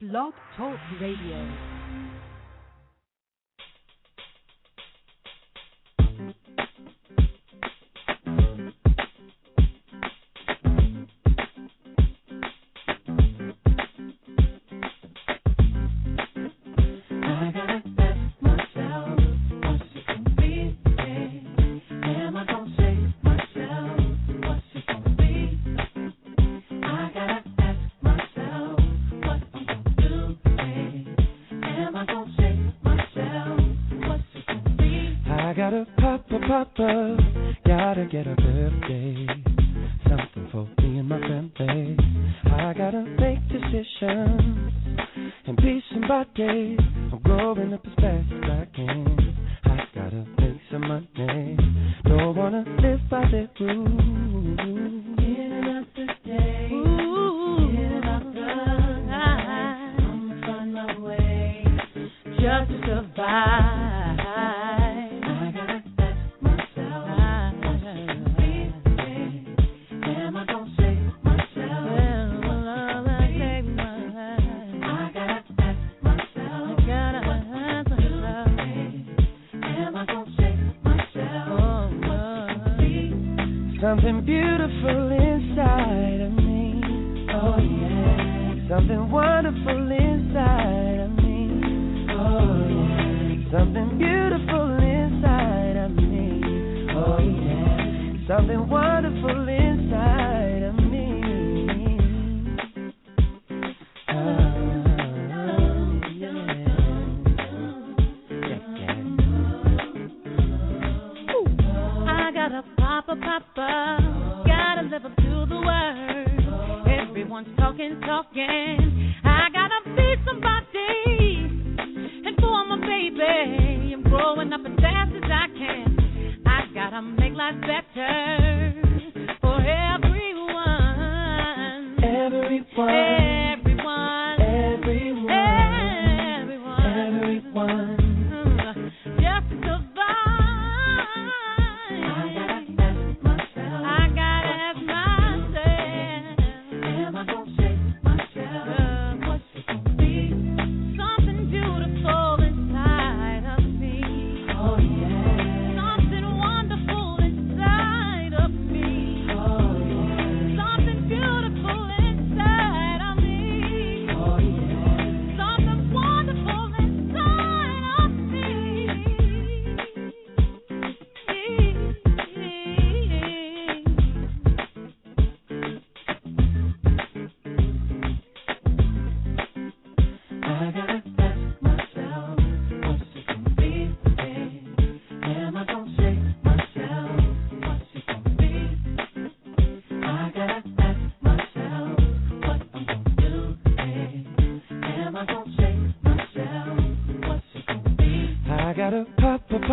Blog Talk Radio.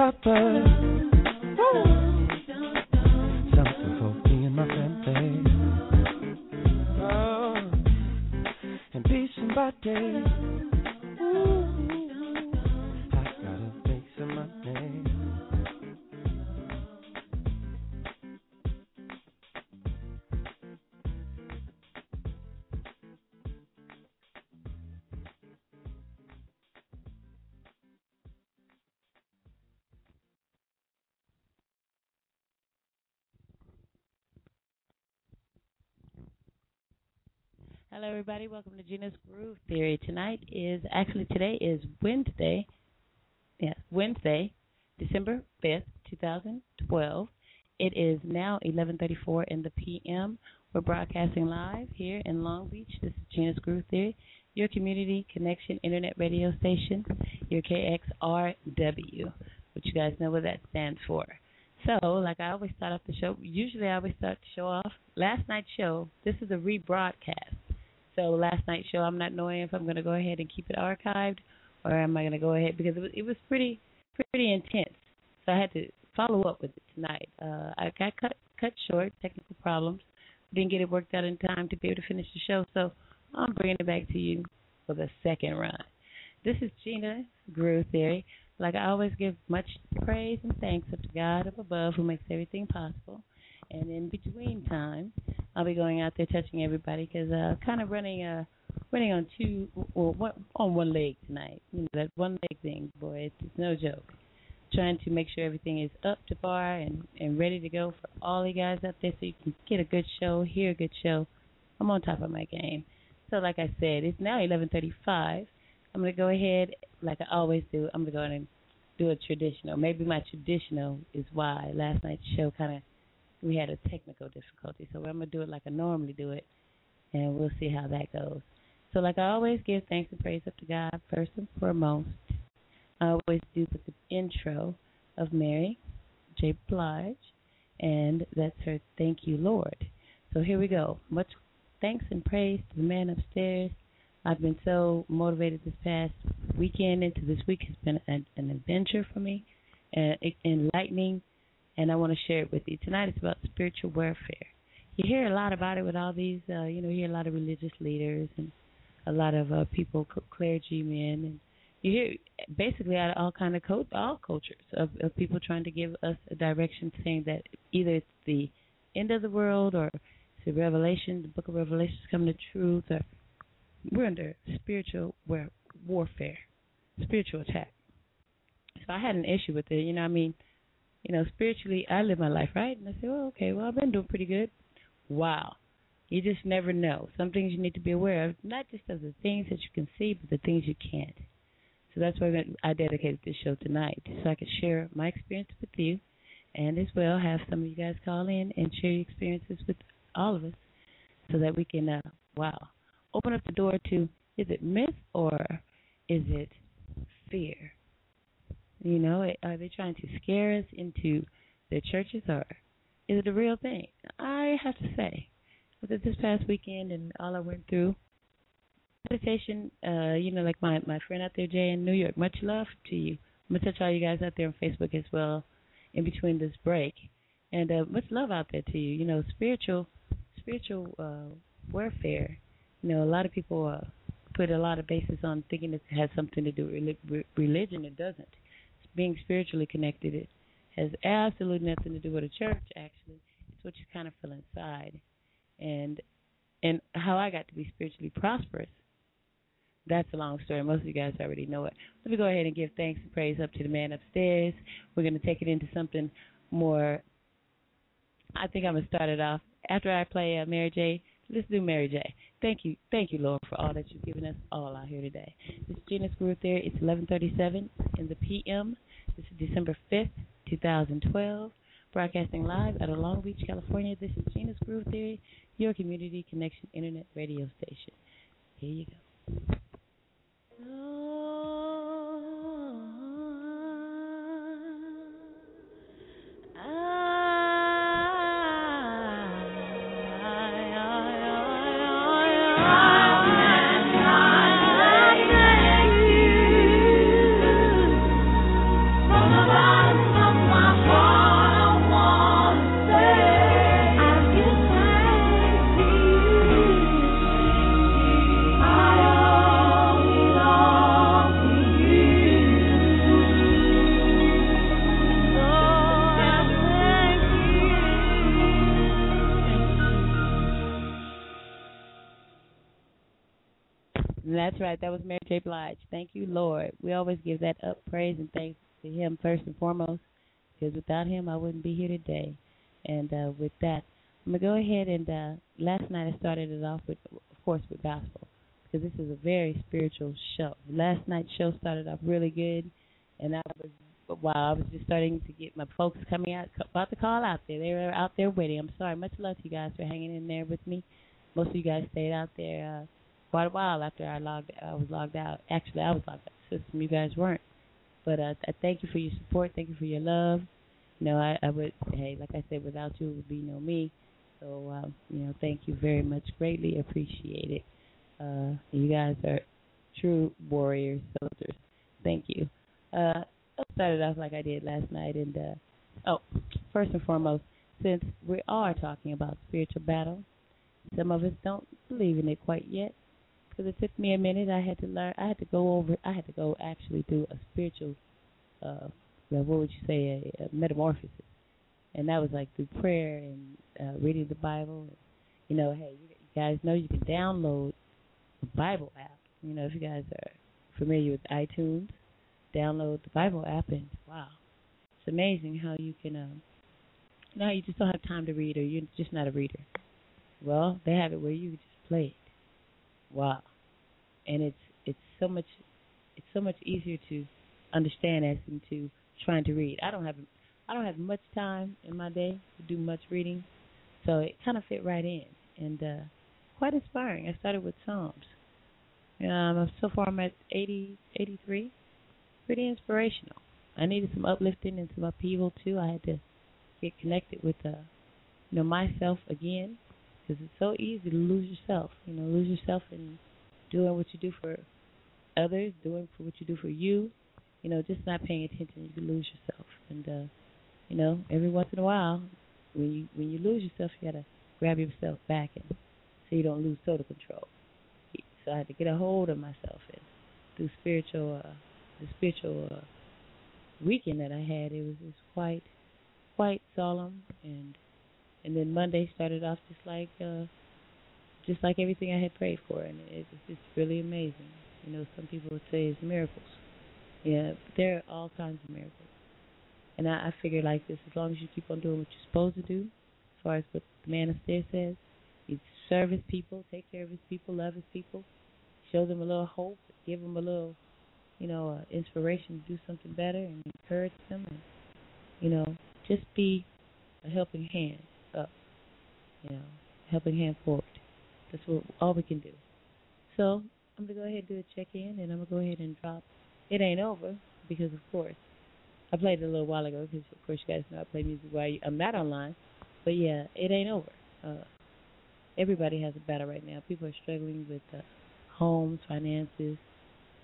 Papa Hello, everybody. Welcome to Gena's Groove Theory. Tonight is actually today is Wednesday. Yes, Wednesday, December fifth, two thousand twelve. It is now eleven thirty-four in the p.m. We're broadcasting live here in Long Beach. This is Gena's Groove Theory, your community connection internet radio station, your KXRW, which you guys know what that stands for. So, like I always start off the show, usually I always start the show off. Last night's show, this is a rebroadcast. So last night's show, I'm not knowing if I'm going to go ahead and keep it archived, or am I going to go ahead because it was it was pretty pretty intense. So I had to follow up with it tonight. Uh, I got cut cut short, technical problems, didn't get it worked out in time to be able to finish the show. So I'm bringing it back to you for the second run. This is Gena Groove Theory. Like I always give much praise and thanks up to God up above who makes everything possible. And in between time, I'll be going out there touching everybody because uh, kind of running uh running on two or one, on one leg tonight. You know that one leg thing, boy, it's, it's no joke. Trying to make sure everything is up to par and and ready to go for all you guys out there, so you can get a good show, hear a good show. I'm on top of my game. So like I said, it's now 11:35. I'm gonna go ahead, like I always do. I'm gonna go ahead and do a traditional. Maybe my traditional is why last night's show kind of we had a technical difficulty. So I'm gonna do it like I normally do it, and we'll see how that goes. So like I always give thanks and praise up to God first and foremost. I always do with the intro of Mary J. Blige, and that's her "Thank You, Lord." So here we go. Much thanks and praise to the man upstairs I've been so motivated this past weekend into this week has been an, an adventure for me, and uh, enlightening, and I want to share it with you tonight. It's about spiritual warfare. You hear a lot about it with all these, uh, you know, you hear a lot of religious leaders and a lot of uh, people, clergymen, and you hear basically out of all kind of cult, all cultures of, of people trying to give us a direction, saying that either it's the end of the world or it's the Revelation, the Book of Revelation is coming to truth, or we're under spiritual warfare, spiritual attack. So I had an issue with it. You know, I mean, you know, spiritually, I live my life right, and I say, well, okay, well, I've been doing pretty good. Wow, you just never know. Some things you need to be aware of, not just of the things that you can see, but the things you can't. So that's why I dedicated this show tonight, so I could share my experience with you, and as well have some of you guys call in and share your experiences with all of us, so that we can, uh, wow, open up the door to is it myth or is it fear? You know, are they trying to scare us into their churches or is it a real thing? I have to say, with this past weekend and all I went through, meditation, uh, you know, like my my friend out there, Jay in New York, much love to you. I'm gonna touch all you guys out there on Facebook as well in between this break. And uh, much love out there to you. You know, spiritual spiritual uh warfare you know, a lot of people uh, put a lot of basis on thinking it has something to do with religion. It doesn't. Being spiritually connected, it has absolutely nothing to do with a church. Actually, it's what you kind of feel inside, and and how I got to be spiritually prosperous. That's a long story. Most of you guys already know it. Let me go ahead and give thanks and praise up to the man upstairs. We're going to take it into something more. I think I'm going to start it off after I play uh, Mary J. Let's do Mary J. Thank you, thank you, Lord, for all that you've given us all out here today. This is Gena's Groove Theory. It's 11:37 in the p.m. This is December 5th, 2012. Broadcasting live out of Long Beach, California. This is Gena's Groove Theory, your community connection internet radio station. Here you go. That's Mary. Blige. Thank you, Lord. We always give that up praise and thanks to Him first and foremost, because without Him, I wouldn't be here today. And uh, with that, I'm gonna go ahead and uh, last night I started it off with, of course, with gospel, because this is a very spiritual show. Last night's show started off really good, and I was while I was just starting to get my folks coming out, about to call out there. They were out there waiting. I'm sorry. Much love to you guys for hanging in there with me. Most of you guys stayed out there. Uh, quite a while after I logged I was logged out. Actually, I was logged out system. You guys weren't. But uh, I thank you for your support. Thank you for your love. You know, I, I would hey, like I said, without you, it would be no me. So um, you know, thank you very much. Greatly appreciate it. Uh, you guys are true warriors, soldiers. Thank you. Uh, I started off like I did last night, and uh, oh, first and foremost, since we are talking about spiritual battle, some of us don't believe in it quite yet because it took me a minute. I had to learn. I had to go over. I had to go actually do a spiritual, uh, what would you say, a, a metamorphosis, and that was like through prayer and uh, reading the Bible. You know, hey, you, guys know you can download the Bible app. You know, if you guys are familiar with iTunes, download the Bible app, and wow, it's amazing how you can. Um, now you just don't have time to read, or you're just not a reader. Well, they have it where you just play it. Wow, and it's it's so much it's so much easier to understand as into trying to read. I don't have I don't have much time in my day to do much reading, so it kind of fit right in and uh, quite inspiring. I started with Psalms. Um, so far I'm at 80, 83. Pretty inspirational. I needed some uplifting and some upheaval too. I had to get connected with uh, you know myself again because it's so easy to lose yourself. You know, lose yourself in doing what you do for others, doing for what you do for you. You know, just not paying attention, you can lose yourself. And uh, you know, every once in a while, when you when you lose yourself, you gotta grab yourself back and so you don't lose total control. So I had to get a hold of myself and through spiritual, uh, the spiritual uh, weekend that I had, it was was quite quite solemn and and then Monday started off just like uh, just like everything I had prayed for, and it was just really amazing. You know, some people would say it's miracles. Yeah, there are all kinds of miracles. And I, I figure like this: as long as you keep on doing what you're supposed to do, as far as what the man upstairs says, you serve his people, take care of his people, love his people, show them a little hope, give them a little, you know, uh, inspiration to do something better, and encourage them, and you know, just be a helping hand know, helping hand forward. That's what all we can do. So I'm gonna go ahead and do a check in, and I'm gonna go ahead and drop. It ain't over because, of course, I played it a little while ago because, of course, you guys know I play music while you, I'm not online. But yeah, it ain't over. Uh, everybody has a battle right now. People are struggling with uh, homes, finances,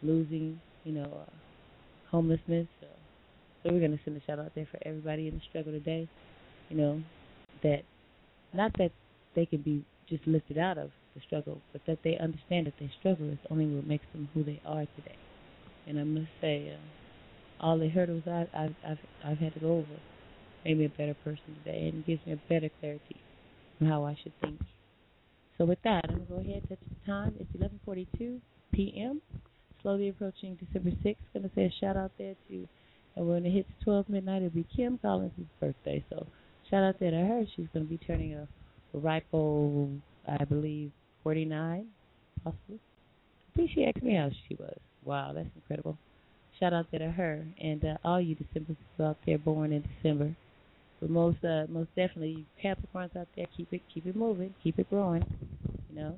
losing, you know, uh, homelessness. So, so we're gonna send a shout out there for everybody in the struggle today. You know, that not that they can be just lifted out of the struggle, but that they understand that their struggle is only what makes them who they are today. And I must say, uh, all the hurdles I, I've I've I've had to go over made me a better person today, and gives me a better clarity on how I should think. So with that, I'm gonna go ahead and touch the time. It's 11:42 p.m. Slowly approaching December 6th. Gonna say a shout out there to, and when it hits 12 midnight, it'll be Kim Collins' birthday. So shout out there to her. She's gonna be turning a, a ripe old, I believe, 49, possibly. I think she asked me how she was. Wow, that's incredible. Shout out there to her and uh, all you December out there born in December. But most uh, most definitely you Capricorns out there, keep it keep it moving, keep it growing. You know.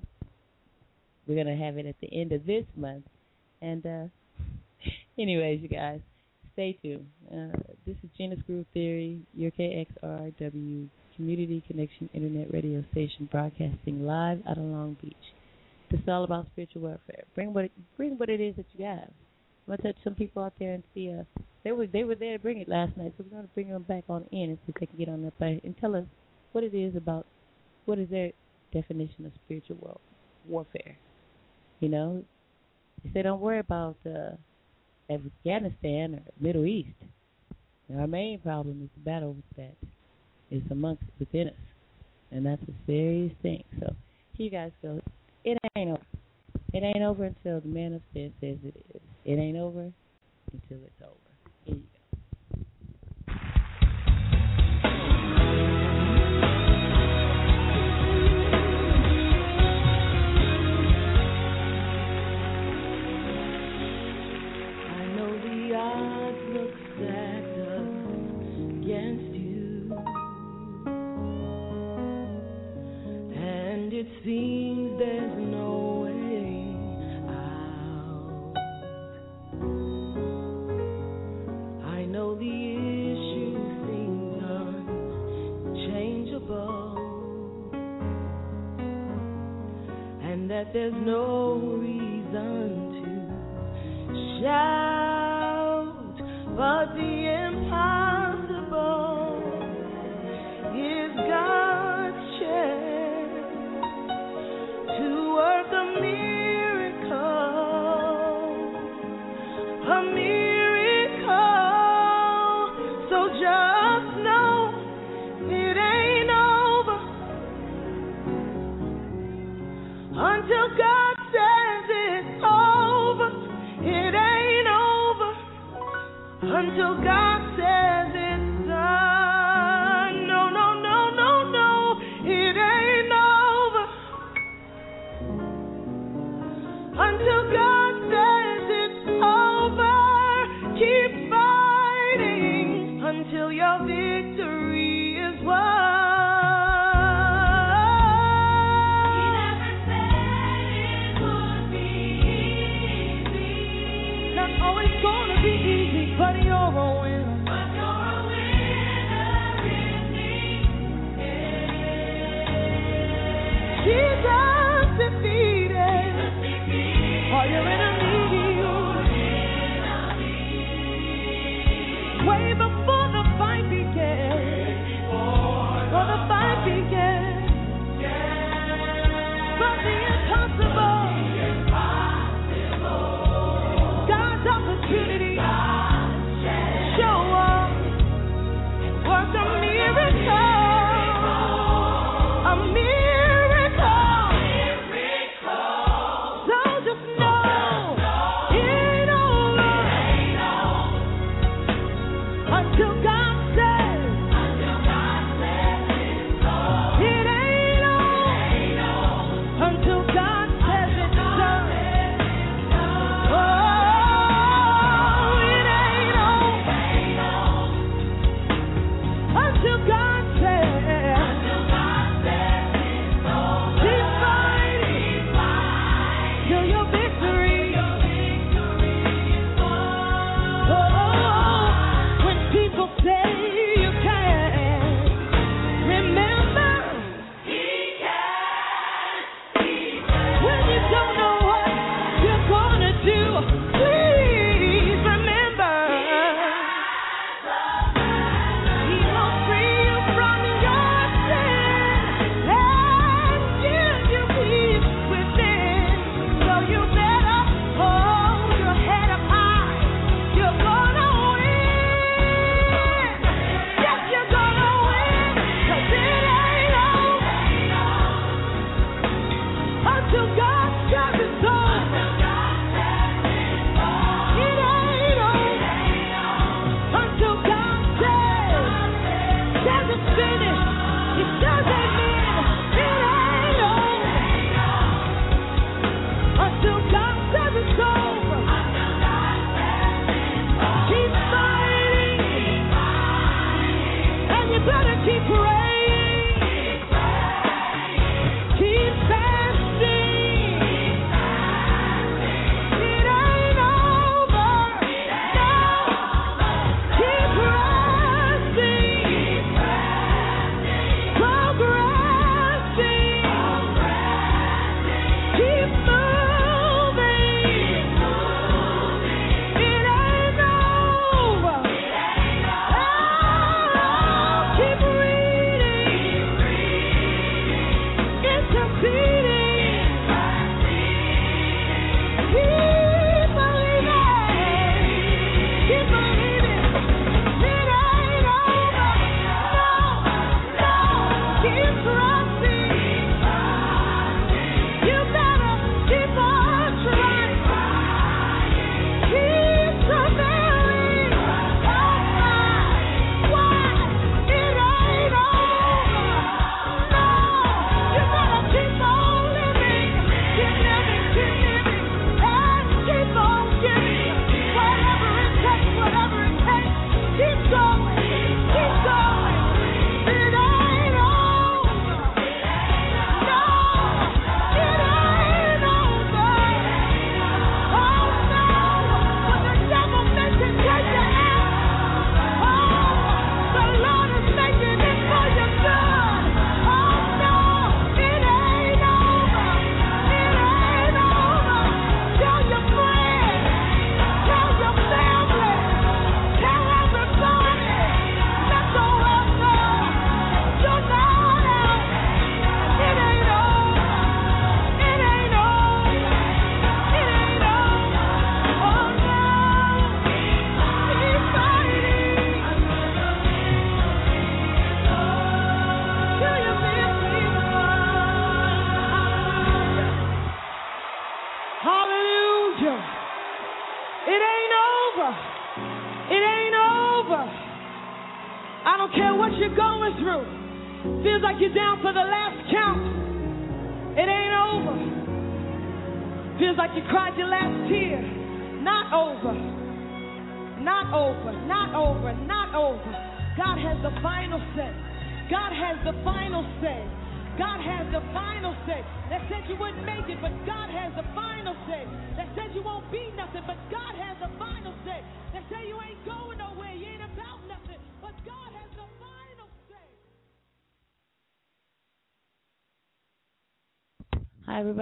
We're gonna have it at the end of this month. And uh anyways, you guys, stay tuned. Uh, this is Gena's Groove Theory, your KXRW Community Connection Internet Radio Station broadcasting live out of Long Beach. This is all about spiritual warfare. Bring what it, bring what it is that you have. I'm gonna touch some people out there and see uh they were they were there to bring it last night, so we're gonna bring them back on in and see if they can get on up and tell us what it is about what is their definition of spiritual war- warfare. You know, they say don't worry about uh, Afghanistan or Middle East. Our main problem is the battle with that is amongst within us, and that's a serious thing. So you guys go. It ain't over. It ain't over until the man upstairs says it is. It ain't over until it's over. Here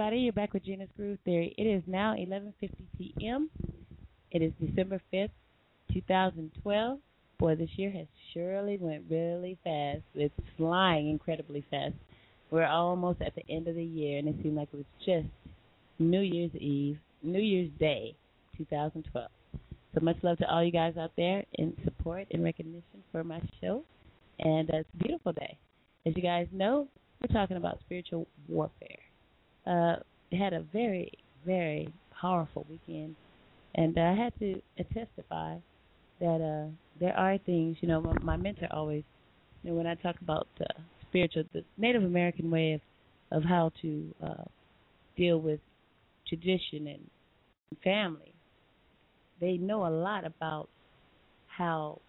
everybody. You're back with Gena's Groove Theory. It is now 11:50 p.m. It is December 5th, 2012. Boy, this year has surely went really fast. It's flying incredibly fast. We're almost at the end of the year, and it seemed like it was just New Year's Eve, New Year's Day, 2012. So much love to all you guys out there in support and recognition for my show. And uh, it's a beautiful day. As you guys know, we're talking about spiritual warfare. Uh, had a very, very powerful weekend, and I had to uh, testify that uh, there are things. You know, my, my mentor always, you know, when I talk about uh, spiritual, the Native American way of of how to uh, deal with tradition and family. They know a lot about how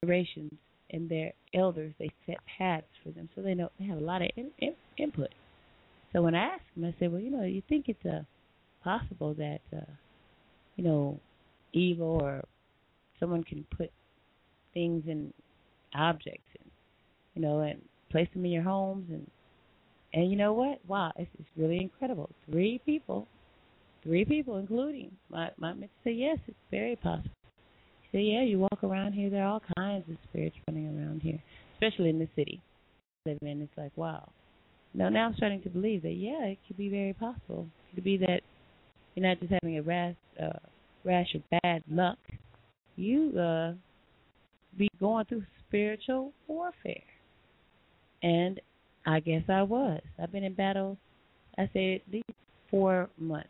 generations and their elders they set paths for them, so they know they have a lot of in, in, input. So when I asked him, I said, "Well, you know, you think it's uh, possible that uh, you know evil or someone can put things in objects and you know and place them in your homes and and you know what? Wow, it's, it's really incredible. Three people, three people, including my my mentor, say yes, it's very possible. He said, yeah, you walk around here, there are all kinds of spirits running around here, especially in the city. In, it's like wow. Now, now I'm starting to believe that yeah, it could be very possible. It could be that you're not just having a rash, uh, rash of bad luck. You uh, be going through spiritual warfare, and I guess I was. I've been in battle. I say at least four months.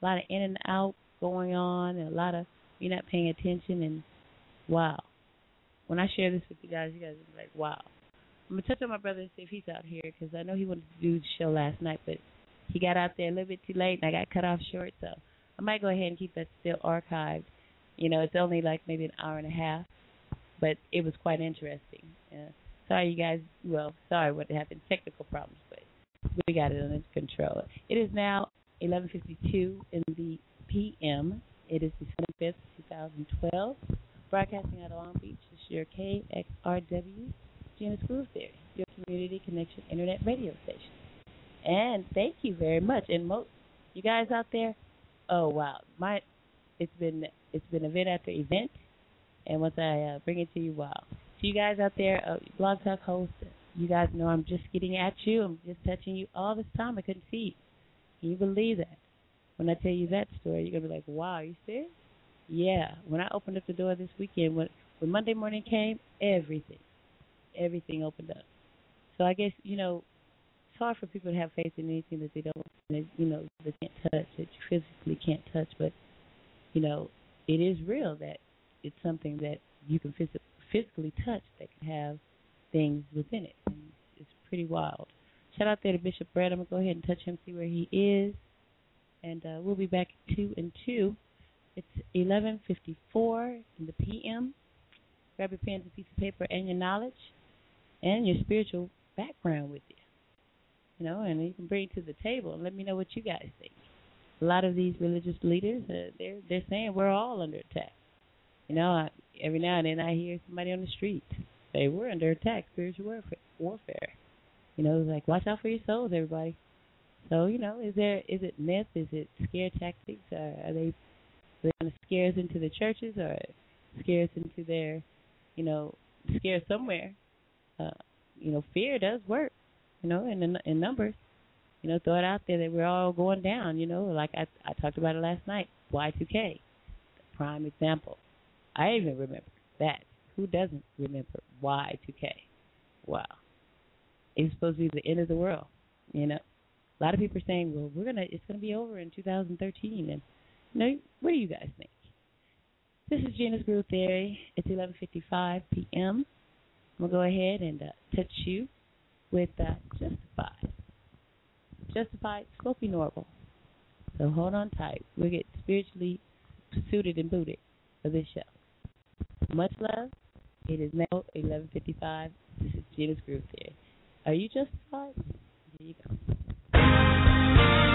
A lot of in and out going on, and a lot of you're not paying attention. And wow, when I share this with you guys, you guys are like, wow. I'm gonna touch on my brother and see if he's out here because I know he wanted to do the show last night, but he got out there a little bit too late, and I got cut off short. So I might go ahead and keep that still archived. You know, it's only like maybe an hour and a half, but it was quite interesting. Uh, sorry, you guys. Well, sorry what happened. Technical problems, but we got it under control. It is now 11:52 in the p.m. It is December 5th, 2012. Broadcasting out of Long Beach. This is your KXRW Gena's Groove Theory, your community connection internet radio station. And thank you very much. And most you guys out there, oh wow, my it's been it's been event after event. And once I uh, bring it to you, wow. So you guys out there, uh, Blog Talk hosts, you guys know I'm just getting at you. I'm just touching you all this time. I couldn't see you. Can you believe that? When I tell you that story, you're gonna be like, "Wow, you serious?" Yeah. When I opened up the door this weekend, when when Monday morning came, everything, everything opened up. So I guess you know, it's hard for people to have faith in anything that they don't, you know, they can't touch, that you physically can't touch. But you know, it is real that it's something that you can phys- physically touch that can have things within it. And it's pretty wild. Shout out there to Bishop Brett. I'm gonna go ahead and touch him, see where he is, and uh, we'll be back at two and two. It's 11:54 in the p.m. Grab your pens and piece of paper and your knowledge and your spiritual background with you. You know, and you can bring it to the table and let me know what you guys think. A lot of these religious leaders, uh, they're they're saying we're all under attack. You know, I, every now and then I hear somebody on the street say we're under attack, spiritual warfare. warfare. You know, like watch out for your souls, everybody. So you know, is there is it myth? Is it scare tactics? Or are they they going to scare us into the churches or scare us into their, you know, scare somewhere? Uh, you know, fear does work. You know, in in, numbers. You know, throw it out there that we're all going down. You know, like I I talked about it last night. Y2K, prime example. I even remember that. Who doesn't remember Y2K? Wow. It's supposed to be the end of the world, you know. A lot of people are saying, "Well, we're gonna it's gonna be over in 2013," and you know, what do you guys think? This is Gena's Groove Theory. It's 11:55 p.m. I'm gonna go ahead and uh, touch you with uh, Justified. Justified, Smokie Norful. So hold on tight. We'll get spiritually suited and booted for this show. Much love. It is now 11:55. This is Gena's Groove Theory. Are you justified? Here you go.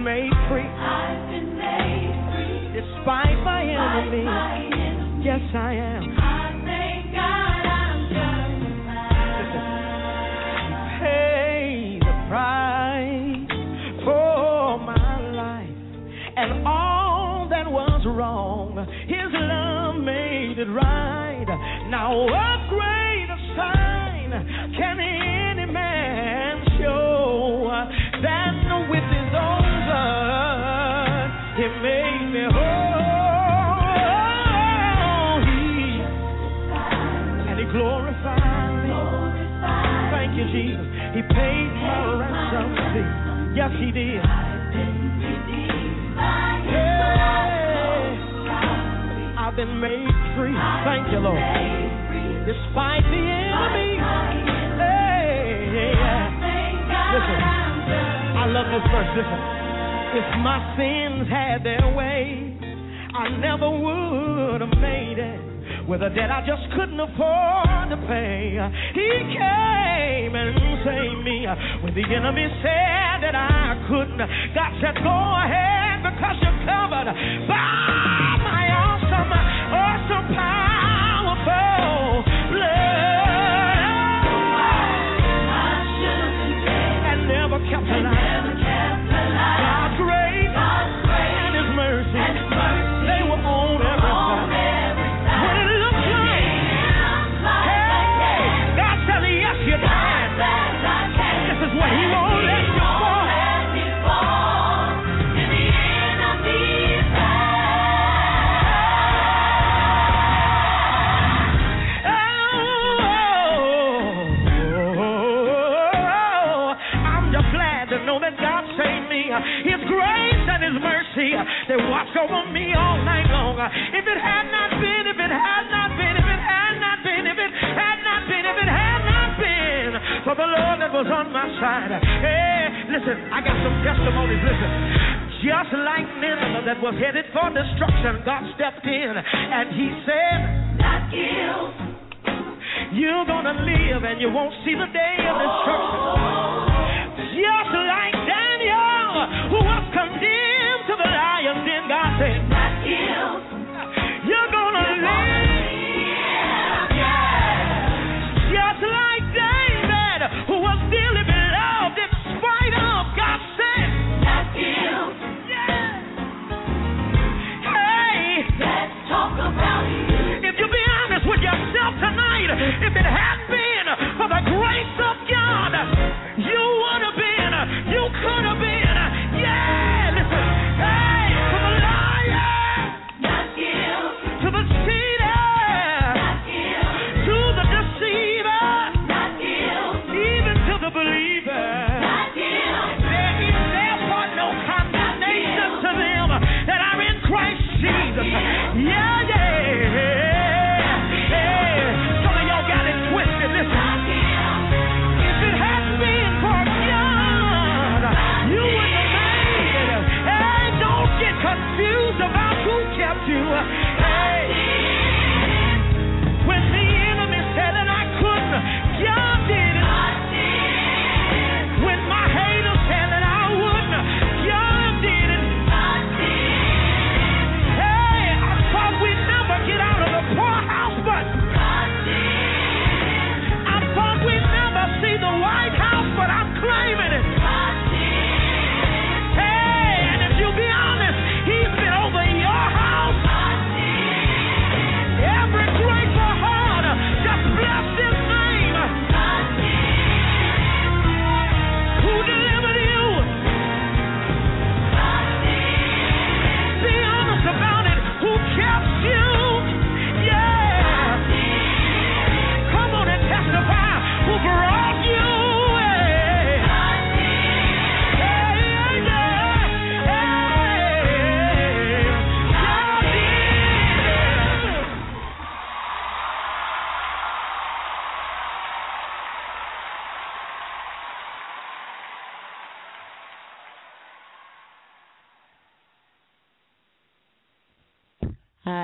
Been made free. I've been made free. Despite my enemies. My enemies. Yes, I am. I thank God I'm justified. Pay the price for my life and all that was wrong. His love made it right. Now, been made free. Thank you, Lord. Despite the enemy. Listen, I love this verse. Listen. If my sins had their way, I never would have made it with a debt I just couldn't afford to pay. He came and saved me when the enemy said that I couldn't. God said, Go ahead because you're covered by my awesome, awesome, powerful. They watch over me all night long. If it had not been, if it had not been, if it had not been, if it had not been, if it had not been for the Lord that was on my side. Hey, listen, I got some testimonies. Listen. Just like Nineveh that was headed for destruction, God stepped in and He said, Not killed. You're gonna live and you won't see the day of destruction. Just like Daniel,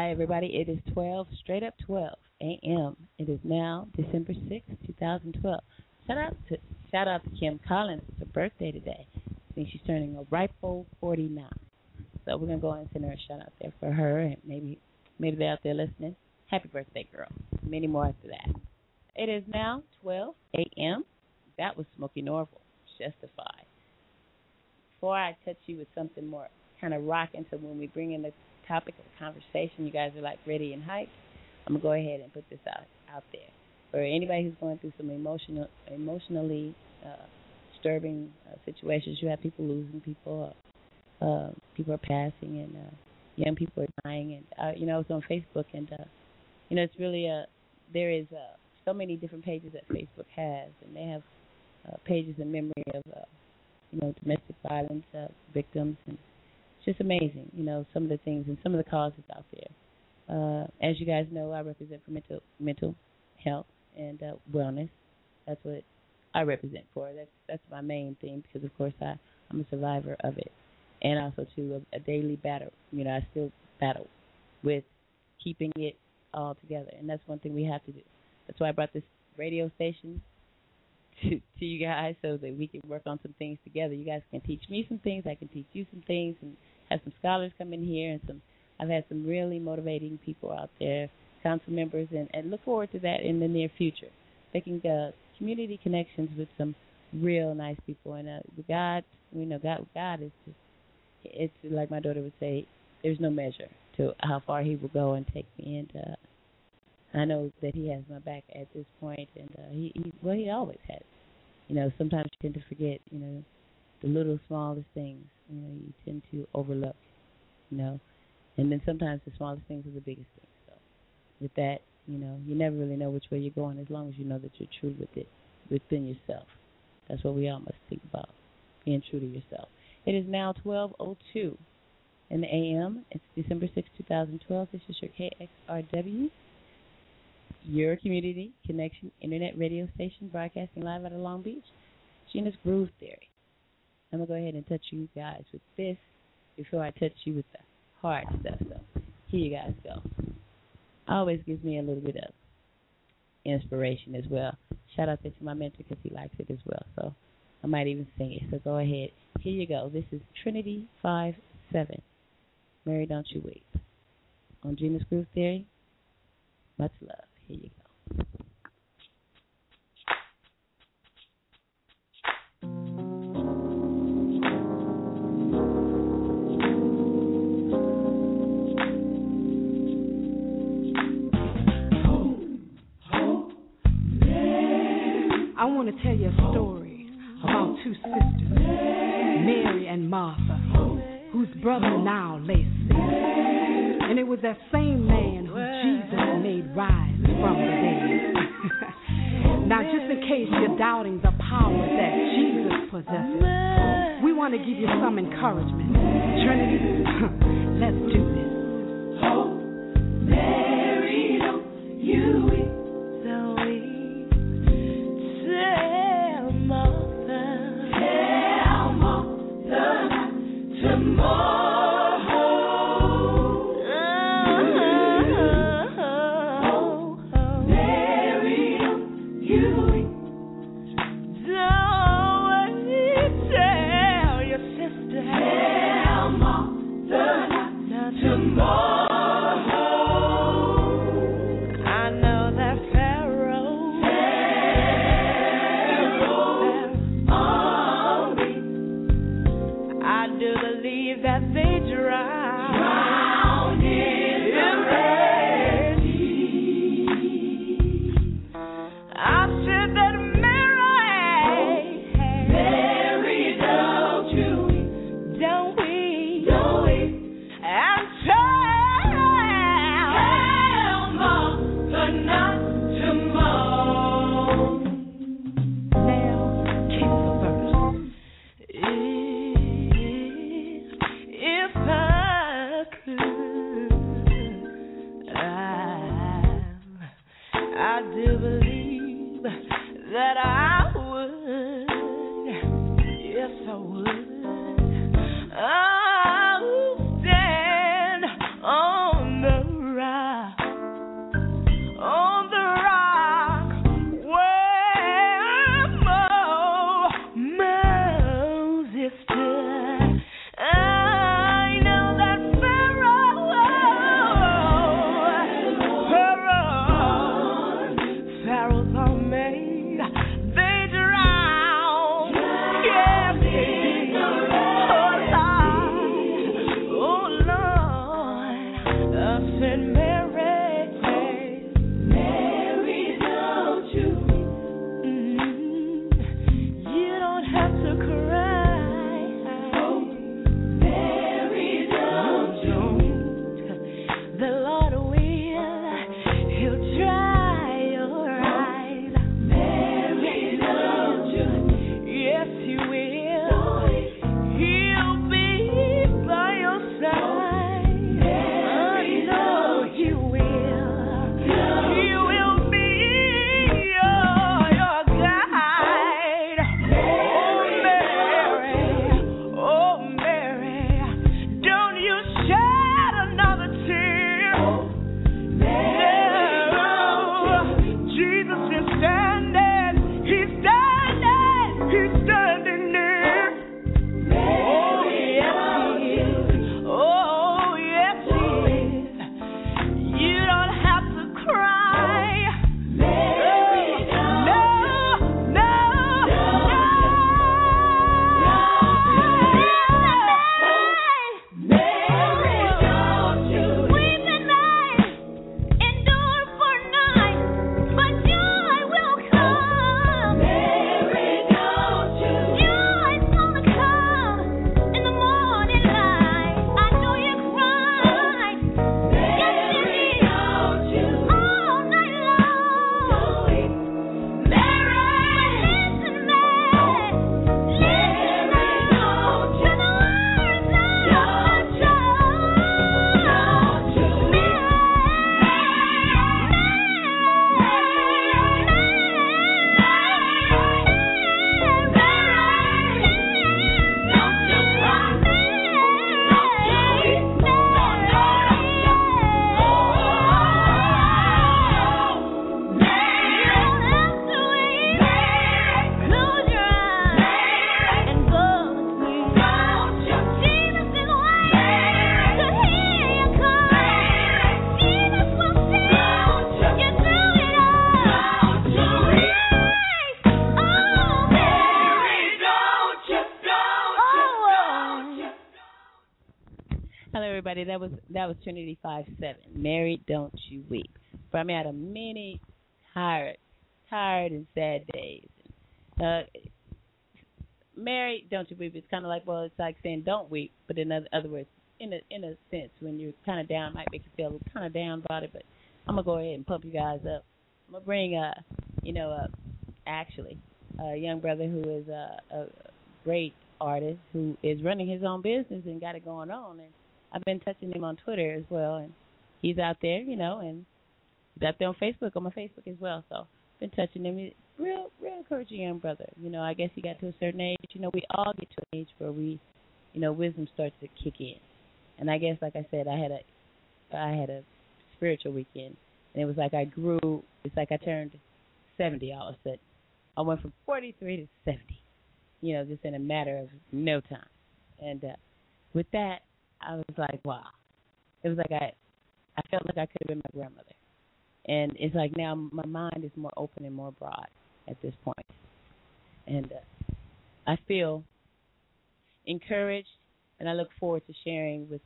Hi, everybody. It is 12, straight up 12 a.m. It is now December 6th, 2012. Shout out to shout out to Kim Collins. It's her birthday today. I think she's turning a ripe old 49. So we're gonna go and send her a shout out there for her, and maybe maybe they're out there listening. Happy birthday, girl. Many more after that. It is now 12 a.m. That was Smokie Norful. Justify. Before I touch you with something more kind of rocking, so when we bring in the topic of conversation, you guys are like ready and hyped. I'm gonna go ahead and put this out out there for anybody who's going through some emotional, emotionally uh, disturbing uh, situations. You have people losing people, uh, uh, people are passing, and uh, young people are dying. And uh, you know, I was on Facebook, and uh, you know, it's really a there is uh, so many different pages that Facebook has, and they have uh, pages in memory of uh, you know domestic violence uh, victims and just amazing, you know, some of the things and some of the causes out there. Uh, as you guys know, I represent for mental mental health and uh, wellness. That's what I represent for. That's that's my main thing because, of course, I I'm a survivor of it, and also too a, a daily battle. You know, I still battle with keeping it all together, and that's one thing we have to do. That's why I brought this radio station to to you guys so that we can work on some things together. You guys can teach me some things, I can teach you some things, and have some scholars come in here and some I've had some really motivating people out there, council members, and, and look forward to that in the near future. Making uh, community connections with some real nice people, and uh, God, we know God, God is just, it's like my daughter would say, there's no measure to how far He will go and take me, and uh, I know that He has my back at this point, and uh, He, he, well, He always has. You know, sometimes you tend to forget, you know, the little smallest things, you know, you tend to overlook, you know, and then sometimes the smallest things are the biggest things. So with that, you know, you never really know which way you're going as long as you know that you're true with it within yourself. That's what we all must think about, being true to yourself. It is now 12:02 in the AM. It's December 6, 2012. This is your KXRW, your community connection internet radio station, broadcasting live out of Long Beach. Gena's Groove Theory. I'm gonna go ahead and touch you guys with this before I touch you with the hard stuff. So here you guys go. Always gives me a little bit of inspiration as well. Shout out to my mentor because he likes it as well. So I might even sing it. So go ahead. Here you go. This is Trinity Five Seven. Mary, don't you weep. On Gena's Groove Theory. Much love. Here you go. I want to tell you a story about two sisters, Mary and Martha, whose brother now lay sick. And it was that same man who Jesus made rise from the dead. now, just in case you're doubting the power that Jesus possesses, we want to give you some encouragement. Trinity, let's do this. Hope, Mary, don't you That was that was Trinity Five Seven. Mary, don't you weep. Brought me out of many tired, tired and sad days. Uh, Mary, don't you weep. It's kind of like well, it's like saying don't weep, but in other, other words, in a in a sense, when you're kind of down, might make you feel kind of down about it. But I'm gonna go ahead and pump you guys up. I'm gonna bring uh, you know, uh, actually, a young brother who is a, a great artist who is running his own business and got it going on. And I've been touching him on Twitter as well, and he's out there, you know, and he's out there on Facebook on my Facebook as well. So been touching him. He's real, real encouraging young brother. You know, I guess he got to a certain age. You know, we all get to an age where we, you know, wisdom starts to kick in. And I guess, like I said, I had a, I had a spiritual weekend, and it was like I grew. It's like I turned seventy all of a sudden. I went from forty three to seventy you know, just in a matter of no time. And uh, with that, I was like, wow. It was like I, I felt like I could have been my grandmother. And it's like now my mind is more open and more broad at this. And uh, I feel encouraged, and I look forward to sharing with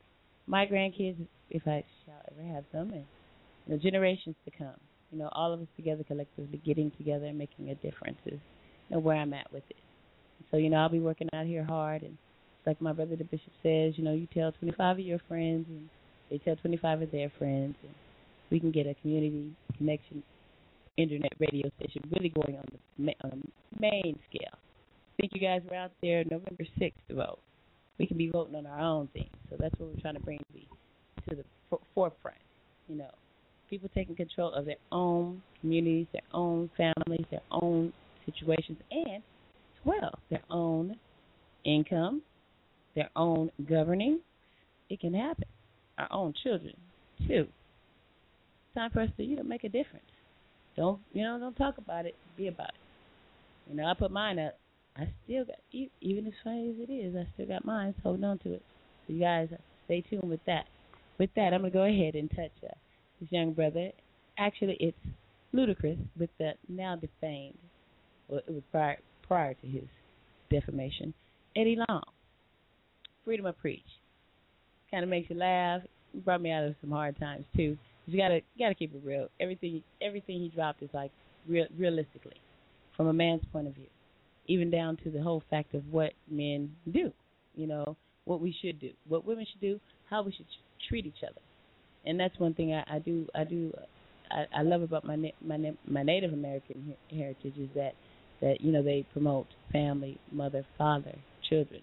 my grandkids, if I shall ever have them, and the generations to come. You know, all of us together collectively getting together and making a difference is you know, where I'm at with it. So, you know, I'll be working out here hard and like my brother the bishop says, you know, you tell 25 of your friends and they tell 25 of their friends and we can get a community connection internet radio station really going on the on a main scale. I think you guys were out there November 6th to vote. We can be voting on our own things. So that's what we're trying to bring to the, to the forefront. You know, people taking control of their own communities, their own families, their own situations, and well, their own income, their own governing. It can happen. Our own children too. It's time for us to you know make a difference. Don't you know? Don't talk about it. Be about it. You know, I put mine up. I still got even as funny as it is. I still got mine. So holding on to it. So you guys stay tuned with that. With that, I'm gonna go ahead and touch uh, this young brother. Actually, it's Ludacris with the now defamed. Well, it was prior prior to his defamation, Eddie Long. Freedom of Preach. Kind of makes you laugh. Brought me out of some hard times too. You gotta you gotta keep it real. Everything everything he dropped is like real realistically, from a man's point of view, even down to the whole fact of what men do. You know what we should do, what women should do, how we should treat each other, and that's one thing I, I do I do I, I love about my my my Native American heritage is that that you know they promote family, mother, father, children.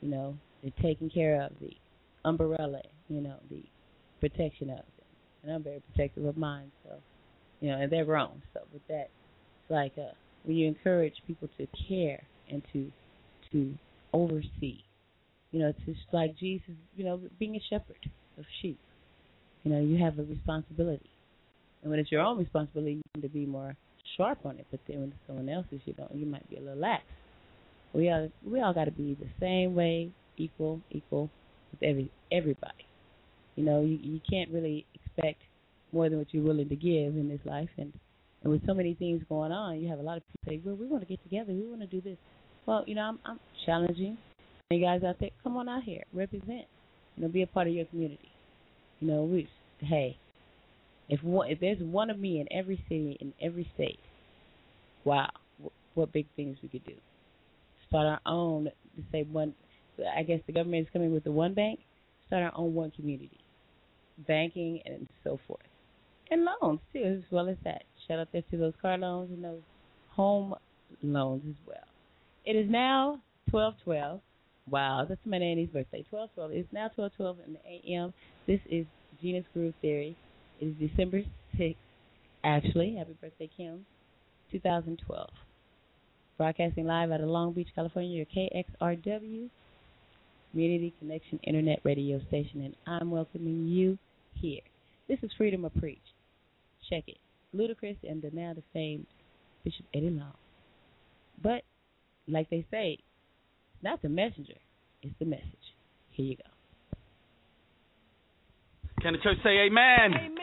You know, they're taking care of the umbrella. You know, the protection of them. And I'm very protective of mine. So, you know, and they're grown. So with that, it's like uh, when you encourage people to care and to to oversee. You know, it's just like Jesus. You know, being a shepherd of sheep. You know, you have a responsibility, and when it's your own responsibility, you need to be more sharp on it, but then when it's someone else's, you don't. You might be a little lax. We all we all got to be the same way, equal, equal with every everybody. You know, you you can't really expect more than what you're willing to give in this life, and and with so many things going on, you have a lot of people say, "Well, we want to get together. We want to do this." Well, you know, I'm I'm challenging you guys out there. Come on out here, represent. You know, be a part of your community. You know, we hey, if one, if there's one of me in every city in every state, wow, what big things we could do. Start our own. Say one, I guess the government is coming with the one bank. Start our own one community, banking and so forth, and loans too, as well as that. Shout out there to those car loans and those home loans as well. It is now twelve twelve. Wow, that's my nanny's birthday. Twelve twelve. It's now twelve twelve in the a.m. This is Gena's Groove Theory. It is December 6th, actually. Happy birthday, Kim. 2012. Broadcasting live out of Long Beach, California, your KXRW Community Connection Internet Radio Station, and I'm welcoming you here. This is Freedom of Preach. Check it. Ludacris and the now defamed Bishop Eddie Long. But, like they say, it's not the messenger, it's the message. Here you go. Can the church say amen? Amen.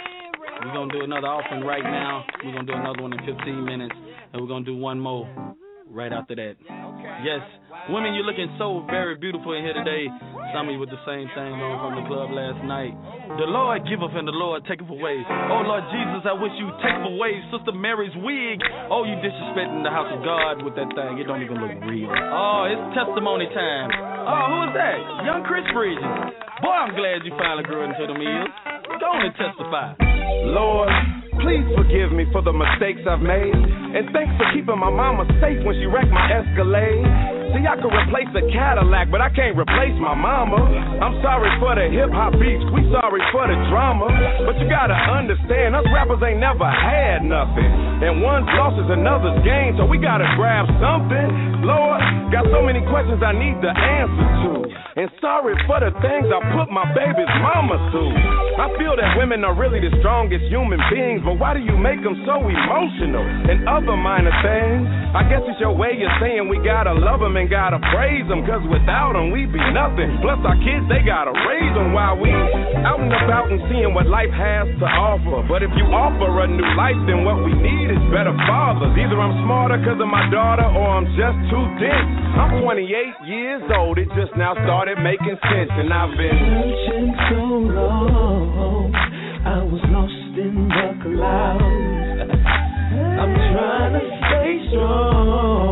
We're going to do another offering right now. We're going to do another one in 15 minutes. And we're going to do one more right after that. Yes, Women, you're looking so very beautiful in here today. Some of you with the same thing on from the club last night. The Lord giveth and the Lord taketh away. Oh Lord Jesus, I wish you take away Sister Mary's wig. Oh, you disrespecting the house of God with that thing. It don't even look real. Oh, it's testimony time. Oh, who is that? Young Chris Bridges. Boy, I'm glad you finally grew into the meals. Go on and testify. Lord, please forgive me for the mistakes I've made. And thanks for keeping my mama safe when she wrecked my Escalade. See, I could replace a Cadillac, but I can't replace my mama. I'm sorry for the hip hop beats, we sorry for the drama. But you gotta understand, us rappers ain't never had nothing. And one's loss is another's gain, so we gotta grab something. Lord, got so many questions I need the answer to. And sorry for the things I put my baby's mama through. I feel that women are really the strongest human beings, but why do you make them so emotional? And other minor things, I guess it's your way of saying we gotta love them and gotta praise them, cause without them we'd be nothing. Plus our kids, they gotta raise them while we out and about and seeing what life has to offer. But if you offer a new life, then what we need is better fathers. Either I'm smarter cause of my daughter or I'm just too dense. I'm 28 years old, it just now started making sense, and I've been searching so long. I was lost in the clouds. I'm trying to stay strong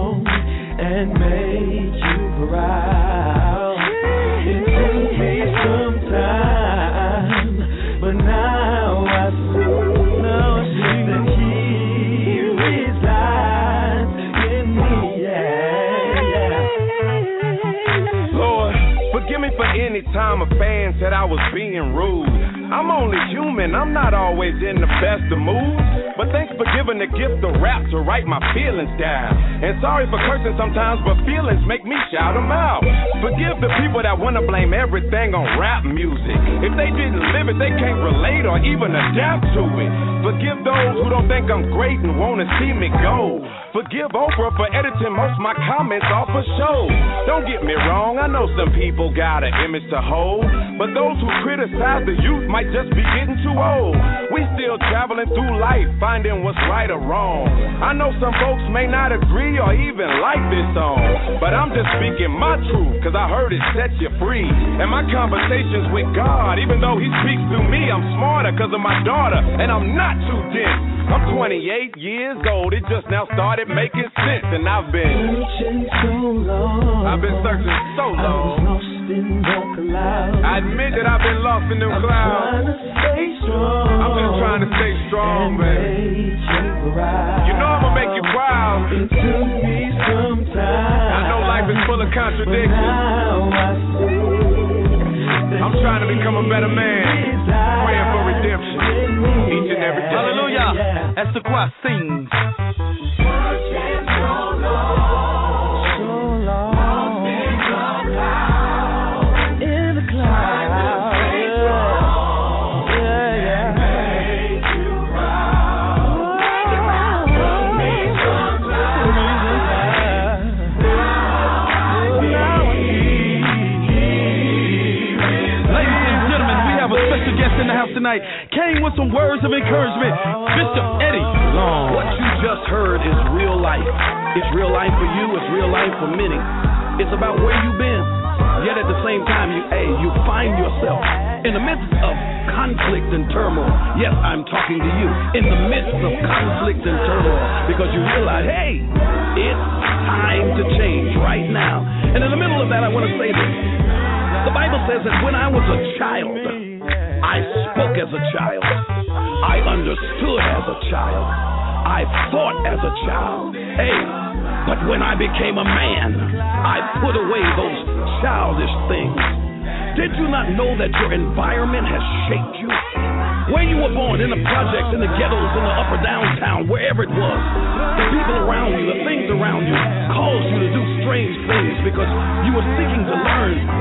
me for any time a fan said I was being rude. I'm only human, I'm not always in the best of moods. But thanks for giving the gift of rap to write my feelings down. And sorry for cursing sometimes, but feelings make me shout them out. Forgive the people that wanna blame everything on rap music. If they didn't live it, they can't relate or even adapt to it. Forgive those who don't think I'm great and wanna see me go. Forgive Oprah for editing most my comments off a show. Don't get me wrong, I know some people got an image to hold, but those who criticize the youth might just be getting too old. We still traveling through life, finding what's right or wrong. I know some folks may not agree or even like this song, but I'm just speaking my truth, cause I heard it set you free. And my conversations with God, even though He speaks through me, I'm smarter cause of my daughter, and I'm not too dense. I'm 28 years old, it just now started making sense, and I've been searching so long. I've been searching so long. I was lost in the clouds. I admit that I've been lost in them I'm clouds. trying to stay strong. I'm just trying to stay strong, and man. make you proud. You know I'm gonna make you proud. It took me some time. I know life is full of but contradictions. now I see. I'm trying to become a better man. Praying for redemption. Each and every day. Hallelujah. That's the choir sings. In have a special guest in the house tonight. Came with some words of encouragement. Mr. Eddie Long. What you just heard is real life. It's real life for you, it's real life for many. It's about where you've been. Yet at the same time, you hey, you find yourself in the midst of conflict and turmoil. Yes, I'm talking to you. In the midst of conflict and turmoil. Because you realize, hey, it's time to change right now. And in the middle of that, I want to say this. The Bible says that when I was a child, I spoke as a child. I understood as a child. I thought as a child. Hey, but when I became a man, I put away those childish things. Did you not know that your environment has shaped you? Where you were born, in the projects, in the ghettos, in the upper downtown, wherever it was, the people around you, the things around you, caused you to do strange things because you were seeking to learn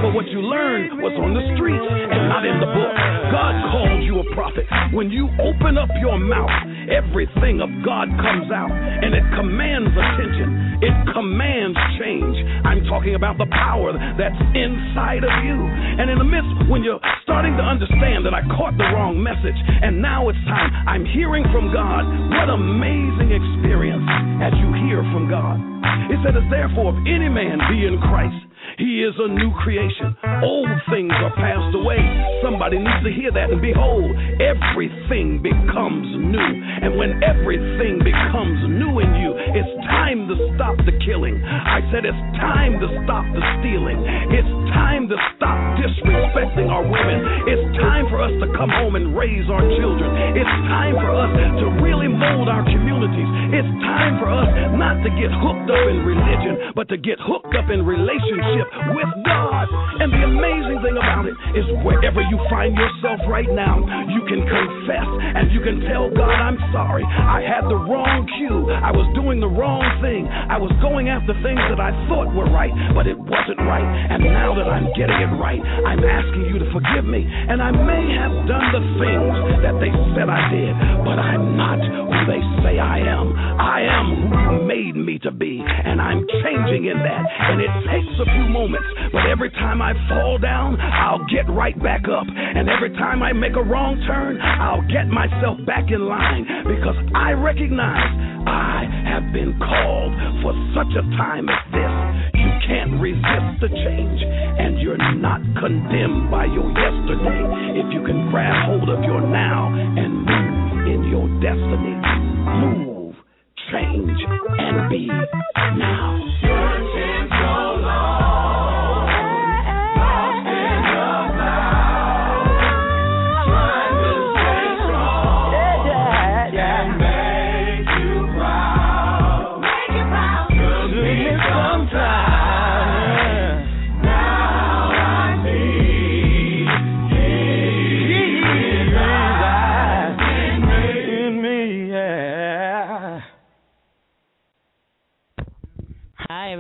but what you learned was on the streets and not in the book. God called you a prophet. When you open up your mouth, everything of God comes out and it commands attention. It commands change. I'm talking about the power that's inside of you. And in the midst, when you're starting to understand that I caught the wrong message and now it's time, I'm hearing from God. What amazing experience as you hear from God. It said, Therefore, if any man be in Christ, he is a new creation. Old things are passed away. Somebody needs to hear that. And behold, everything becomes new. And when everything becomes new in you, it's time to stop the killing. I said it's time to stop the stealing. It's time to stop disrespecting our women. It's time for us to come home and raise our children. It's time for us to really mold our communities. It's time for us not to get hooked up in religion, but to get hooked up in relationship relationship with God. And the amazing thing about it is wherever you find yourself right now, you can confess and you can tell God, I'm sorry. I had the wrong cue. I was doing the wrong thing. I was going after things that I thought were right, but it wasn't right. And now that I'm getting it right, I'm asking you to forgive me. And I may have done the things that they said I did, but I'm not who they say I am. I am who you made me to be, and I'm changing in that. And it takes a few moments, but every time I fall down, I'll get right back up. And every time I make a wrong turn, I'll get myself back in line because I recognize I have been called for such a time as this. You can't resist the change, and you're not condemned by your yesterday if you can grab hold of your now and move in your destiny. Move, change, and be now.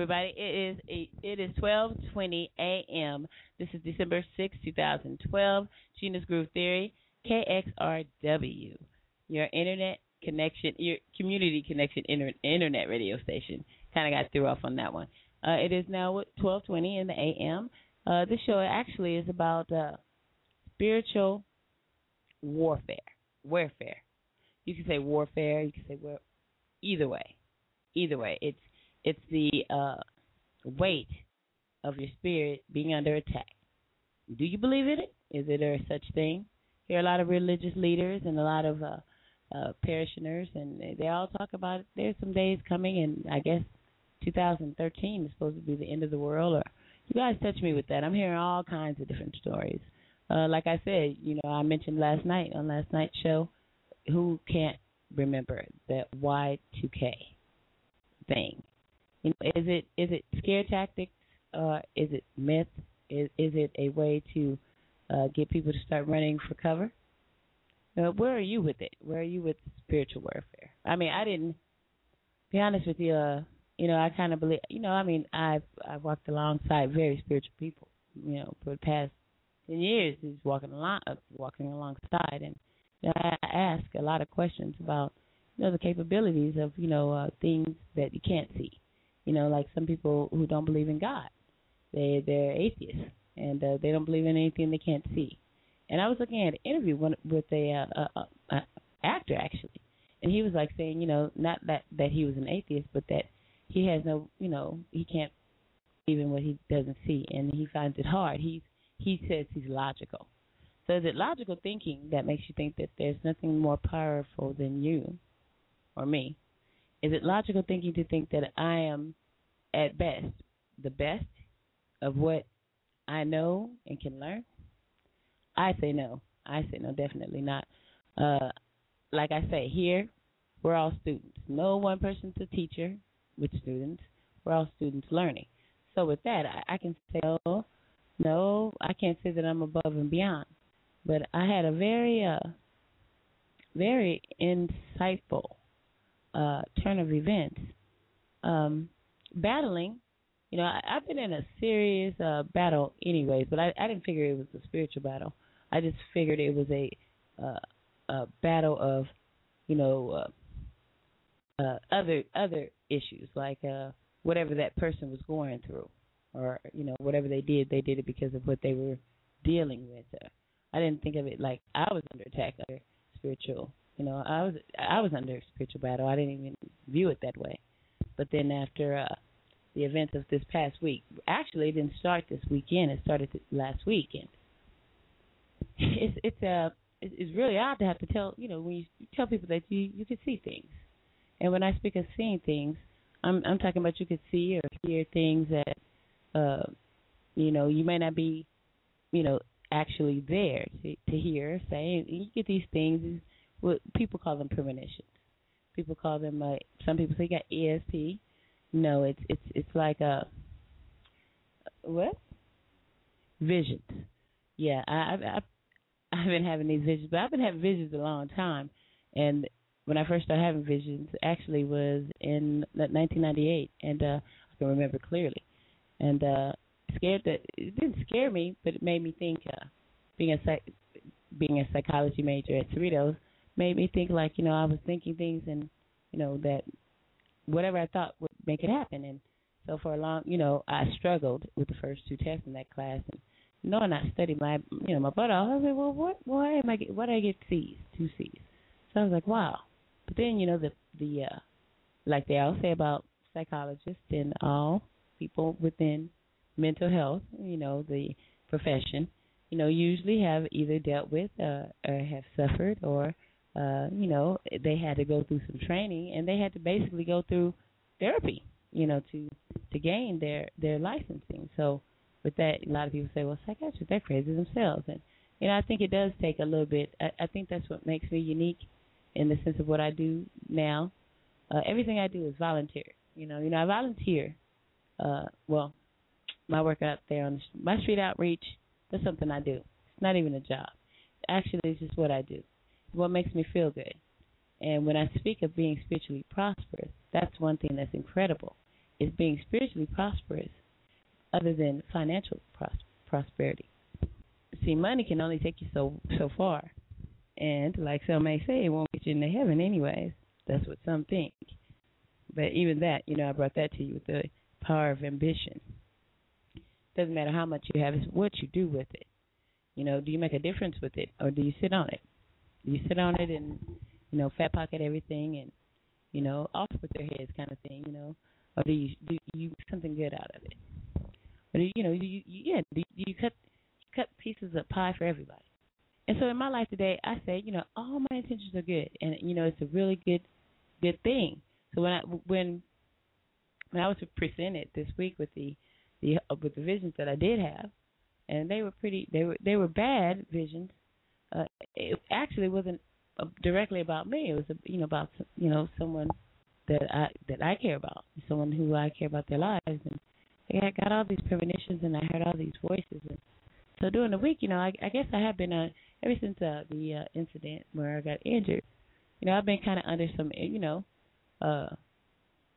Everybody. It is it is 12:20 a.m. This is December 6, 2012. Gena's Groove Theory, KXRW, your internet connection, your community connection inter- internet radio station. Kind of got threw off on that one. Uh, it is now 12:20 in the a.m. Uh, this show actually is about uh, spiritual warfare. Warfare. You can say warfare. You can say war. Either way, either way, it's it's the uh, weight of your spirit being under attack. Do you believe in it? Is it a such thing? Here are a lot of religious leaders and a lot of uh, uh, parishioners, and they all talk about it. There's some days coming, and I guess 2013 is supposed to be the end of the world. Or you guys touch me with that. I'm hearing all kinds of different stories. Uh, like I said, you know, I mentioned last night on last night's show. Who can't remember that Y2K thing? You know, is it is it scare tactics? Uh, is it myth? Is is it a way to uh, get people to start running for cover? Uh, where are you with it? Where are you with spiritual warfare? I mean, I didn't. Be honest with you. Uh, you know, I kind of believe. You know, I mean, I've I've walked alongside very spiritual people. You know, for the past ten years, he's walking along, uh, walking alongside, and you know, I ask a lot of questions about you know the capabilities of you know uh, things that you can't see. You know, like some people who don't believe in God, they they're atheists and uh, they don't believe in anything they can't see. And I was looking at an interview with, with a, uh, a, a actor actually, and he was like saying, you know, not that that he was an atheist, but that he has no, you know, he can't even what he doesn't see, and he finds it hard. He he says he's logical. So is it logical thinking that makes you think that there's nothing more powerful than you or me? Is it logical thinking to think that I am, at best, the best of what I know and can learn? I say no. I say no, definitely not. Uh, like I say, here we're all students. No one person's a teacher with students. We're all students learning. So with that, I, I can say no, no, I can't say that I'm above and beyond. But I had a very, uh, very insightful uh, turn of events, um, battling, you know, I, I've been in a serious uh battle anyways, but I I didn't figure it was a spiritual battle. I just figured it was a uh a battle of, you know, uh, uh other other issues like uh whatever that person was going through or you know whatever they did they did it because of what they were dealing with uh, i didn't think of it like i was under attack under spiritual you know i was i was under spiritual battle. I didn't even view it that way. But then after uh the events of this past week actually it didn't start this weekend. It started last weekend. It's it's uh it's really odd to have to tell you know when you tell people that you you can see things. And when i speak of seeing things i'm i'm talking about you could see or hear things that uh you know you may not be you know actually there to to hear say. You get these things what people call them premonitions. People call them uh some people say you got esp no it's it's it's like a what? Visions. Yeah i i i've been having these visions but i've been having visions a long time. And when i first started having visions actually was in 1998 and uh i can remember clearly. And uh scared that it didn't scare me, but it made me think. Uh, being a psych, being a psychology major at Cerritos made me think like you know I was thinking things and you know that whatever I thought would make it happen. And so for a long, you know, I struggled with the first two tests in that class and knowing I studied my you know my butt off. I was like, well, what? Why am I get? Why did I get C's? Two C's. So I was like, wow. But then you know the the uh like they all say about psychologists and all people within mental health, you know, the profession, you know, usually have either dealt with uh, or have suffered or, uh, you know, they had to go through some training and they had to basically go through therapy, you know, to to gain their their licensing. So with that, a lot of people say, well, psychiatrists they're crazy themselves, and you know, I think it does take a little bit. I, I think that's what makes me unique in the sense of what I do now. Uh, everything I do is volunteer. You know, you know, I volunteer. Uh, well, my work out there on the, my street outreach. That's something I do. It's not even a job. Actually, it's just what I do. What makes me feel good. And when I speak of being spiritually prosperous, that's one thing that's incredible. Is being spiritually prosperous, other than financial pros- prosperity. See, money can only take you so so far, and like some may say, it won't get you into heaven anyways. That's what some think. But even that, you know, I brought that to you with the power of ambition. Doesn't matter how much you have, it's what you do with it. You know, do you make a difference with it, or do you sit on it? You sit on it and you know fat pocket everything and you know off with their heads kind of thing, you know, or do you do you something good out of it? Do you, know you, you yeah do you, cut cut pieces of pie for everybody? And so in my life today, I say you know all my intentions are good, and you know it's a really good good thing. So when I when when I was presented this week with the the with the visions that I did have, and they were pretty. They were they were bad visions. Uh, it actually wasn't uh, directly about me. It was uh, you know about you know someone that I that I care about, someone who I care about their lives, and I got all these premonitions, and I heard all these voices, and so during the week, you know, I, I guess I have been uh, ever since uh, the uh, incident where I got injured. You know, I've been kind of under some, you know, uh,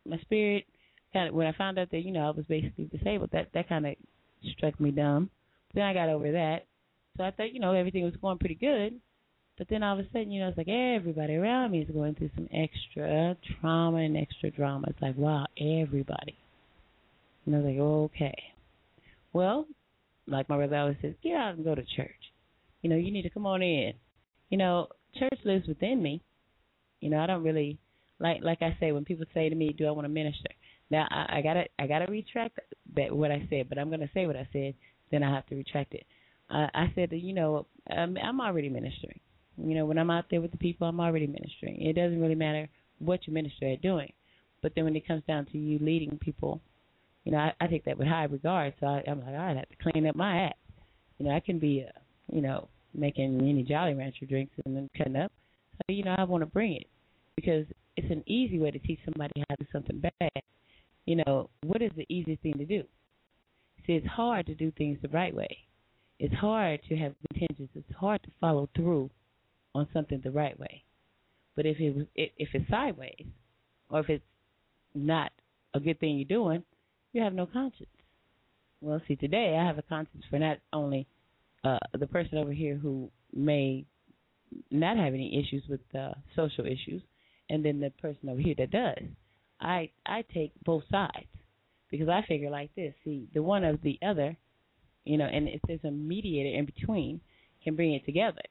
my spirit kind of when I found out that you know I was basically disabled, that that kind of struck me dumb. Then I got over that, so I thought you know everything was going pretty good. But then all of a sudden, you know, it's like everybody around me is going through some extra trauma and extra drama. It's like, wow, everybody. And I was like, okay. Well, like my brother always says, get out and go to church. You know, you need to come on in. You know, church lives within me. You know, I don't really like like I say when people say to me, "Do I want to minister?" Now I, I gotta I gotta retract that what I said, but I'm gonna say what I said. Then I have to retract it. I, I said that you know I'm, I'm already ministering. You know when I'm out there with the people, I'm already ministering. It doesn't really matter what you minister at doing, but then when it comes down to you leading people, you know I, I take that with high regard. So I, I'm like I have to clean up my act. You know I can be uh, you know making any Jolly Rancher drinks and then cutting up. So you know I want to bring it because it's an easy way to teach somebody how to do something bad you know, what is the easiest thing to do? See, it's hard to do things the right way. It's hard to have intentions. It's hard to follow through on something the right way. But if it was, if it's sideways, or if it's not a good thing you're doing, you have no conscience. Well, see, today I have a conscience for not only uh, the person over here who may not have any issues with uh, social issues, and then the person over here that does. I I take both sides because I figure like this. See, the one of the other, you know, and if there's a mediator in between, can bring it together.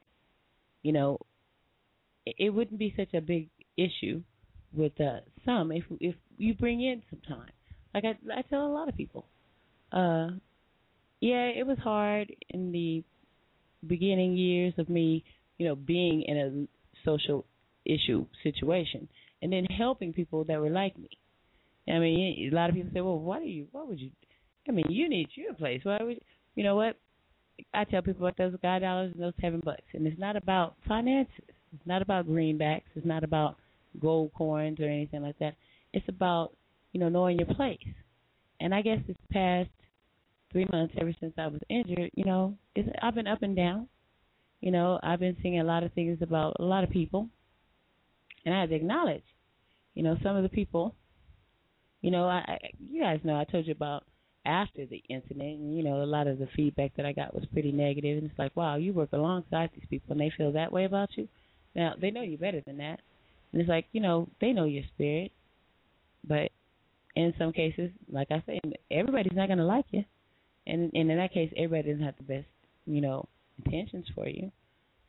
You know, it, it wouldn't be such a big issue with uh, some if if you bring in some time. Like I I tell a lot of people, uh, yeah, it was hard in the beginning years of me, you know, being in a social issue situation and then helping people that were like me. I mean, a lot of people say, "Well, why do you? What would you? I mean, you need your place. Why would? You know what? I tell people about those guy dollars and those seven bucks, and it's not about finances. It's not about greenbacks. It's not about gold coins or anything like that. It's about you know knowing your place. And I guess this past three months, ever since I was injured, you know, it's, I've been up and down. You know, I've been seeing a lot of things about a lot of people, and I have to acknowledge, you know, some of the people. You know, I you guys know I told you about after the incident, and you know, a lot of the feedback that I got was pretty negative, and it's like, wow, you work alongside these people, and they feel that way about you. Now they know you better than that, and it's like, you know, they know your spirit, but in some cases, like I said, everybody's not going to like you, and and in that case, everybody doesn't have the best, you know, intentions for you.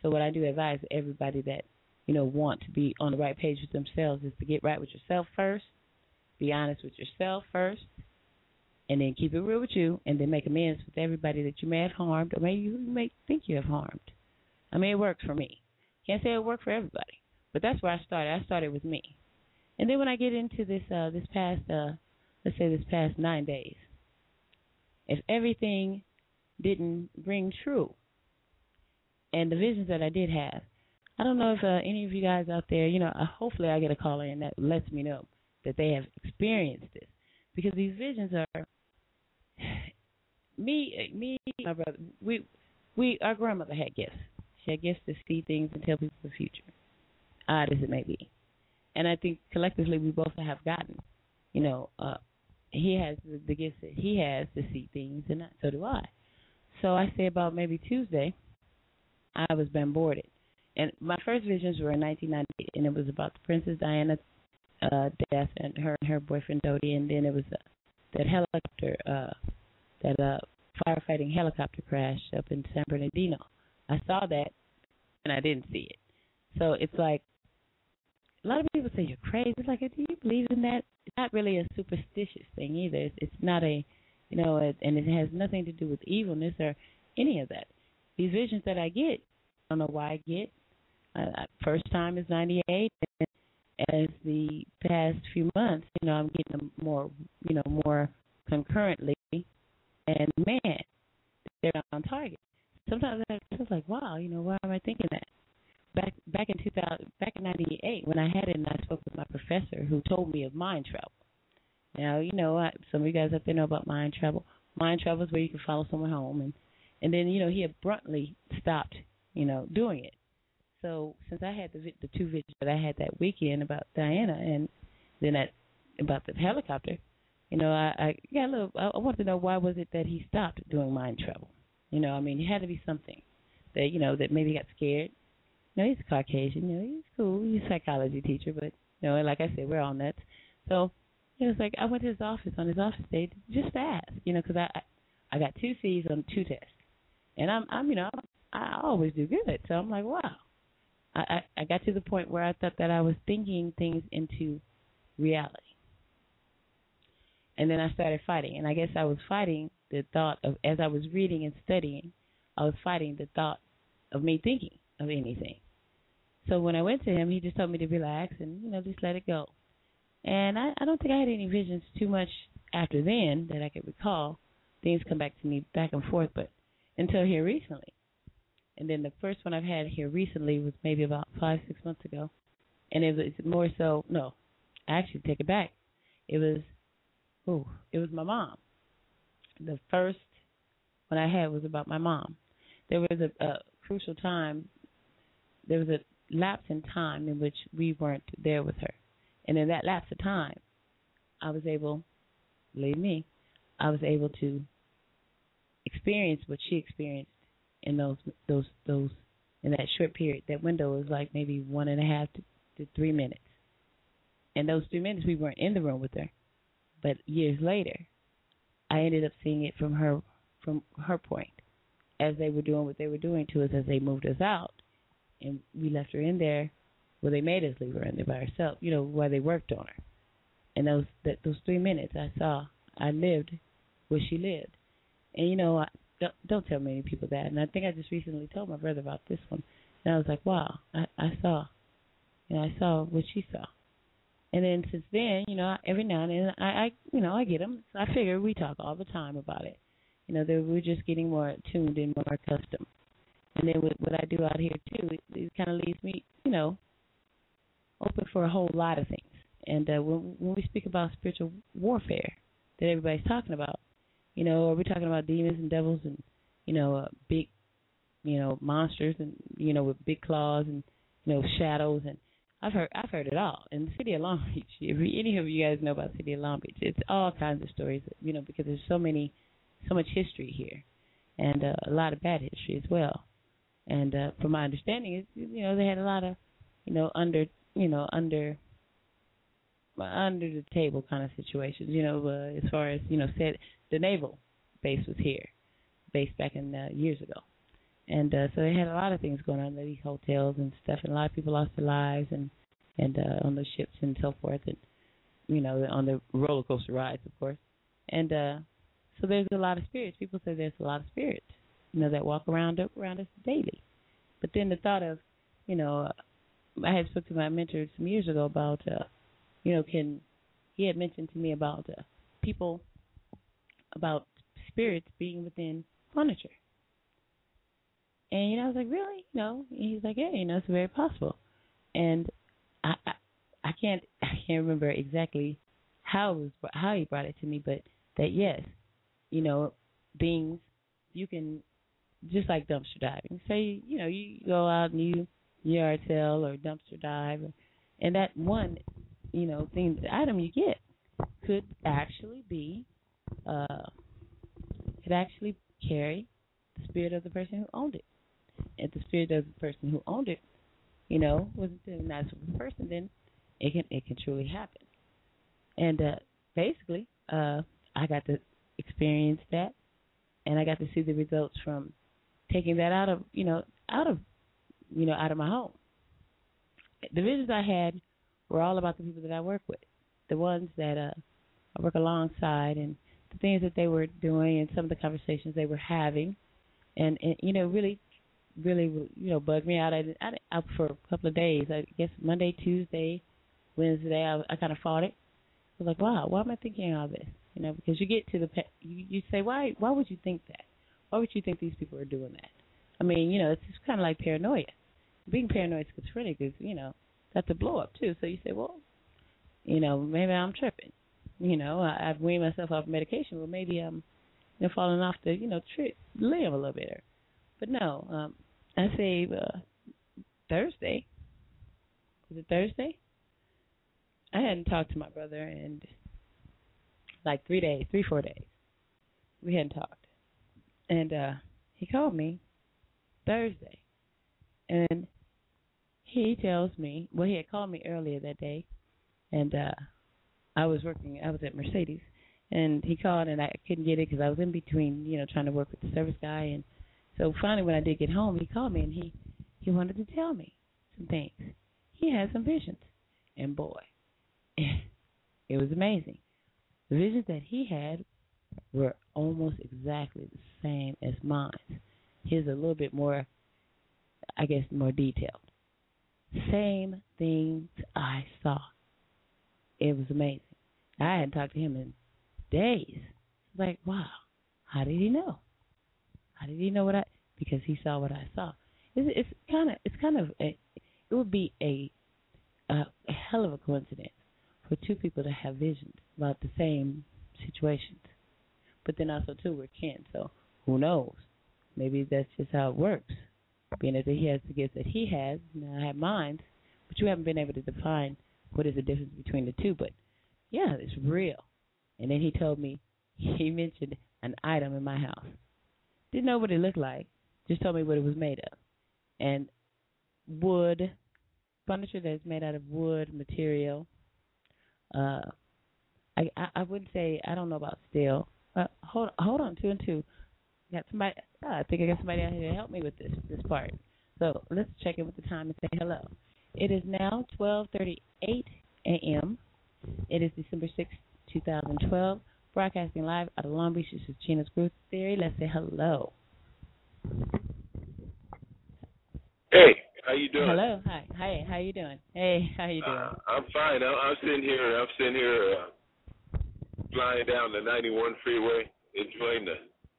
So what I do advise everybody that you know want to be on the right page with themselves is to get right with yourself first, be honest with yourself first, and then keep it real with you, and then make amends with everybody that you may have harmed or maybe you may think you have harmed. I mean, it worked for me. Can't say it worked for everybody, but that's where I started. I started with me, and then when I get into this uh this past uh let's say this past nine days, if everything didn't ring true, and the visions that I did have, I don't know if uh, any of you guys out there, you know, uh, hopefully I get a caller in that lets me know that they have experienced this, because these visions are me, me, my brother. We, we, our grandmother had gifts. She had gifts to see things and tell people the future, odd as it may be. And I think collectively we both have gotten, you know, uh, he has the, the gifts that he has to see things, and so do I. So I say about maybe Tuesday, I was bombarded, and my first visions were in 1998, and it was about the Princess Diana uh, death and her and her boyfriend Dodi, and then it was uh, that helicopter, uh, that uh, firefighting helicopter crash up in San Bernardino. I saw that, and I didn't see it. So it's like a lot of people say you're crazy. It's like, do you believe in that? It's not really a superstitious thing either. It's, it's not a, you know, and it has nothing to do with evilness or any of that. These visions that I get, I don't know why I get. Uh, first time is '98, and as the past few months, you know, I'm getting them more, you know, more concurrently. And man, they're on target. Sometimes I feel like, wow, you know, why am I thinking that? Back back in 2000, back in '98, when I had it, and I spoke with my professor who told me of mind travel. Now, you know, I, some of you guys up there know about mind travel. Mind travel is where you can follow someone home, and and then you know he abruptly stopped, you know, doing it. So since I had the the two videos that I had that weekend about Diana, and then that about the helicopter, you know, I, I got a little. I, I wanted to know why was it that he stopped doing mind travel. You know, I mean, it had to be something that you know that maybe got scared. You know, he's Caucasian. You know, he's cool. He's a psychology teacher, but you know, like I said, we're all nuts. So it was like I went to his office on his office day just to ask, you know, because I I got two C's on two tests, and I'm I'm you know I always do good. So I'm like, wow. I, I I got to the point where I thought that I was thinking things into reality. And then I started fighting, and I guess I was fighting the thought of as I was reading and studying, I was fighting the thought of me thinking of anything. So when I went to him, he just told me to relax and you know just let it go. And I, I don't think I had any visions too much after then that I could recall. Things come back to me back and forth, but until here recently. And then the first one I've had here recently was maybe about five, six months ago. And it was more so no, I actually take it back. It was oh, it was my mom. The first one I had was about my mom. There was a, a crucial time there was a lapse in time in which we weren't there with her. And in that lapse of time I was able, believe me, I was able to experience what she experienced in those those those in that short period. That window was like maybe one and a half to, to three minutes. And those three minutes we weren't in the room with her. But years later, I ended up seeing it from her from her point as they were doing what they were doing to us as they moved us out, and we left her in there. Well, they made us leave her in there by herself, you know, while they worked on her. And those that those three minutes, I saw, I lived where she lived, and you know, I, don't don't tell many people that. And I think I just recently told my brother about this one, and I was like, wow, I I saw, you know, I saw what she saw. And then since then, you know, every now and then I, I you know, I get them. So I figure we talk all the time about it. You know, that we're just getting more tuned and more accustomed. And then with what I do out here too, it, it kind of leaves me, you know, open for a whole lot of things. And uh, when when we speak about spiritual warfare that everybody's talking about, you know, are we talking about demons and devils and you know, uh, big, you know, monsters and you know with big claws and you know shadows and I've heard I've heard it all. In the city of Long Beach, if any of you guys know about the city of Long Beach, it's all kinds of stories. You know, because there's so many, so much history here, and uh, a lot of bad history as well. And uh, from my understanding, is you know they had a lot of, you know, under you know under under the table kind of situations. You know, uh, as far as you know, said the naval base was here, based back in uh, years ago and uh, so they had a lot of things going on these hotels and stuff, and a lot of people lost their lives and and uh, on the ships and so forth, and you know on the roller coaster rides, of course, and uh, so there's a lot of spirits. People say there's a lot of spirits, you know, that walk around around us daily. But then the thought of, you know, I had spoke to my mentor some years ago about, uh, you know, can he had mentioned to me about uh, people about spirits being within furniture and you know, I was like, really? Know? And he's like, yeah, you know, it's very possible. And I, I, I can't, I can't remember exactly how it was, how he brought it to me, but that yes, you know, things you can, just like dumpster diving. Say, you know, you go out and you yard sale or dumpster dive, and that one, you know, thing, the item you get could actually be, uh, could actually carry the spirit of the person who owned it if the spirit of the person who owned it, you know, wasn't a nice person, then it can it can truly happen. And uh basically, uh I got to experience that and I got to see the results from taking that out of you know, out of you know, out of my home. The visions I had were all about the people that I work with. The ones that uh I work alongside and the things that they were doing and some of the conversations they were having and, and you know really really you know bugged me out. I I out for a couple of days. I guess Monday, Tuesday, Wednesday. I I kind of fought it. I was like, wow, why am I thinking all this? You know, because you get to the you you say why why would you think that? Why would you think these people are doing that? I mean, you know, it's just kind of like paranoia. Being paranoid schizophrenic is you know that's a blow up too. So you say, well, you know, maybe I'm tripping. You know, I, I've weaned myself off medication, but maybe I'm you know falling off the you know trip limb a little bit. But no, um, I say uh, Thursday. Was it Thursday? I hadn't talked to my brother in like three days, three four days. We hadn't talked, and uh he called me Thursday, and he tells me well he had called me earlier that day, and uh I was working. I was at Mercedes, and he called and I couldn't get it because I was in between, you know, trying to work with the service guy and so finally, when I did get home, he called me and he he wanted to tell me some things. He had some visions, and boy, it was amazing. The visions that he had were almost exactly the same as mine. His a little bit more, I guess, more detailed. Same things I saw. It was amazing. I hadn't talked to him in days. Like, wow, how did he know? How did he know what I? Because he saw what I saw. It's, kind of it's kind of a, it would be a, a a hell of a coincidence for two people to have visions about the same situations, but then also too we're kin. So who knows? Maybe that's just how it works. Being that he has the gifts that he has, and I have mine, but you haven't been able to define what is the difference between the two. But yeah, it's real. And then he told me he mentioned an item in my house. Didn't know what it looked like. Just told me what it was made of. And wood, furniture that's made out of wood material. Uh, I, I I wouldn't say I don't know about steel. Uh, hold hold on, two and two. Got somebody. Oh, I think I got somebody out here to help me with this this part. So let's check in with the time and say hello. It is now 12:38 a.m. It is December 6, 2012. Broadcasting live out of Long Beach. This is Gena's Groove Theory. Let's say hello. Hey, how you doing? Hello. Hi. Hi. How you doing? Hey, how you doing? Uh, I'm fine. I'm, I'm sitting here. I'm sitting here uh, flying down the 91 freeway, enjoying the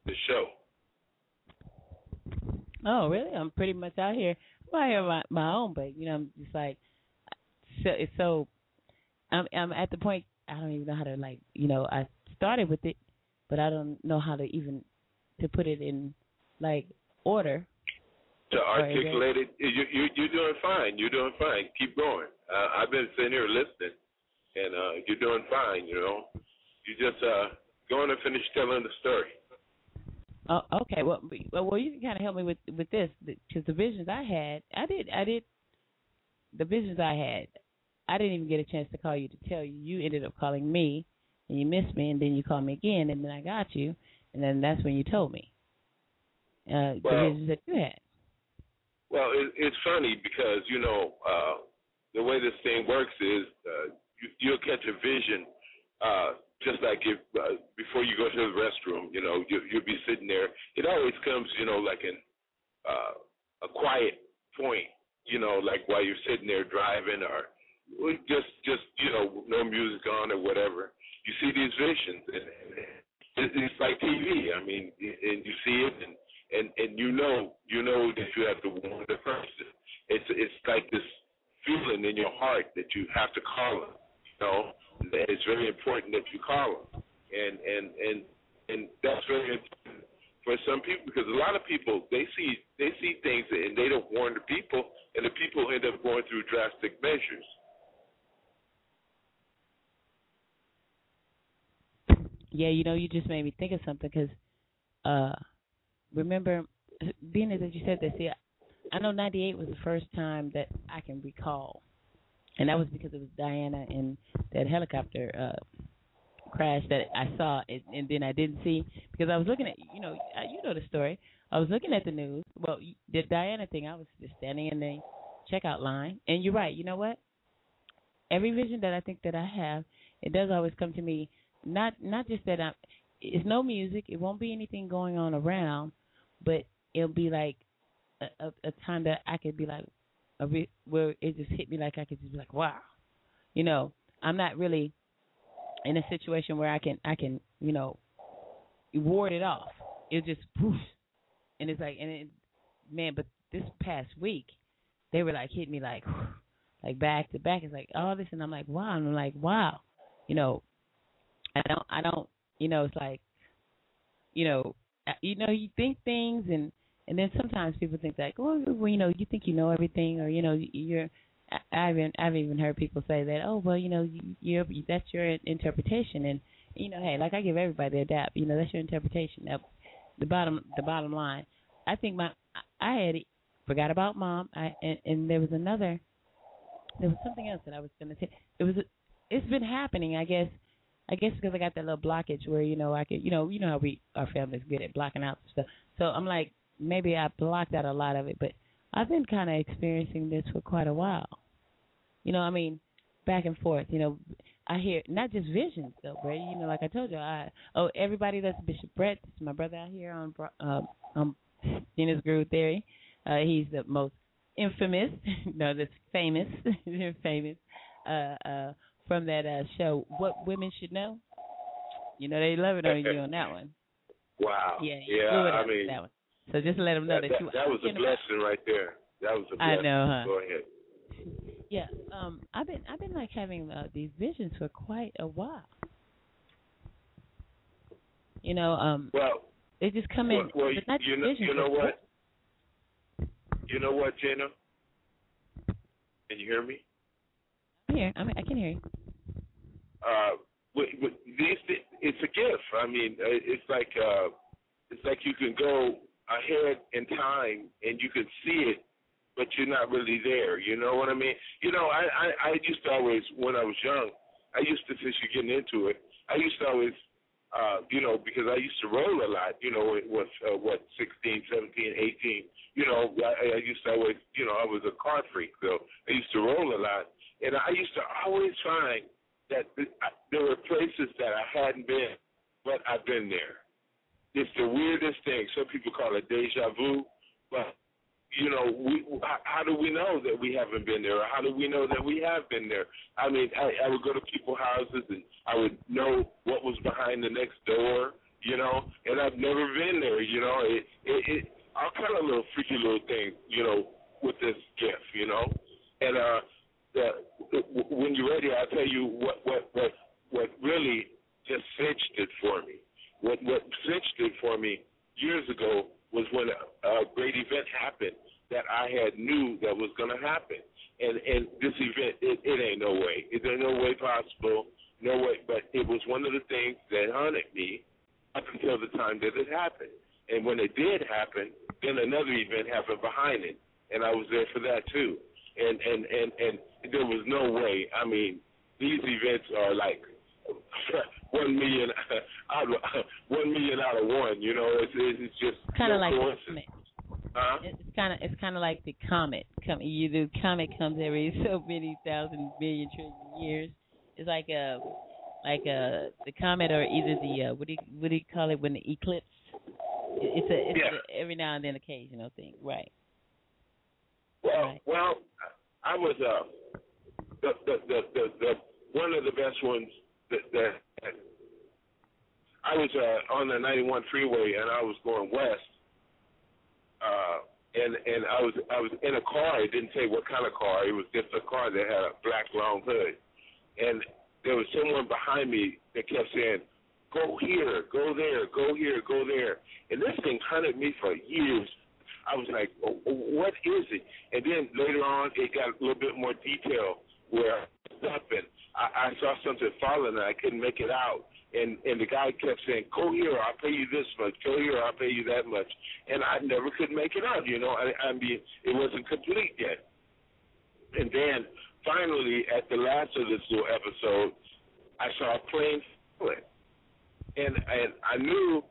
the show. Oh, really? I'm pretty much out here. I'm out here my, my own, but you know, I'm just like, so it's so. I'm I'm at the point I don't even know how to like, you know, I started with it, but I don't know how to even to put it in like order. To articulate it, you, you you're doing fine. You're doing fine. Keep going. Uh, I've been sitting here listening, and uh, you're doing fine. You know, you just uh, go on and finish telling the story. Oh, okay. Well, well, you can kind of help me with with this because the visions I had, I did, I did, the visions I had, I didn't even get a chance to call you to tell you. You ended up calling me, and you missed me, and then you called me again, and then I got you, and then that's when you told me uh, well, the that you had. Well, it, it's funny because you know uh, the way this thing works is uh, you, you'll catch a vision. Uh, just like if uh, before you go to the restroom, you know, you, you'll be sitting there. It always comes, you know, like in uh, a quiet point, you know, like while you're sitting there driving or just, just you know, no music on or whatever. You see these visions, and, it's like TV. I mean, and you see it, and and and you know, you know that you have to warn the person. It's it's like this feeling in your heart that you have to call them. You know, it's very important that you call them, and and and and that's very important for some people because a lot of people they see they see things and they don't warn the people, and the people end up going through drastic measures. Yeah, you know, you just made me think of something because, uh, remember, being as you said that, see, I know '98 was the first time that I can recall and that was because it was Diana and that helicopter uh crash that I saw and, and then I didn't see because I was looking at you know you know the story. I was looking at the news. Well, the Diana thing, I was just standing in the checkout line, and you're right. You know what? Every vision that I think that I have, it does always come to me. Not not just that I'm. It's no music. It won't be anything going on around, but it'll be like a, a, a time that I could be like, a re- where it just hit me like I could just be like, wow, you know, I'm not really in a situation where I can I can you know ward it off. It just poof, and it's like and it, man, but this past week they were like hitting me like like back to back. It's like all this, and I'm like wow, and I'm like wow, you know, I don't I don't you know it's like you know uh, you know you think things and and then sometimes people think that, well, you know, you think you know everything, or you know, you're. I've even I've even heard people say that, oh, well, you know, you, you're that's your interpretation, and you know, hey, like I give everybody their dap, you know, that's your interpretation. Now, the bottom the bottom line, I think my I had forgot about mom, I and, and there was another, there was something else that I was going to say. It was it's been happening, I guess. I guess because I got that little blockage where you know I could, you know, you know how we our family's good at blocking out stuff. So I'm like, maybe I blocked out a lot of it, but I've been kind of experiencing this for quite a while. You know, I mean, back and forth. You know, I hear not just visions though, Brady. You know, like I told you, I oh everybody that's Bishop Brett, this is my brother out here on um um Gena's Groove Theory. Uh, he's the most infamous, no, that's famous, famous, uh, uh, from that uh show. What women should know. You know, they love it on you on that one. Wow. Yeah, yeah. I mean, that one. So just let them know that, that, you. That was a blessing right there. That was a blessing. I know, huh? Go ahead. Yeah, um, I've been I've been like having uh, these visions for quite a while. You know, um, well, they just come in. Well, but not you know, visions, you know what? You know what, Gena? Can you hear me? I'm here. I mean, I can hear you. Uh, with, with these, it's a gift. I mean, uh, it's like uh, it's like you can go ahead in time and you can see it, but you're not really there. You know what I mean? You know, I I, I used to always when I was young, I used to since you're getting into it, I used to always uh, you know, because I used to roll a lot, you know, it was, uh, what, 16, 17, 18, you know, I, I used to always, you know, I was a car freak, so I used to roll a lot. And I used to always find that there were places that I hadn't been, but I've been there. It's the weirdest thing. Some people call it deja vu, but you know, we how do we know that we haven't been there, or how do we know that we have been there? I mean, I, I would go to people's houses and I would know what was behind the next door, you know, and I've never been there, you know. It, it, it all kind of little freaky little thing, you know, with this gift, you know, and uh Uh, the, when you're ready, I'll tell you what what what what really just cinched it for me. What what cinched it for me years ago was when a, a great event happened that I had knew that was going to happen, and and this event it, it ain't no way, it ain't no way possible, no way. But it was one of the things that haunted me up until the time that it happened, and when it did happen, then another event happened behind it, and I was there for that too. And and and and there was no way. I mean, these events are like one million out of one million out of one. You know, it's it's just kind of no like huh? it's kind of it's kind of like the comet. Come, you the comet comes every so many thousand million trillion years. It's like a like a the comet or either the uh, what do you, what do you call it when the eclipse? It's a it's yeah. a every now and then occasional thing, right? Well, right. well, I was uh the the the the, the one of the best ones that that I was uh on the 91 freeway and I was going west. Uh and and I was I was in a car. It didn't say what kind of car. It was just a car that had a black long hood, and there was someone behind me that kept saying, "Go here, go there, go here, go there." And this thing hunted me for years I was like, what is it? And then later on, it got a little bit more detail where up and I, I saw something falling and I couldn't make it out. And and the guy kept saying, "Go here, I'll pay you this much. Go here, I'll pay you that much." And I never could make it out. You know, I, I mean, it wasn't complete yet. And then finally, at the last of this little episode, I saw a plane falling, and and I knew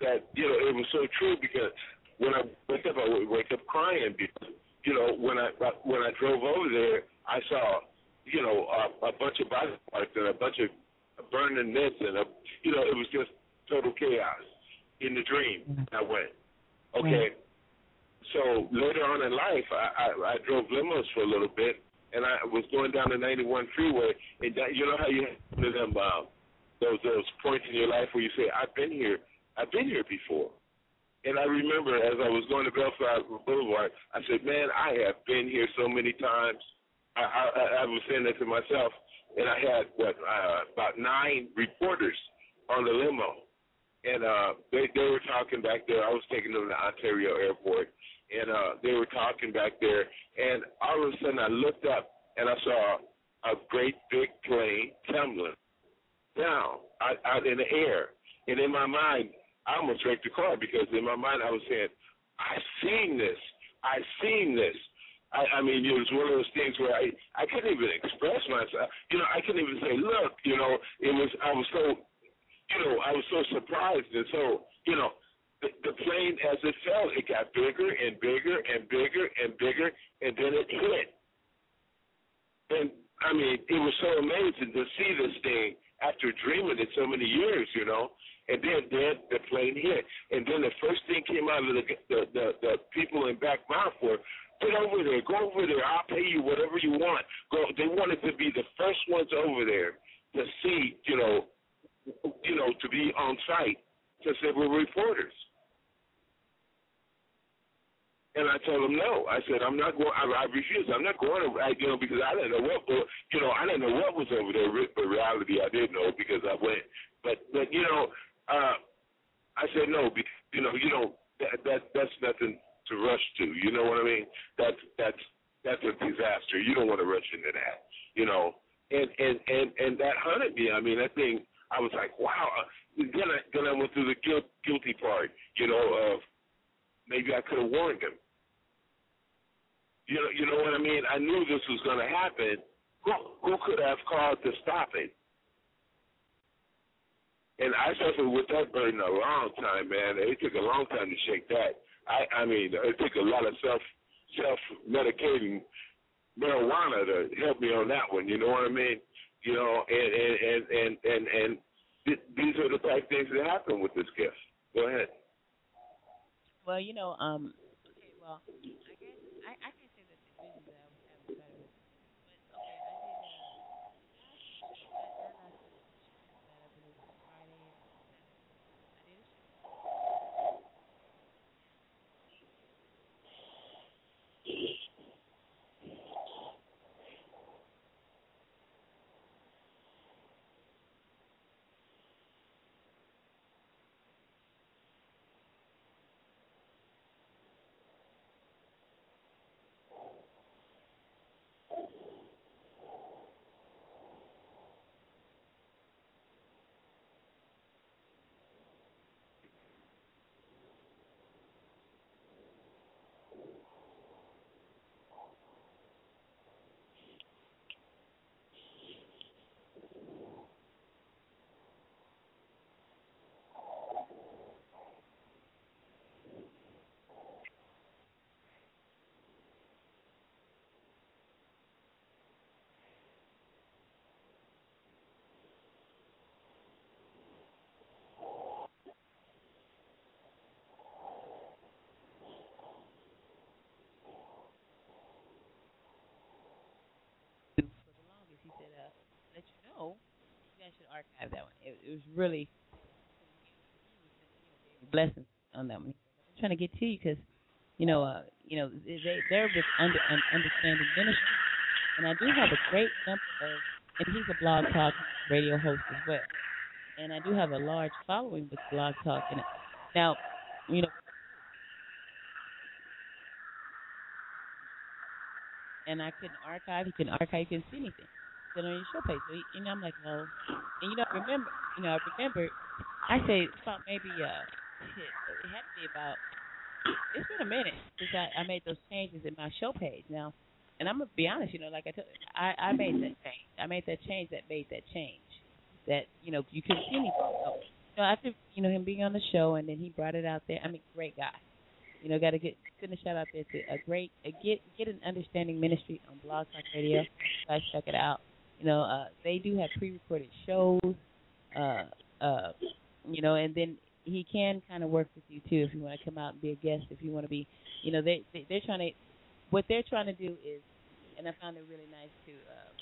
that you know it was so true because when I wake up, I would wake up crying because you know when I when I drove over there, I saw you know a, a bunch of body parts and a bunch of burning mitts and a you know it was just total chaos in the dream. I went okay. So later on in life, I, I, I drove limos for a little bit, and I was going down the 91 freeway, and that, you know how you have them uh, those those points in your life where you say, "I've been here, I've been here before." And I remember as I was going to Bellflower Boulevard, I said, "Man, I have been here so many times." I, I, I was saying that to myself, and I had what uh, about nine reporters on the limo, and uh, they they were talking back there. I was taking them to Ontario Airport, and uh, they were talking back there, and all of a sudden I looked up and I saw a great big plane tumbling down out, out in the air, and in my mind I almost wrecked the car because in my mind I was saying, I've seen this. I've seen this. I, I mean, it was one of those things where I I couldn't even express myself. You know, I couldn't even say, look. You know, it was I was so, you know, I was so surprised and so, you know, the, the plane as it fell, it got bigger and bigger and bigger and bigger, and then it hit. And I mean, it was so amazing to see this thing after dreaming it so many years, you know and then then the plane hit, and then the first thing came out of the the the, the people in back mouth were, get over there, go over there, I'll pay you whatever you want. Go. They wanted to be the first ones over there to see, you know, you know, to be on site since they were reporters. And I told them no. I said I'm not going. I, I refused. I'm not going. I, you know, because I didn't know what. You know, I didn't know what was over there. But reality, I did know because I went. But but you know, uh, I said no because you know you know that, that that's nothing to rush to. You know what I mean? That's that's that's a disaster. You don't want to rush into that. You know, and and and and that hunted me. I mean, that thing I was like, wow. Then I then I went through the guilt, guilty part, you know, of maybe I could have warned him. You know, you know what I mean. I knew this was going to happen. Who who could have called to stop it? And I suffered with that burden a long time, man. It took a long time to shake that. I I mean, it took a lot of self self medicating marijuana to help me on that one. You know what I mean? You know, and and and and and, and th- these are the type things that happen with this gift. Go ahead. Well, you know, um, okay, well, I guess I, I can say that the vision that I was having better with, but okay, I did. Uh, that, that last that I believe was Friday or Saturday. I did a show. for the longest. He said, uh, "Let you know, you guys should archive that one. It, it was really blessing on that one. I'm trying to get to you because, you know, uh, you know, they they're with under un, understanding ministry, and I do have a great number of, and he's a blog talk radio host as well, and I do have a large following with blog talk. And now, you know, and I couldn't archive. He couldn't archive. He couldn't see anything. Then on your show page, so he, know, I'm like, well, and you know, I remember, you know, I remember, I say about maybe, uh, it had to be about. It's been a minute since I, I made those changes in my show page now, and I'm gonna be honest, you know, like I told, I I made that change. I made that change that made that change. That you know you couldn't see anything. So, know, after you know him being on the show, and then he brought it out there. I mean, great guy. You know, got to get a shout out there to a great a get get an understanding ministry on Blog Talk Radio. Guys, check it out. You know, uh, they do have pre-recorded shows. Uh, uh, you know, and then he can kind of work with you too if you want to come out and be a guest. If you want to be, you know, they, they they're trying to what they're trying to do is, and I found it really nice to. Uh,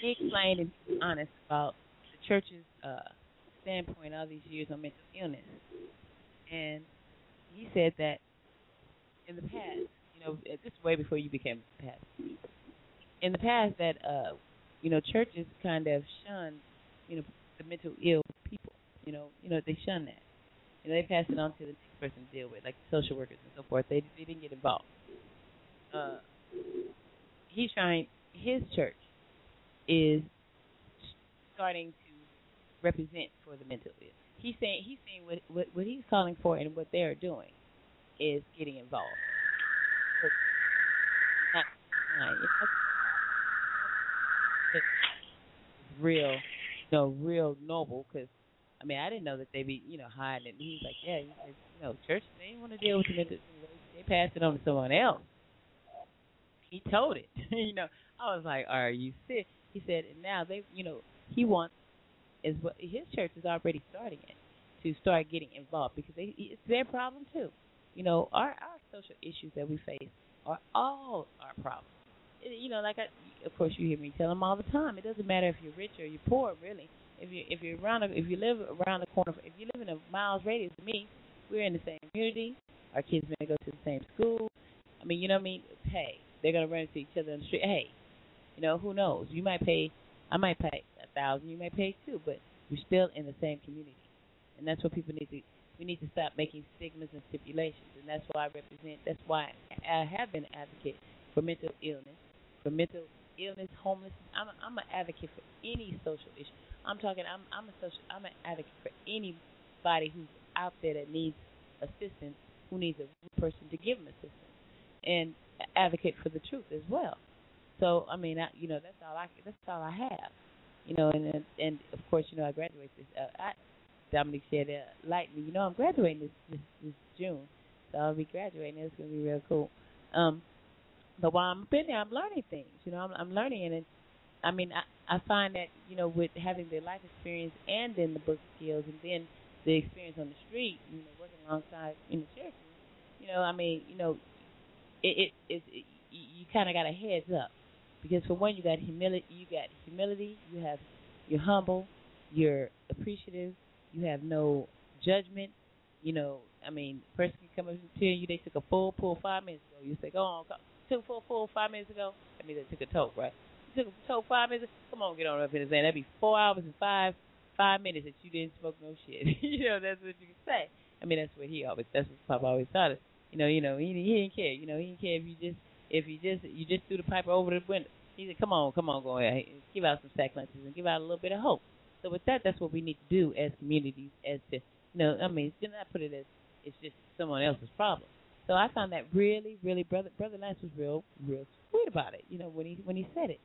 he explained and be honest about the church's uh, standpoint all these years on mental illness, and he said that in the past, you know, this way before you became a pastor. In the past, that uh, you know, churches kind of shunned, you know, the mental ill people. You know, you know, they shun that. You know, they pass it on to the next person to deal with, like social workers and so forth. They they didn't get involved. Uh, he's trying. His church is starting to represent for the mental ill. He's saying he's saying what what, what he's calling for and what they're doing is getting involved. Not, it's real, you know, real noble. Because I mean, I didn't know that they be you know hiding it. And he's like, yeah, you know, church they want to deal with mental. They passed it on to someone else. He told it. you know, I was like, are you sick? He said, and now they, you know, he wants is what his church is already starting it to start getting involved because they, it's their problem too. You know, our our social issues that we face are all our problems. You know, like I, of course you hear me tell them all the time. It doesn't matter if you're rich or you're poor, really. If you if you're around if you live around the corner, if you live in a miles radius of me, we're in the same community. Our kids may go to the same school. I mean, you know what I mean? Hey, they're gonna run into each other in the street. Hey, you know, who knows? You might pay. I might pay a thousand. You might pay two, but we're still in the same community, and that's what people need to. We need to stop making stigmas and stipulations, and that's why I represent. That's why I have been an advocate for mental illness, for mental illness, homelessness. I'm a, I'm an advocate for any social issue. I'm talking. I'm I'm a social. I'm an advocate for anybody who's out there that needs assistance, who needs a person to give them assistance, and advocate for the truth as well. So I mean, I, you know, that's all I that's all I have. You know, and and, of course, you know, I graduate this. Uh, I, Dominic said, uh, "Lightly, you know, I'm graduating this this, this June, so I'll be graduating. It's gonna be real cool." Um, but while I'm been there, I'm learning things. You know, I'm, I'm learning, and I mean, I, I find that you know, with having the life experience and then the book skills, and then the experience on the street, you know, working alongside in the church, you know, I mean, you know, it it, it, it you kind of got a heads up because for one, you got humility, you got humility, you have you're humble, you're appreciative, you have no judgment. You know, I mean, person can come up to you, they took a full pull five minutes ago. You say, go on, took a full five minutes ago. I mean, they took a toke, right? You took a toke five minutes. Come on, get on up in the saying that'd be four hours and five five minutes that you didn't smoke no shit. you know, that's what you can say. I mean, that's what he always. That's what Papa always taught us. You know, you know, he he didn't care. You know, he didn't care if you just if you just you just threw the pipe over the window. He said, "Come on, come on, go ahead, give out some sack lunches and give out a little bit of hope." So with that, that's what we need to do as communities. As to, you know, I mean, do not put it as it's just someone else's problem. So I found that really, really, brother, brother Lance was real, real sweet about it. You know, when he when he said it,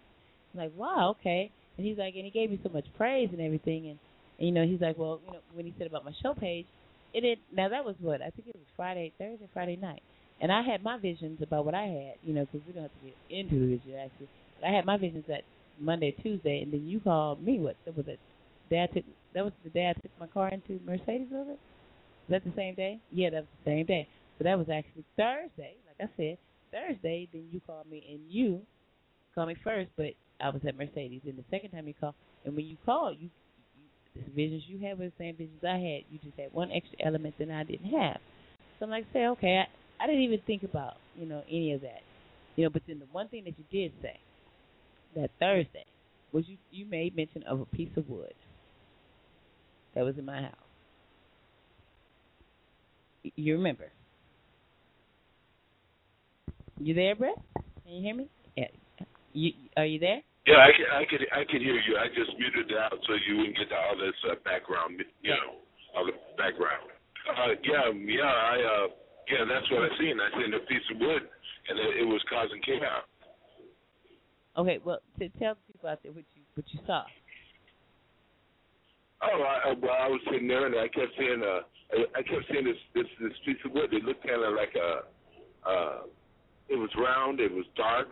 I'm like, wow, okay. And he's like, and he gave me so much praise and everything, and, and you know, he's like, well, you know, when he said about my show page, it did. Now that was what I think it was Friday, Thursday, Friday night, and I had my visions about what I had, you know, because we don't have to get into the vision actually. But I had my visions that Monday, Tuesday, and then you called me. What was it? Day took that was the day I took my car into Mercedes it? Was that the same day? Yeah, that was the same day. So that was actually Thursday, like I said. Thursday, then you called me and you called me first, but I was at Mercedes. And the second time you called, and when you called, you, you the visions you had were the same visions I had. You just had one extra element that I didn't have. So I'm like, say, okay, I, I didn't even think about you know any of that, you know. But then the one thing that you did say that Thursday was you you made mention of a piece of wood that was in my house. You remember? You there, Brett? Can you hear me? Yeah. You are you there? Yeah, I can, I could I could hear you. I just muted it out so you wouldn't get all this uh, background, you know, all the background. Uh, yeah, yeah, I uh, yeah, that's what I seen. I seen a piece of wood, and it, it was causing chaos. Okay, well, to tell the people out there what you what you saw. Oh, I, well, I was sitting there and I kept seeing uh, I kept seeing this this this piece of wood. It looked kind of like a, uh, it was round, it was dark,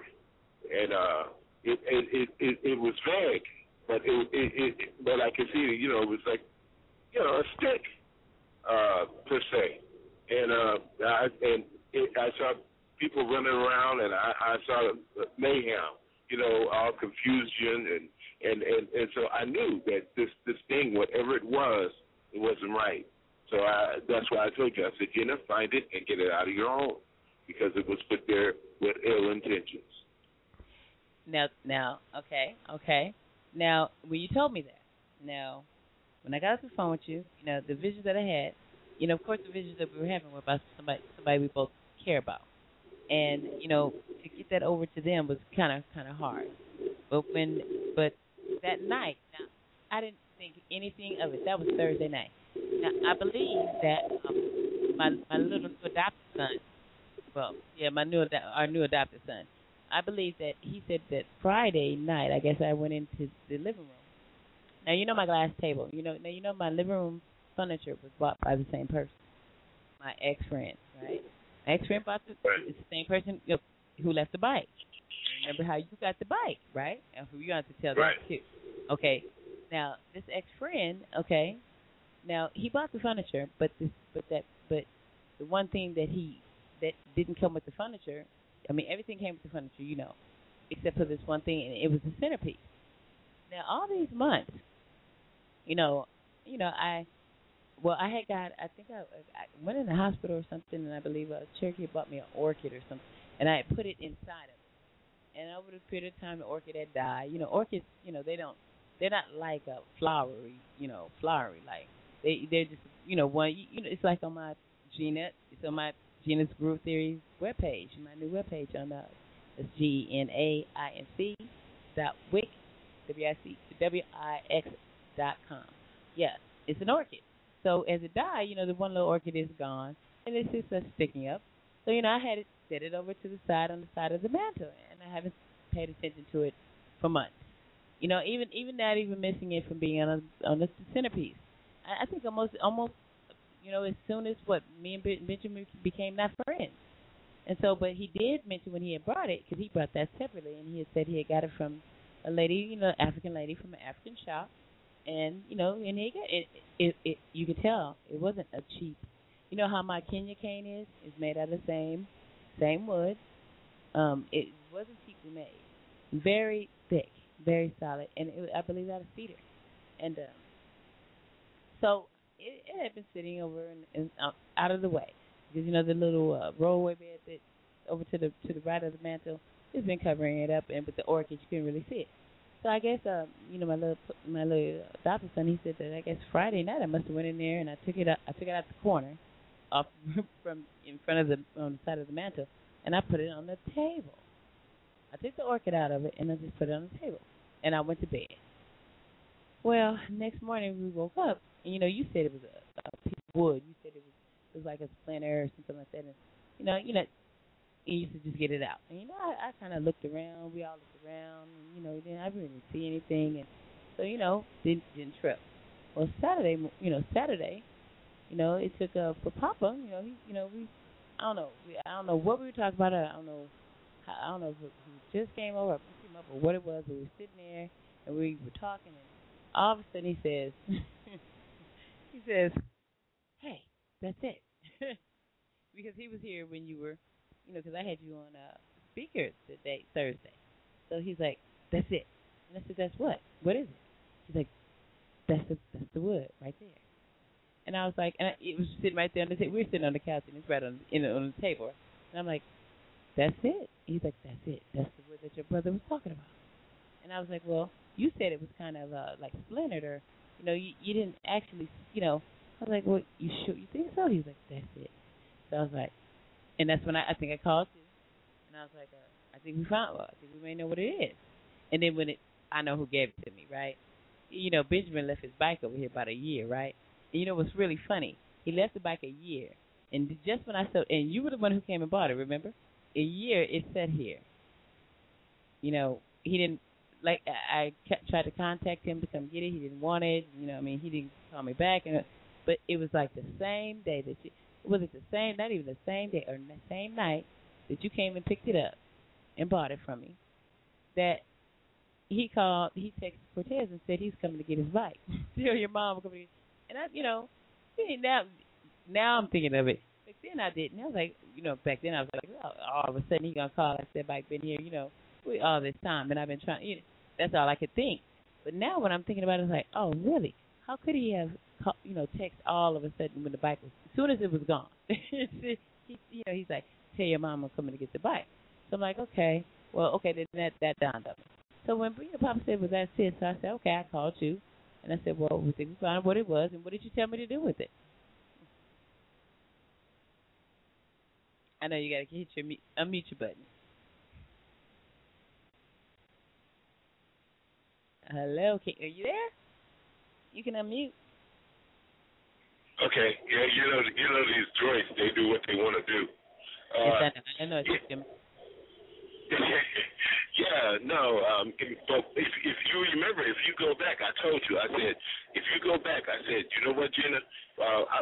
and uh, it it it it, it was vague, but it, it it but I could see you know it was like you know a stick uh per se, and uh I and it, I saw people running around and I I saw mayhem, you know all confusion and and and and so I knew that this this thing whatever it was it wasn't right. So I that's why I told you I said Jenna find it and get it out of your home because it was put there with ill intentions. Now, now, okay, okay. Now, when you told me that, now, when I got off the phone with you, you know, the visions that I had, you know, of course, the visions that we were having were about somebody, somebody we both care about, and you know, to get that over to them was kind of, kind of hard. But when, but that night, now, I didn't think anything of it. That was Thursday night. Now, I believe that um, my my little adopted son, well, yeah, my new our new adopted son, I believe that he said that Friday night, I guess I went into the living room. Now you know my glass table. You know now you know my living room furniture was bought by the same person, my ex friend, right? My ex friend bought the the same person who left the bike. Remember how you got the bike, right? And you have to tell right. that too. Okay. Now this ex friend, okay. Now he bought the furniture, but this, but that, but the one thing that he that didn't come with the furniture I mean, everything came with the furniture, you know, except for this one thing, and it was the centerpiece. Now, all these months, you know, you know, I, well, I had got, I think I, I went in the hospital or something, and I believe a Cherokee bought me an orchid or something, and I had put it inside of it. And over the period of time, the orchid had died. You know, orchids, you know, they don't, they're not like a flowery, you know, flowery like they, they're just, you know, one, you know, it's like on my Gena, it's on my Gena's Groove Theory webpage, my new webpage on the it's G N A I N C dot wick w i c w i x dot com. Yes, it's an orchid. So as it died, you know, the one little orchid is gone, and it's just uh, sticking up. So you know, I had it set it over to the side on the side of the mantle, and I haven't paid attention to it for months. You know, even even not even missing it from being on a, on the centerpiece. I, I think almost almost you know as soon as what me and Benjamin became not friends. And so, but he did mention when he had brought it, because he brought that separately, and he had said he had got it from a lady, you know, African lady from an African shop, and you know, and he got it. It, it you could tell it wasn't a cheap. You know how my Kenya cane is? It's made out of the same, same wood. Um, it wasn't cheaply made. Very thick, very solid, and it, I believe out of cedar. And um, so it, it had been sitting over and, and uh, out of the way because you know the little uh, rollaway bed that over to the to the right of the mantle has been covering it up, and with the orchid you couldn't really see it. So I guess uh, you know my little my little adopted son he said that I guess Friday night I must have went in there and I took it out I took it out the corner, off from in front of the on the side of the mantle, and I put it on the table. I took the orchid out of it and I just put it on the table, and I went to bed. Well, next morning we woke up, and you know you said it was a, a piece of wood. You said it was it was like a splinter or something like that. And you know, you know, you used to just get it out. And you know, I, I kind of looked around. We all looked around. And, you know, then I really didn't see anything, and so you know, didn't didn't trip. Well, Saturday, you know, Saturday, you know, it took uh, for Papa. You know, he, you know, we, I don't know, we, I don't know what we were talking about. I don't know, I don't know if he just came over, or picked him up, or what it was. But we were sitting there and we were talking, and all of a sudden he says, he says, "Hey, that's it. because he was here when you were, you know, because I had you on uh, speaker today, Thursday. So he's like, that's it. And I said, that's what? What is it? He's like, that's the that's the wood right there. And I was like, and I, it was sitting right there on the table. We were sitting on the couch, and it's right on in on the table. And I'm like, that's it. He's like, that's it. That's the wood that your brother was talking about. And I was like, well, you said it was kind of uh, like splintered, or you know, you, you didn't actually, you know, I was like, well, you sure you think so? He was like, that's it. So I was like, and that's when I, I think I called you, and I was like, uh, I think we found, well, I think we may know what it is. And then when it, I know who gave it to me, right? You know, Benjamin left his bike over here about a year, right? And you know what's really funny? He left the bike a year, and just when I said, and you were the one who came and bought it, remember? A year it sat here. You know, he didn't like I, I tried to contact him to come get it. He didn't want it. You know, I mean, he didn't call me back, and but it was like the same day that you was it the same not even the same day or the same night that you came and picked it up and bought it from me that he called he texted Cortez and said he's coming to get his bike. Tell your mom coming and I you know now now I'm thinking of it. Back then I didn't. I was like you know, back then I was like oh, all of a sudden he gonna call I said bike been here, you know, we all this time and I've been trying you know, that's all I could think. But now when I'm thinking about it's like, oh really? How could he have you know, text all of a sudden when the bike was, as soon as it was gone. he, you know, he's like, tell your mom I'm coming to get the bike. So I'm like, okay, well, okay, then that that dawned me. So when you know, Papa said, "Was that it?" So I said, "Okay." I called you, and I said, "Well, we think we found what it was, and what did you tell me to do with it?" I know you got to hit your unmute your button. Hello, can, are you there? You can unmute. Okay, yeah, you know, you know these droids, they do what they want to do. Uh, yes, I know. I know yeah, yeah, no, um, but if if you remember, if you go back, I told you, I said, if you go back, I said, you know what, Gena, uh, I,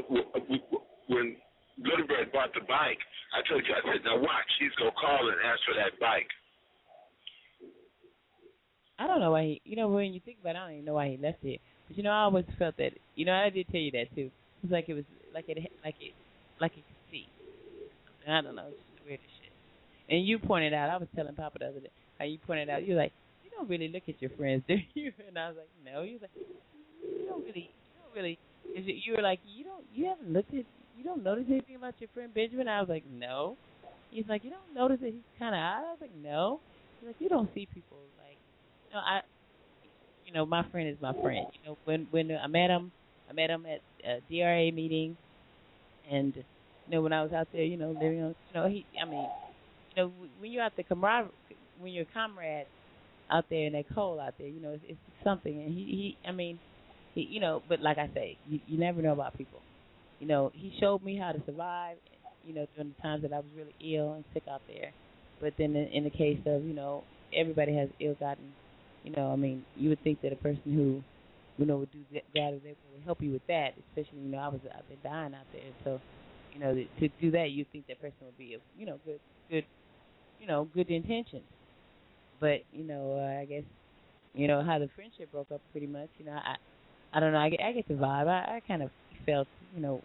when Little Bird bought the bike, I told you, I said, now watch, he's gonna call and ask for that bike. I don't know why he. You know, when you think about it, I don't even know why he left it. But you know, I always felt that. You know, I did tell you that too. It was like it was like it like it like it could see. I don't know, it's just the weirdest shit. And you pointed out, I was telling Papa the other day how you pointed out, you're like, you don't really look at your friends, do you? And I was like, no. You was like, you don't really, you don't really. Is it? You were like, you don't, you haven't looked at, you don't notice anything about your friend Benjamin. I was like, no. He's like, you don't notice that he's kind of odd. I was like, no. He's like, you don't see people you know, I, you know, my friend is my friend. You know, when when I met him, I met him at a DRA meeting, and you know when I was out there, you know, living on, you know, he, I mean, you know, when you're out the camaraderie, when you're comrades, out there in that cold out there. You know, it's, it's something. And he, he, I mean, he, you know, but like I say, you, you never know about people. You know, he showed me how to survive. You know, during the times that I was really ill and sick out there. But then in, in the case of, you know, everybody has ill-gotten. You know, I mean, you would think that a person who, you know, would do that, that would help you with that. Especially, you know, I was out there dying out there, so you know, to do that, you think that person would be, a, you know, good, good, you know, good intentions. But you know, uh, I guess, you know, how the friendship broke up, pretty much. You know, I, I don't know. I get, I get the vibe. I, I kind of felt, you know,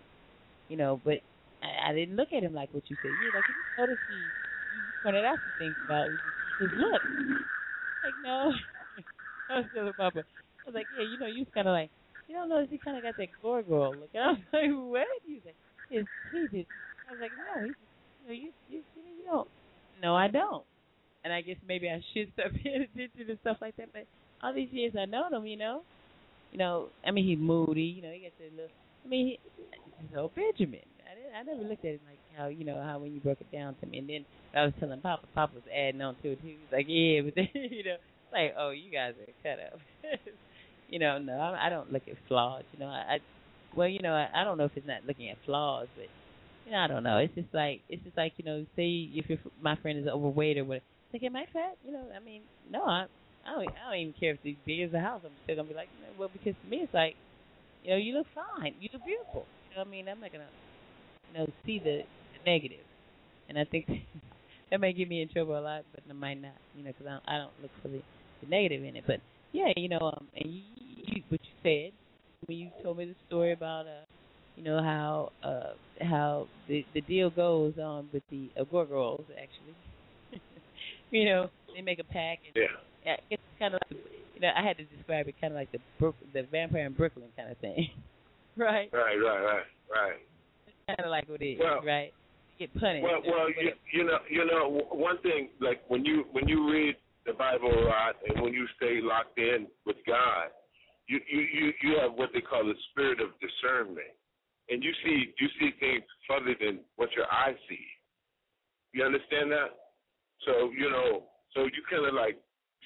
you know, but I, I didn't look at him like what you said. You like, you notice he, he pointed out some things about his look. Like, no, I was telling Papa. I was like, yeah, you know, you kind of like, you don't notice he kind of got that gargoyle look. And I was like, what? He like, his teeth. I was like, no, he, you, know, you, you, you don't. No, I don't. And I guess maybe I should start paying attention to stuff like that. But all these years I known him, you know, you know, I mean, he's moody. You know, he gets a little. I mean, he, he's old Benjamin. I didn't, I never looked at it like how you know how when you broke it down to me, and then I was telling Papa, Papa was adding on to it. He was like, yeah, but then you know, like, oh, you guys are cut up. you know, no, I, I don't look at flaws. You know, I, I well, you know, I, I don't know if it's not looking at flaws, but you know, I don't know. It's just like it's just like you know, say if your my friend is overweight or what, like, am I fat? You know, I mean, no, I I don't I don't even care if it's big as a house. I'm still gonna be like, you well, because to me it's like, you know, you look fine, you look beautiful. You know what I mean? I'm not gonna, you know, see the, the negative, and I think that might get me in trouble a lot, but it might not, you know, because I don't, I don't look for the, the negative in it. But yeah, you know, um, and you, you what you said when you told me the story about uh you know how uh how the the deal goes on with the uh, actually. You know they make a pack and yeah. It's kind of like you know I had to describe it kind of like the Brook, the vampire in Brooklyn kind of thing. Right? Right right right right. Kind of like what it is well, right? You get punished well well you, you know you know one thing like when you when you read the Bible a lot and when you stay locked in with God you you you you have what they call the spirit of discernment, and you see you see things further than what your eyes see. You understand that? So you know, so you kind of like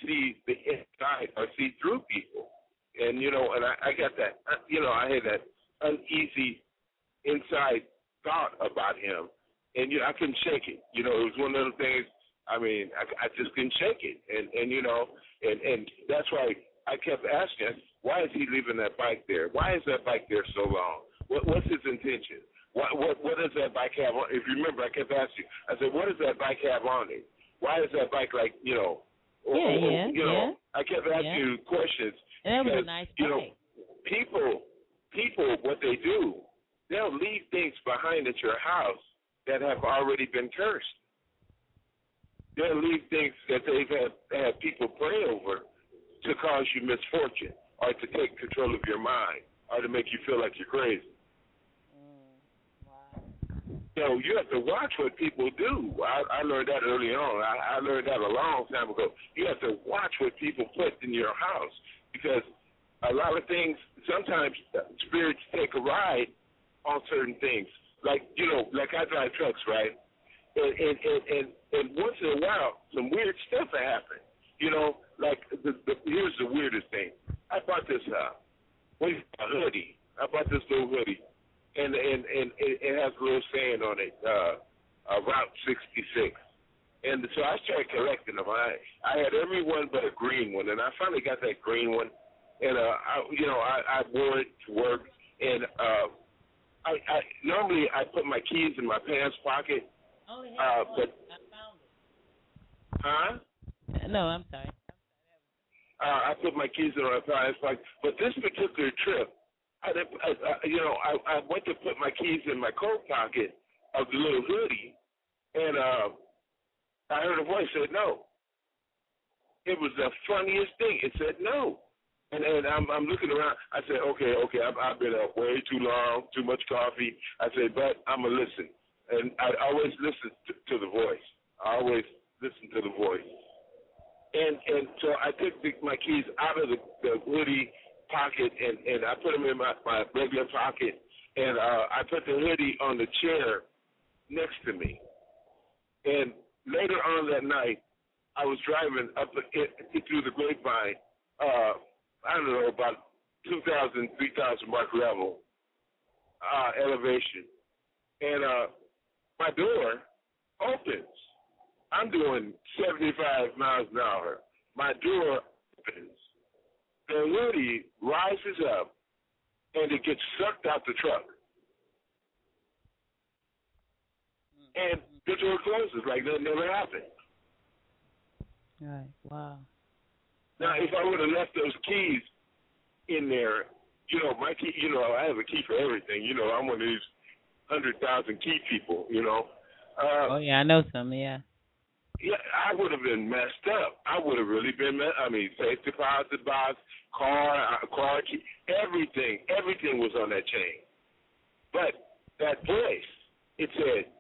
see the inside or see through people, and you know, and I, I got that. Uh, you know, I had that uneasy inside thought about him, and you know, I couldn't shake it. You know, it was one of the things. I mean, I, I just couldn't shake it, and and you know, and and that's why I kept asking, why is he leaving that bike there? Why is that bike there so long? What, what's his intention? What, what what does that bike have on? If you remember, I kept asking. I said, what does that bike have on it? Why is that bike like you know? Or, yeah, yeah, oh, oh, you know, yeah. I kept asking yeah. questions. And that because, was a nice you know, bike. people people what they do, they'll leave things behind at your house that have already been cursed. They'll leave things that they've had had people pray over to cause you misfortune or to take control of your mind or to make you feel like you're crazy. Mm, so you have to watch what people do. I, I learned that early on. I, I learned that a long time ago. You have to watch what people put in your house because a lot of things. Sometimes spirits take a ride on certain things. Like you know, like I drive trucks, right? And and and and, and once in a while, some weird stuff will happen. You know, like the, the here's the weirdest thing. I bought this uh, a hoodie. I bought this little hoodie, and and and it, it has a little saying on it, uh, uh, Route 66. And so I started collecting them. I I had every one but a green one, and I finally got that green one. And uh, I, you know, I, I wore it to work, and uh, I, I normally I put my keys in my pants pocket. Oh, yeah, uh, but I found it. Huh? No, I'm sorry. Uh, I put my keys in my pants pocket. But this particular trip, I, I, I you know, I, I went to put my keys in my coat pocket of the little hoodie, and uh, I heard a voice said no. It was the funniest thing. It said no. And and I'm I'm looking around. I said, okay, okay, I've, I've been up way too long, too much coffee. I said, but I'm gonna listen, and I always listen to, to the voice. I always listen to the voice. And and so I took the, my keys out of the, the hoodie pocket and and I put them in my my regular pocket, and uh, I put the hoodie on the chair next to me. And later on that night, I was driving up it, through the grapevine. Uh, I don't know about 2,000, 3,000 mark level uh, elevation, and uh, my door opens. I'm doing 75 miles an hour. My door opens. The hoodie rises up, and it gets sucked out the truck. And the door closes like that never happened. Right. Wow. Now, if I would have left those keys in there, you know, my key, you know, I have a key for everything. You know, I'm one of these hundred thousand key people. You know. Uh, oh yeah, I know some. Yeah. Yeah, I would have been messed up. I would have really been. Me- I mean, safe deposit box, car, uh, car key, everything, everything was on that chain. But that voice, it said,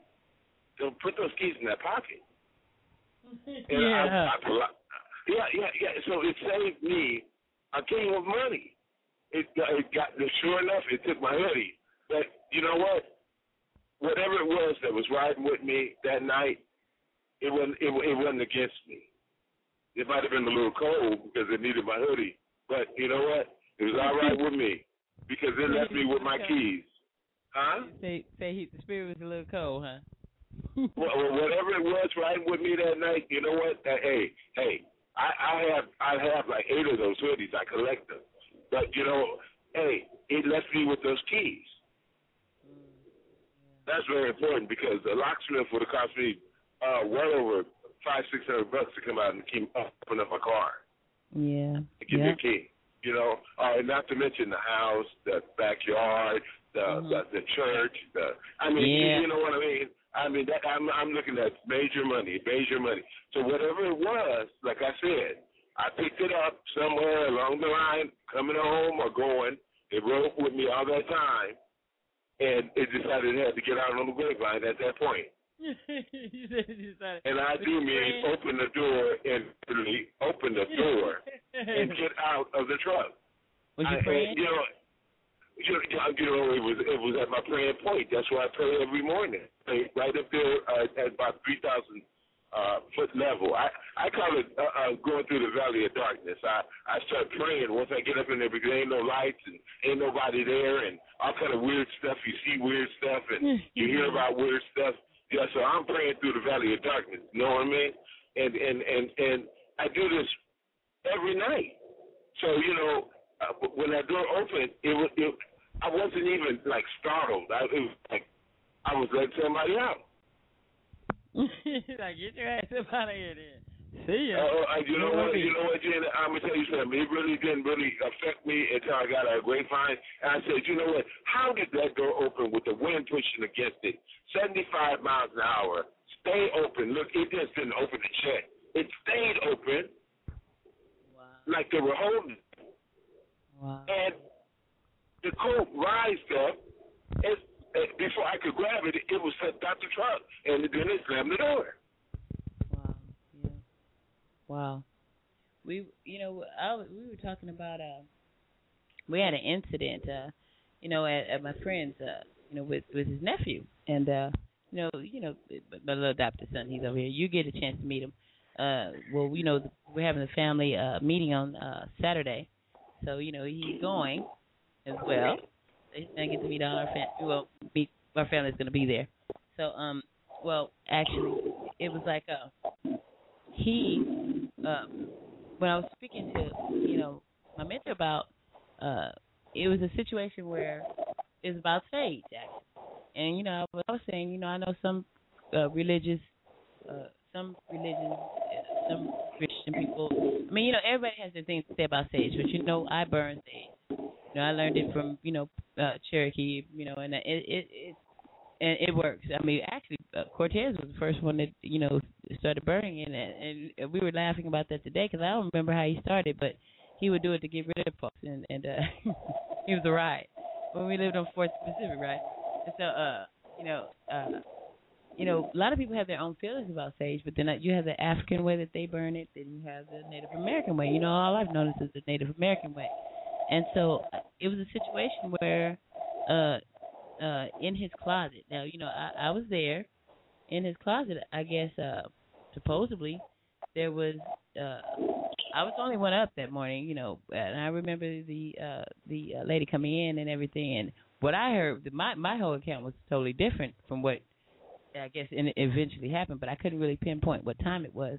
"Don't put those keys in that pocket." And yeah. I, I, yeah, yeah, yeah. So it saved me a game of money. It, it got sure enough, it took my hoodie. But you know what? Whatever it was that was riding with me that night, it wasn't it, it wasn't against me. It might have been a little cold because it needed my hoodie, but you know what? It was all right with me because it left me with my keys. Huh? Say say he, the spirit was a little cold, huh? well, whatever it was riding with me that night, you know what? Uh, hey, hey, I, I have I have like eight of those hoodies. I collect them, but you know, hey, it left me with those keys. That's very important because the locksmith would have cost me uh, well over five six hundred bucks to come out and keep open up my car. Yeah. To give yeah. me a key. You know, uh, and not to mention the house, the backyard, the Mm-hmm. the, the church. The I mean, Yeah. you know what I mean. I mean that I'm I'm looking at major money, major money. So whatever it was, like I said, I picked it up somewhere along the line, coming home or going. It rode with me all that time, and it decided it had to get out on the grapevine at that point. you said you decided. And I do mean open the door and literally open the door and get out of the truck. Was you I, praying? You know, you know, you know, it was it was at my praying point. That's why I pray every morning, right up there uh, at about three thousand uh, foot level. I I call it uh, uh, going through the valley of darkness. I I start praying once I get up in there because there ain't no lights and ain't nobody there and all kind of weird stuff. You see weird stuff and you hear about weird stuff. Yeah, so I'm praying through the valley of darkness. You know what I mean? And and and and I do this every night. So you know, uh, when that door opened, it was it, I wasn't even like startled. I, it was like I was letting somebody out. like get your ass up out of here, then. See ya. Uh, you know what? You know what, Jen? I'm gonna tell you something. It really didn't really affect me until I got a grapevine. And I said, you know what? How did that door open with the wind pushing against it? 75 miles an hour. Stay open. Look, it just didn't open the check. It stayed open. wow. Like they were holding. it. Wow. And the coat rised up. Before I could grab it, it was sent out the truck, and then it slammed the door. Wow. Wow. We, you know, I, we were talking about uh, we had an incident, uh, you know, at, at my friend's, uh, you know, with with his nephew, and uh, you know, you know, my little adopted son, he's over here. You get a chance to meet him. Uh, well, you know, we're having a family uh meeting on uh Saturday, so you know he's going as well. Gonna get to meet all our family. Well, meet our family's gonna be there. So, um, well, actually, it was like uh he um when I was speaking to you know my mentor about uh it was a situation where it was about stage actually and you know I was, I was saying you know I know some uh, religious uh some religions uh, some Christian people I mean you know everybody has their things to say about sage but you know I burn sage you know I learned it from you know uh Cherokee you know and it it it and it works. I mean, actually, uh, Cortez was the first one that you know started burning it, and, we were laughing about that today because I don't remember how he started, but he would do it to get rid of folks, and and uh, he was a ride when we lived on Fourth Pacific, right? And so, uh, you know, uh, you know, a lot of people have their own feelings about sage, but then uh, you have the African way that they burn it, then you have the Native American way. You know, all I've known is the Native American way, and so it was a situation where. uh uh in his closet. Now, you know, I, I was there in his closet, I guess uh supposedly there was uh I was the only one up that morning, you know, and I remember the uh the uh, lady coming in and everything and what I heard my my whole account was totally different from what I guess eventually happened, but I couldn't really pinpoint what time it was.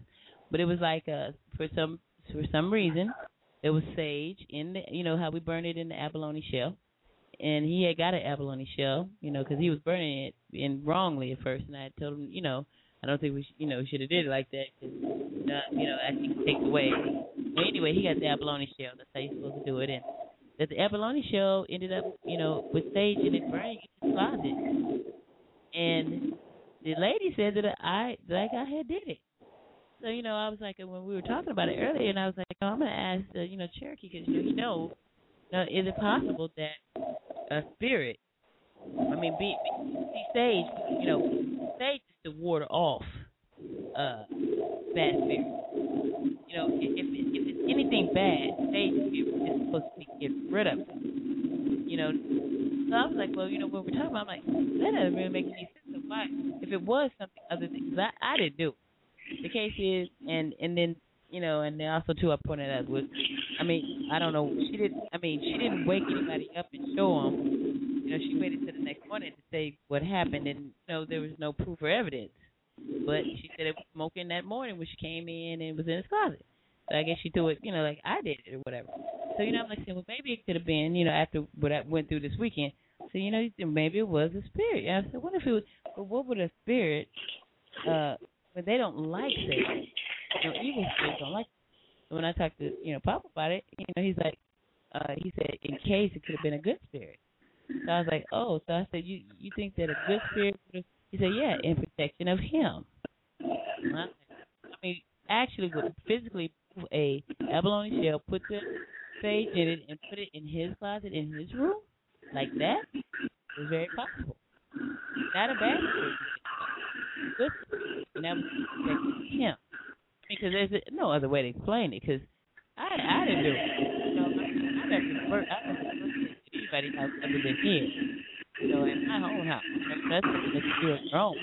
But it was like uh for some for some reason there was sage in the you know how we burn it in the abalone shell and he had got an abalone shell, you know, because he was burning it in wrongly at first, and I told him, you know, I don't think we, sh- you know, should have did it like that, cause, uh, you know, I think it takes away. But anyway, he got the abalone shell. That's how you're supposed to do it, and that the abalone shell ended up, you know, with sage and it burning in his closet, and the lady said that I, that I had did it. So you know, I was like, when we were talking about it earlier, and I was like, oh, I'm gonna ask, uh, you know, Cherokee because you know, you is it possible that a spirit, I mean, be, be sage, you know, sage is to ward off uh bad spirits. You know, if if, it's anything bad, sage is supposed to be get rid of. It. You know, so I was like, well, you know, what we're talking about, I'm like, that doesn't really make any sense. So why, if it was something other than, cause I, I didn't do. It. The case is, and and then you know, and then also too, I pointed out was, I mean, I don't know, she didn't. I mean, she didn't wake anybody up and show them. You know, she waited till the next morning to say what happened, and you know, there was no proof or evidence. But she said it was smoking that morning when she came in and was in his closet. So I guess she threw it, you know, like I did it or whatever. So you know, I'm like saying, well, maybe it could have been, you know, after what I went through this weekend. So you know, maybe it was a spirit. And I said, what if it was? But what would a spirit? uh But they don't like you know, evil spirits don't like. So when I talked to you know Papa about it, you know, he's like, uh, he said in case it could have been a good spirit. So I was like, oh, so I said, you you think that a good spirit would have? He said, yeah, in protection of him. I, I mean, actually, would physically a abalone shell, put the sage in it, and put it in his closet in his room like that is very possible. Not a bad spirit. Good and that was him because there's no other way to explain it. Because I I didn't do it. You know, I never worked. I never worked at anybody's house other. You know, in my own house. That's something that you do own.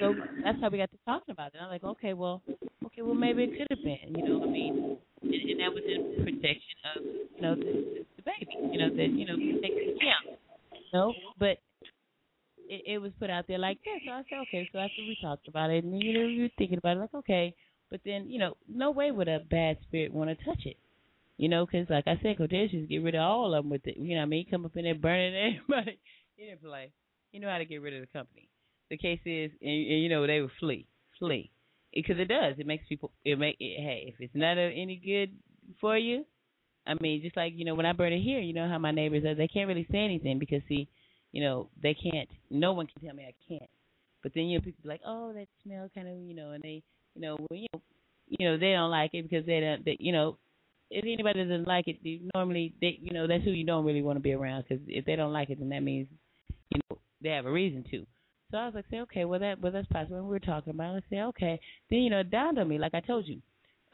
So that's how we got to talking about it. I'm like, okay, well, okay, well maybe it could have been. You know, I mean, and, and that was in protection of you know the, the baby. You know that you know account. You know, but it, it was put out there like that. So I said, okay. So after we talked about it, and you know, you were thinking about it, like, okay. But then, you know, no way would a bad spirit want to touch it. You know, because like I said, Cortez just get rid of all of them with it. You know, what I mean, come up in there burning everybody. He didn't play. You know how to get rid of the company. The case is, and, and you know, they would flee, flee, because it, it does. It makes people. It make it. Hey, if it's not a, any good for you, I mean, just like you know, when I burn it here, you know how my neighbors are. They can't really say anything because see, you know, they can't. No one can tell me I can't. But then you know, people be like, oh, that smell kind of, you know, and they, you know, well, you know, you know, they don't like it because they don't, they, you know, if anybody doesn't like it, normally they, you know, that's who you don't really want to be around because if they don't like it, then that means, you know, they have a reason to. So I was like, say, okay, well that, well that's possible. And we were talking about, I said, okay. Then you know, it dawned on me, like I told you,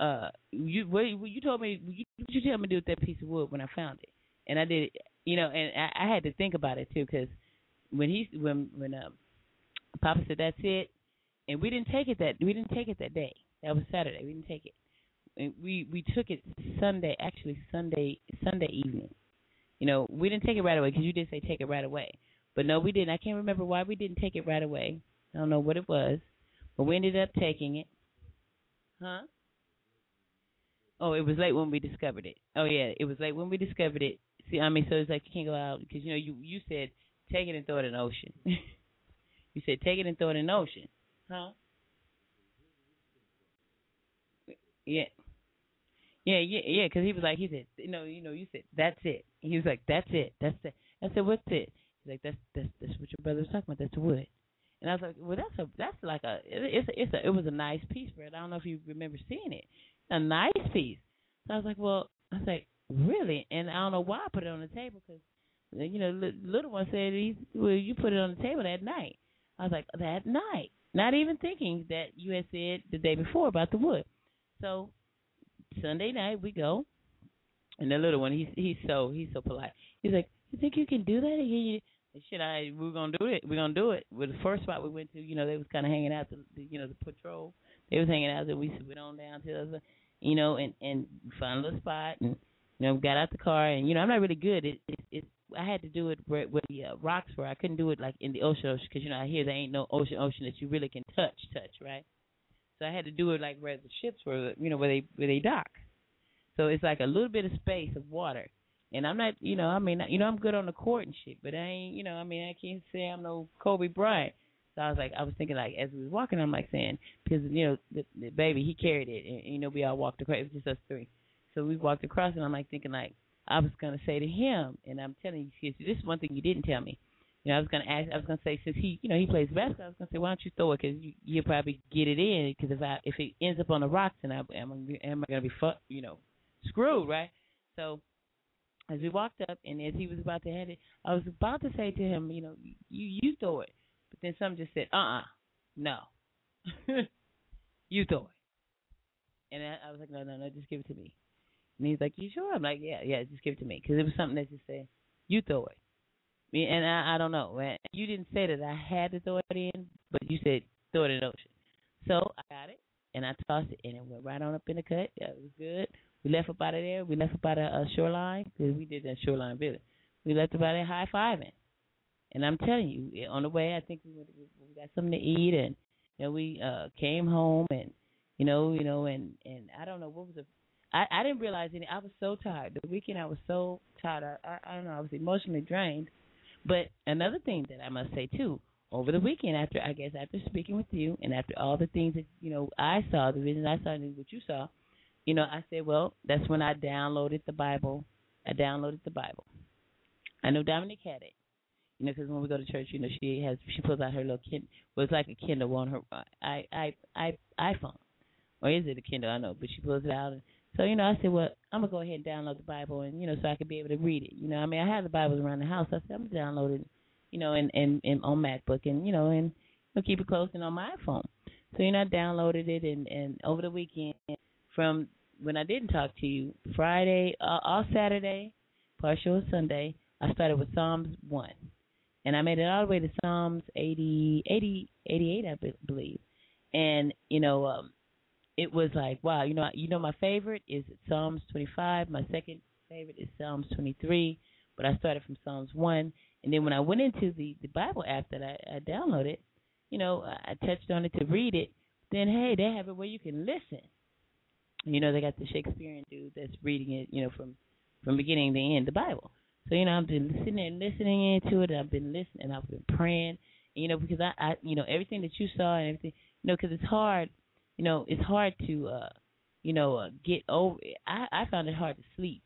uh, you, what you told me, you, what you tell me to do with that piece of wood when I found it, and I did it you know, and I, I had to think about it too because when he when when um, Papa said that's it, and we didn't take it that we didn't take it that day. That was Saturday. We didn't take it. And we we took it Sunday, actually Sunday Sunday evening. You know, we didn't take it right away because you did say take it right away, but no, we didn't. I can't remember why we didn't take it right away. I don't know what it was, but we ended up taking it. Huh? Oh, it was late when we discovered it. Oh yeah, it was late when we discovered it See, I mean, so it's like you can't go out because you know you you said take it and throw it in the ocean. you said take it and throw it in the ocean, huh? Yeah. Yeah, yeah, yeah. Because he was like, he said, you know, you know, you said that's it. He was like, that's it, that's it. I said, what's it? He's like, that's that's that's what your brother was talking about. That's wood. And I was like, well, that's a that's like a it's a, it's a it was a nice piece, Brad. I don't know if you remember seeing it. A nice piece. So I was like, well, I was like, Really? And I don't know why I put it on the table because, you know, little one said, he's, well, you put it on the table that night. I was like, that night. Not even thinking that you had said the day before about the wood. So Sunday night we go, and the little one, he's he's so he's so polite. He's like, you think you can do that? And shit, I we are gonna do it. We're gonna do it. With the first spot we went to, you know, they was kind of hanging out. The, the you know the patrol, they was hanging out. And we went on down to the, you know, and and found a little spot and you know got out the car and you know I'm not really good. It it, it I had to do it where, where the uh, rocks were. I couldn't do it like in the ocean, ocean, because you know I hear there ain't no ocean, ocean that you really can touch, touch, right? So I had to do it like where the ships were, you know, where they where they dock. So it's like a little bit of space of water. And I'm not, you know, I mean, you know, I'm good on the court and shit, but I ain't, you know, I mean, I can't say I'm no Kobe Bryant. So I was like, I was thinking like as we was walking, I'm like saying because you know the, the baby he carried it, and you know we all walked across. It was just us three, so we walked across, and I'm like thinking like I was gonna say to him, and I'm telling you, this is one thing you didn't tell me. You know, I was gonna ask, I was gonna say since he, you know, he plays basketball, I was gonna say why don't you throw it because you you'll probably get it in because if I if it ends up on the rocks, then I am am I gonna be fuck, you know, screwed, right? So as we walked up and as he was about to hand it, I was about to say to him, you know, you you throw it, but then something just said, uh uh-uh, uh, no, you throw it, and I, I was like, no, no, no, just give it to me. And he's like, you sure? I'm like, yeah, yeah, just give it to me because it was something that just said, you throw it. Me and I, I don't know. You didn't say that I had to throw it in, but you said throw it in the ocean. So I got it and I tossed it and it went right on up in the cut. Yeah, it was good. We left up out of there. We left up out of uh, shoreline because we did that shoreline village. We left about there high fiving, and I'm telling you, on the way, I think we went, we got something to eat, and you know, we uh came home, and you know, you know, and and I don't know what was the. I I didn't realize any. I was so tired. The weekend, I was so tired. I I, I don't know. I was emotionally drained. But another thing that I must say too, over the weekend, after I guess after speaking with you, and after all the things that you know I saw, the vision I saw, and what you saw you know, I said, well, that's when I downloaded the Bible. I downloaded the Bible. I know Dominique had it. You know, because when we go to church, you know, she has she pulls out her little Kindle. Well, it's like a Kindle on her uh, i i i iPhone, or is it a Kindle? I know, but she pulls it out. And so you know, I said, well, I'm gonna go ahead and download the Bible, and you know, so I could be able to read it. You know, I mean, I have the Bibles around the house. I said, I'm gonna download it, you know, and and, and on MacBook, and you know, and I'll keep it close and on my iPhone. So you know, I downloaded it, and and over the weekend from when I didn't talk to you, Friday, uh, all Saturday, partial Sunday, I started with Psalms 1. And I made it all the way to Psalms 80, 80 88, I believe. And, you know, um, it was like, wow, you know, you know my favorite is Psalms 25. My second favorite is Psalms 23. But I started from Psalms 1. And then when I went into the, the Bible app that I, I downloaded, you know, I touched on it to read it. Then, hey, they have it where you can listen. You know, they got the Shakespearean dude that's reading it, you know, from from beginning to end, the Bible. So you know, I've been sitting there listening into it. I've been listening. I've been praying. You know, because I, I, you know, everything that you saw and everything. You know, because it's hard. You know, it's hard to, uh, you know, uh, get over. I I found it hard to sleep.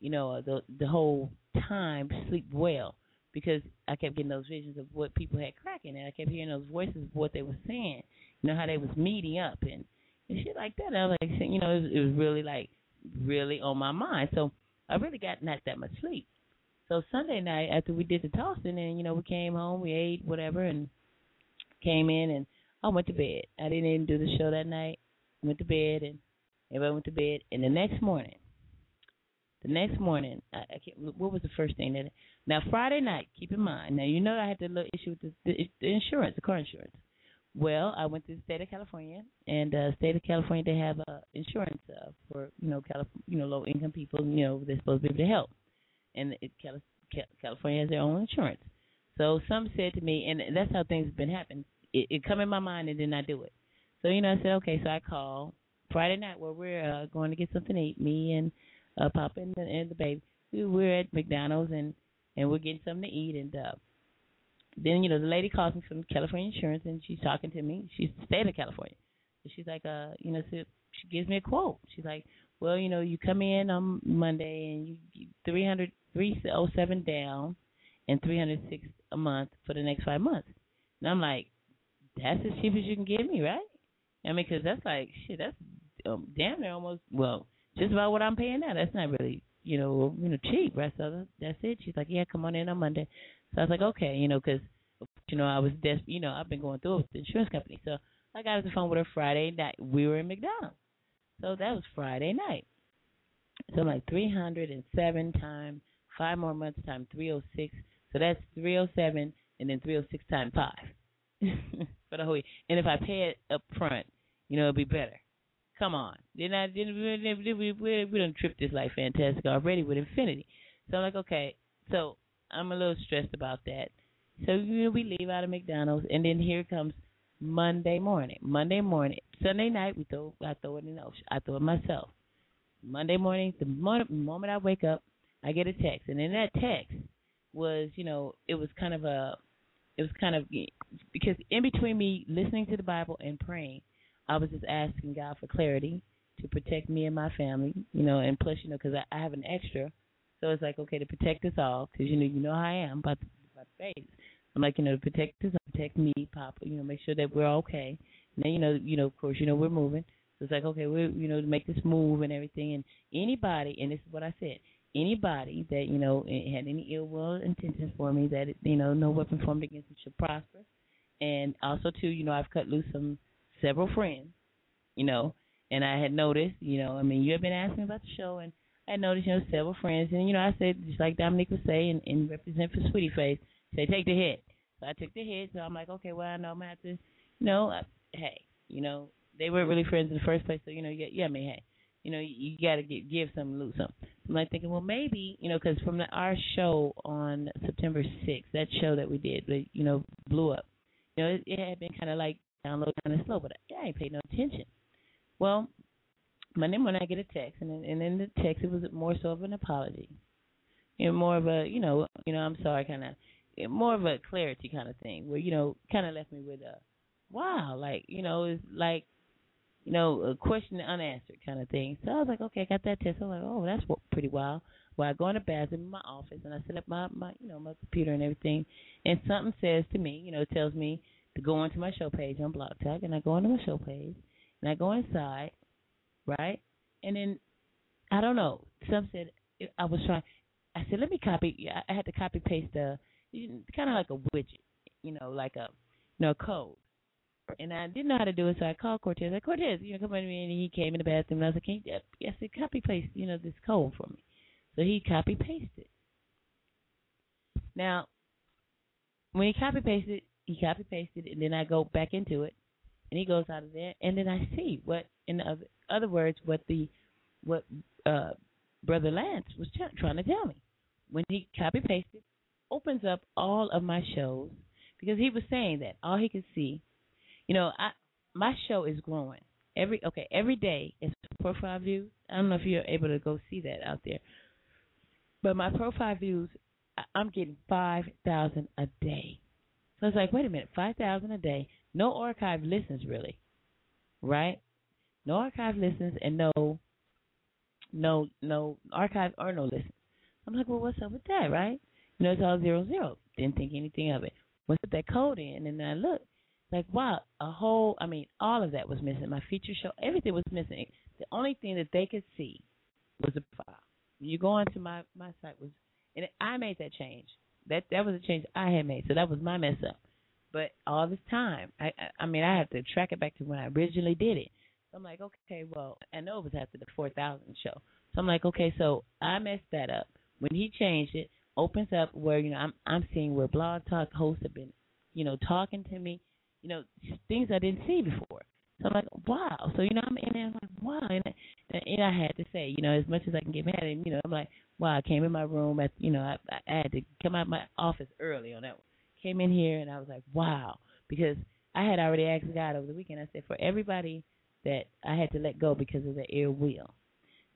You know, uh, the the whole time sleep well because I kept getting those visions of what people had cracking, and I kept hearing those voices of what they were saying. You know how they was meeting up and and shit like that. I was like, you know, it was, it was really like really on my mind. So I really got not that much sleep. So Sunday night after we did the tossing and you know we came home, we ate whatever and came in and I went to bed. I didn't even do the show that night. I went to bed and everybody went to bed. And the next morning, the next morning, I, I can't, what was the first thing that? Now Friday night, keep in mind. Now you know I had the little issue with the, the, the insurance, the car insurance. Well, I went to the state of California, and uh, state of California they have uh, insurance uh, for you know Calif- you know low income people. You know they're supposed to be able to help, and it, Cali- California has their own insurance. So some said to me, and that's how things have been happening. It, it come in my mind and then I do it. So you know I said okay. So I call Friday night where we're uh, going to get something to eat. Me and uh, Papa and the, and the baby. We we're at McDonald's and and we're getting something to eat and. uh then you know the lady calls me from California Insurance and she's talking to me. She's state of California. She's like, uh, you know, so she gives me a quote. She's like, well, you know, you come in on Monday and you, you three hundred three oh seven down and three hundred six a month for the next five months. And I'm like, that's as cheap as you can give me, right? I mean, because that's like shit. That's um, damn near almost well, just about what I'm paying now. That's not really you know you know cheap, right? So that's it. She's like, yeah, come on in on Monday. So I was like, okay, you know, because you know I was des- you know I've been going through it with the insurance company. So I got on the phone with her Friday night. We were in McDonald's, so that was Friday night. So I'm like 307 times five more months times 306. So that's 307 and then 306 times 5 for the whole year. And if I pay it up front, you know, it'll be better. Come on. Then I didn't we we we, done tripped this life fantastic already with infinity. So I'm like, okay. So I'm a little stressed about that. So you know, we leave out of McDonald's and then here comes Monday morning. Monday morning. Sunday night we throw I throw it in the ocean. I throw it myself. Monday morning, the moment, moment I wake up, I get a text, and in that text was, you know, it was kind of a, it was kind of because in between me listening to the Bible and praying, I was just asking God for clarity to protect me and my family, you know, and plus, you know, because I, I have an extra, so it's like okay to protect us all, because you know, you know how I am about the, about the faith. I'm like, you know, to protect us, protect me, Papa, you know, make sure that we're okay. Then, you know, you know, of course, you know, we're moving. So it's like, okay, we're you know, to make this move and everything. And anybody, and this is what I said, anybody that you know had any ill will intentions for me, that you know, no weapon formed against me should prosper. And also too, you know, I've cut loose some several friends, you know, and I had noticed, you know, I mean, you have been asking about the show, and I noticed, you know, several friends, and you know, I said just like Dominique was saying, and, and represent for Sweetie Face, say take the hit. So I took the hit. So I'm like, okay, well, I know I'm gonna have to, you know, uh, hey, you know, they weren't really friends in the first place, so you know, yeah, yeah, I mean, hey, you know, you, you got to give some, lose some. I'm like thinking, well, maybe, you know, because from the, our show on September 6th, that show that we did, that you know, blew up. You know, it, it had been kind of like download kind of slow, but I, I ain't paid no attention. Well, Monday morning I get a text, and then, and in the text it was more so of an apology, know, more of a, you know, you know, I'm sorry, kind of, more of a clarity kind of thing, where you know, kind of left me with a, wow, like you know, it's like you know, a question unanswered kind of thing. So I was like, okay, I got that test. I'm like, oh, that's pretty wild. Well, I go in the bathroom in my office and I set up my my you know my computer and everything, and something says to me, you know, tells me to go into my show page on Blog Talk, and I go into my show page, and I go inside, right, and then I don't know. Some said I was trying. I said, let me copy. I had to copy paste the kind of like a widget, you know, like a you know a code and I didn't know how to do it, so I called Cortez. I Cortez, you know, come in me, and he came in the bathroom, and I was like, Can you, I said, copy paste, you know, this code for me. So he copy pasted. Now, when he copy pasted, he copy pasted, and then I go back into it, and he goes out of there, and then I see what, in other, words, what the what uh, Brother Lance was trying to tell me. When he copy pasted, opens up all of my shows because he was saying that all he could see you know, I my show is growing every okay every day. It's profile views. I don't know if you're able to go see that out there, but my profile views, I'm getting five thousand a day. So it's like, wait a minute, five thousand a day. No archive listens really, right? No archive listens and no, no, no archive or no listens. I'm like, well, what's up with that, right? You know, it's all zero zero. Didn't think anything of it. Once put that code in, and then I look, like wow, a whole I mean, all of that was missing. My feature show, everything was missing. The only thing that they could see was the file. You go onto my my site was, and I made that change. That that was a change I had made, so that was my mess up. But all this time, I I, mean, I had to track it back to when I originally did it. So I'm like, okay, well, I know it was after the 4,000 show. So I'm like, okay, so I messed that up. When he changed it, opens up where you know I'm I'm seeing where Blog Talk hosts have been, you know, talking to me you know, things I didn't see before. So I'm like, wow. So you know, I'm in there, I'm like, wow. And, and I had to say, you know, as much as I can get mad him, you know, I'm like, wow. I came in my room at, you know, I, I had to come out of my office early on that one. Came in here and I was like, wow, because I had already asked God over the weekend. I said, for everybody that I had to let go because of their ill will,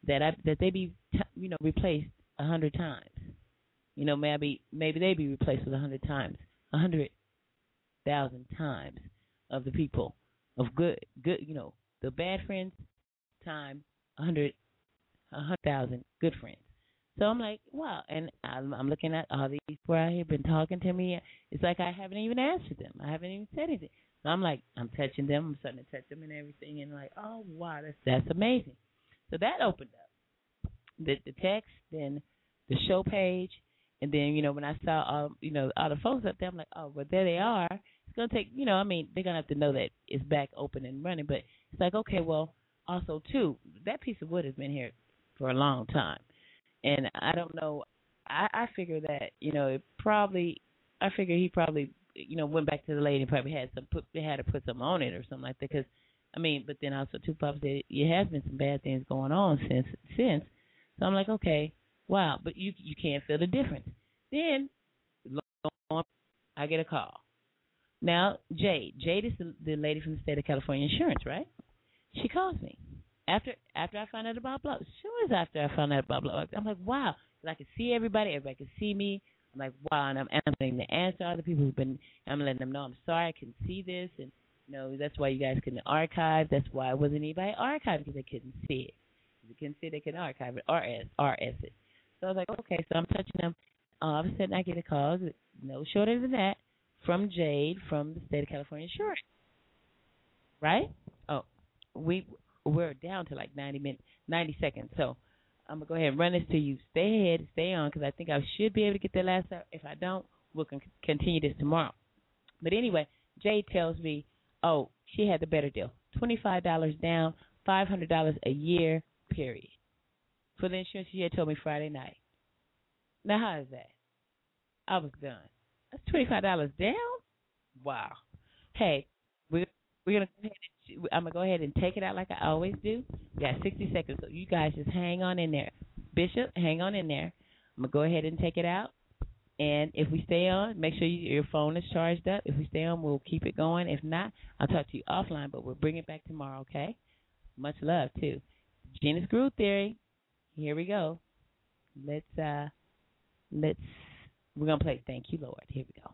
that I that they be, t- you know, replaced a hundred times. You know, maybe maybe they be replaced with a hundred times, a hundred thousand times of the people of good good you know the bad friends time a hundred a hundred thousand good friends. So I'm like, wow, and I'm, I'm looking at all these people out here been talking to me. It's like I haven't even answered them. I haven't even said anything. So I'm like, I'm touching them. I'm starting to touch them and everything, and like, oh wow, that's that's amazing. So that opened up the the text, then the show page, and then you know when I saw all you know all the folks up there, I'm like, oh, well there they are gonna take you know I mean they're gonna have to know that it's back open and running. But it's like okay, well also too that piece of wood has been here for a long time, and I don't know I I figure that you know it probably I figure he probably you know went back to the lady and probably had some put had to put some on it or something like that because I mean but then also two pups said it has been some bad things going on since since. So I'm like okay wow but you you can't feel the difference. Then I get a call now Jade Jade is the, the lady from the state of California Insurance right she calls me after after I found out about blow sure as after I found out about blow I'm like wow I can see everybody everybody can see me I'm like, wow, and I'm answering the answer other people who've been. I'm letting them know I'm sorry, I can see this, and you know that's why you guys couldn't archive. That's why it wasn't anybody archived because they couldn't see it. If they couldn't see, they couldn't archive it, RS, RS it. So I was like, okay, so I'm touching them. All of a sudden, I get a call, no shorter than that, from Jade from the state of California Insurance. Right? Oh, we we're down to like 90 minutes, 90 seconds. So I'm gonna go ahead and run this to you. Stay ahead, stay on, because I think I should be able to get that last out. If I don't, we'll con- continue this tomorrow. But anyway, Jade tells me, oh, she had the better deal. Twenty-five dollars down, five hundred dollars a year, period, for the insurance she had told me Friday night. Now how is that? I was done. That's twenty-five dollars down. Wow. Hey, we're we're gonna go ahead and, I'm gonna go ahead and take it out like I always do. We got 60 seconds, so you guys just hang on in there. Bishop, hang on in there. I'm gonna go ahead and take it out. And if we stay on, make sure you, your phone is charged up. If we stay on, we'll keep it going. If not, I'll talk to you offline, but we'll bring it back tomorrow. Okay? Much love too. Gena's Groove Theory. Here we go. Let's uh, let's. We're gonna play Thank You Lord. Here we go.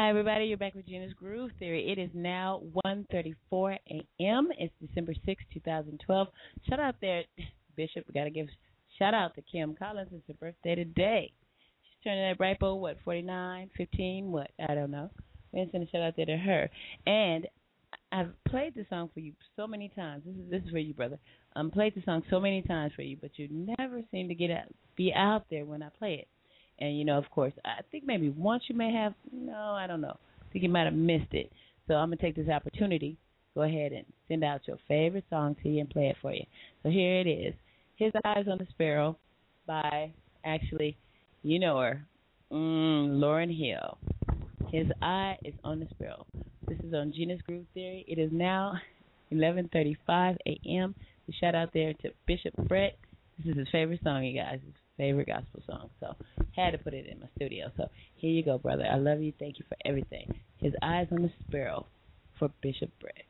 Hi, everybody. You're back with Gena's Groove Theory. It is now 1.34 a.m. It's December 6, 2012. Shout out there, Bishop. We got to give shout out to Kim Collins. It's her birthday today. She's turning that ripe old, what, 49, 15, what? I don't know. We're going to send a shout out there to her. And I've played the song for you so many times. This is this is for you, brother. i Um, played the song so many times for you, but you never seem to get out, be out there when I play it. And you know, of course, I think maybe once you may have. No, I don't know. I think you might have missed it. So I'm gonna take this opportunity. Go ahead and send out your favorite song to you and play it for you. So here it is. His Eyes on the Sparrow by actually, you know her, mm, Lauryn Hill. His Eye is on the Sparrow. This is on Gena's Groove Theory. It is now 11:35 a.m. Shout out there to Bishop Brett. This is his favorite song, you guys. His favorite gospel song. So had to put it in my studio. So here you go, brother. I love you. Thank you for everything. His eyes on the sparrow for Bishop Brett.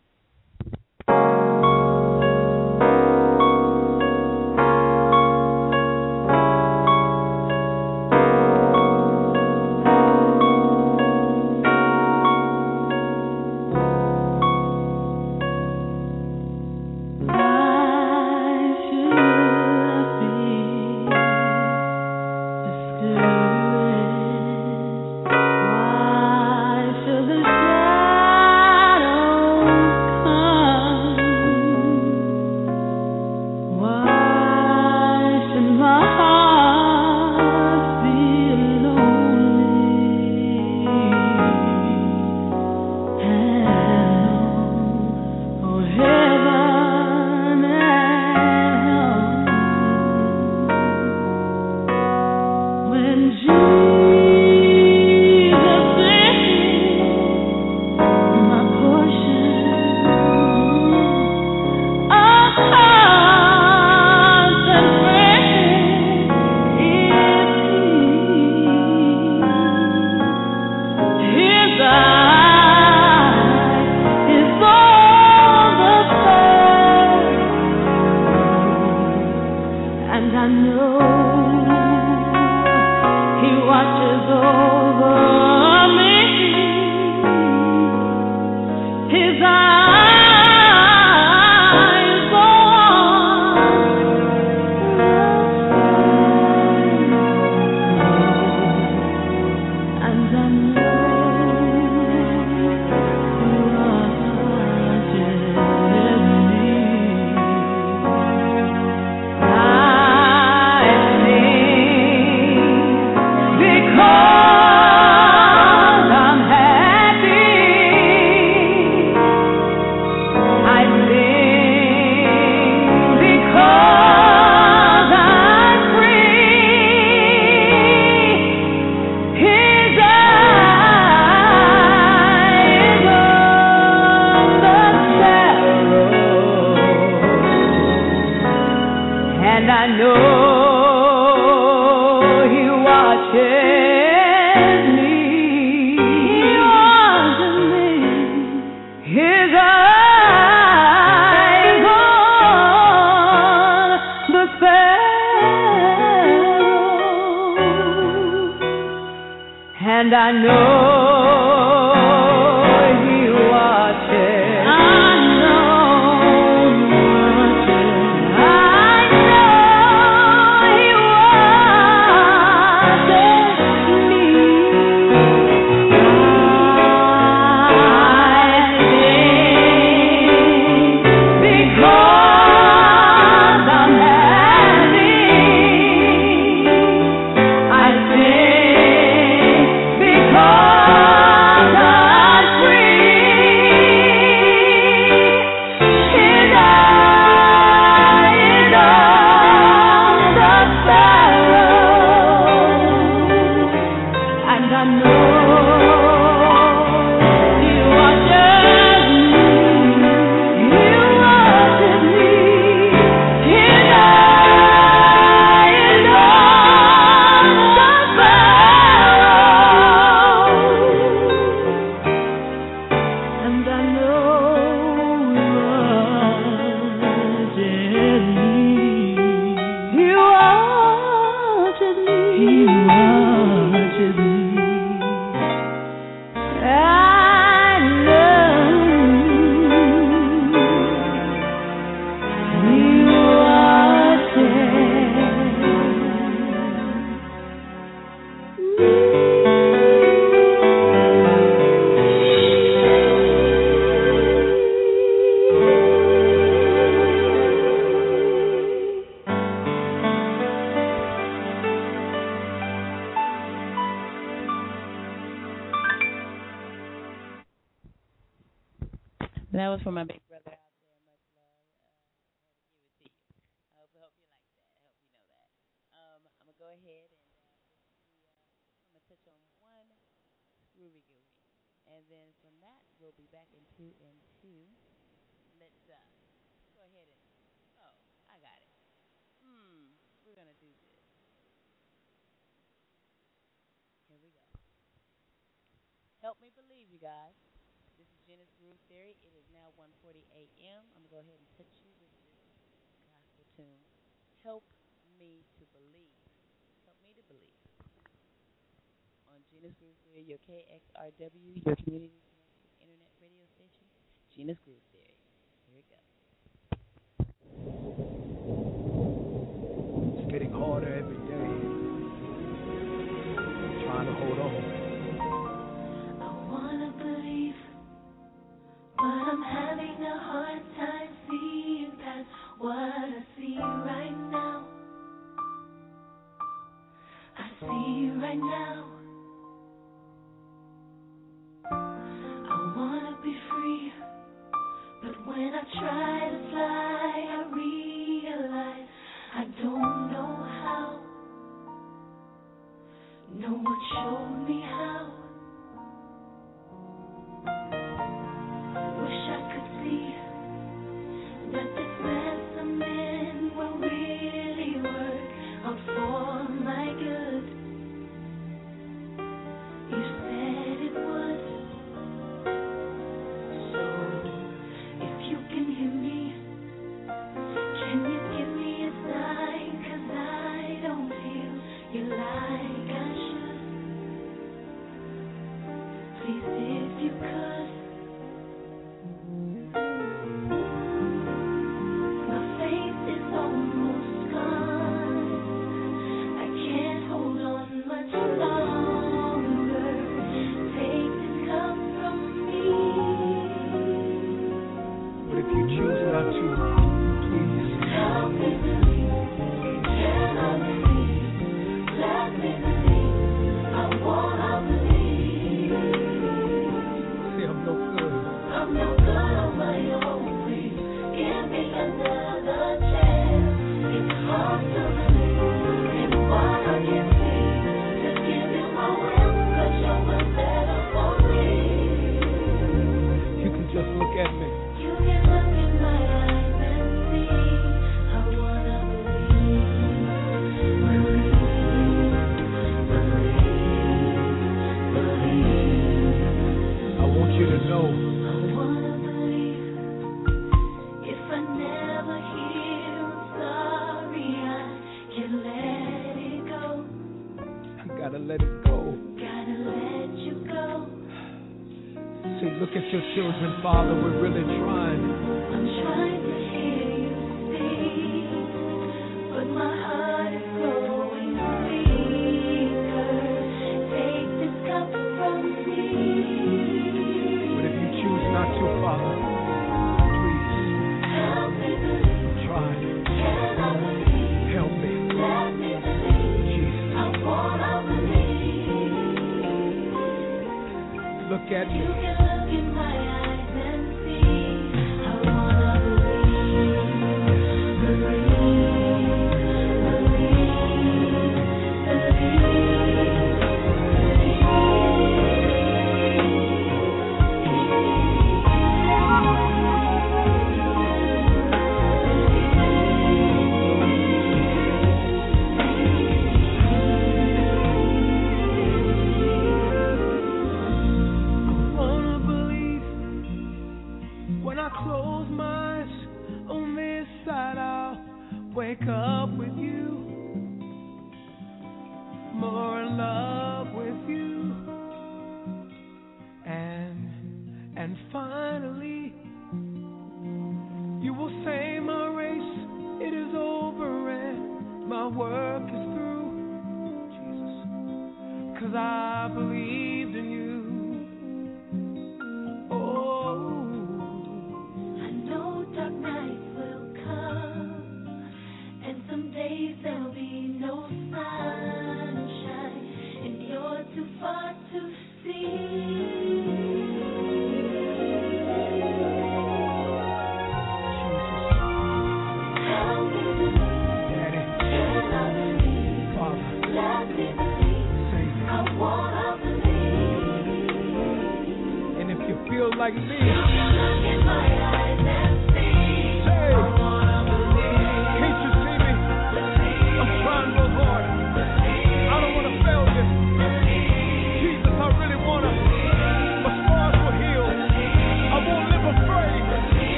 KXRW, your community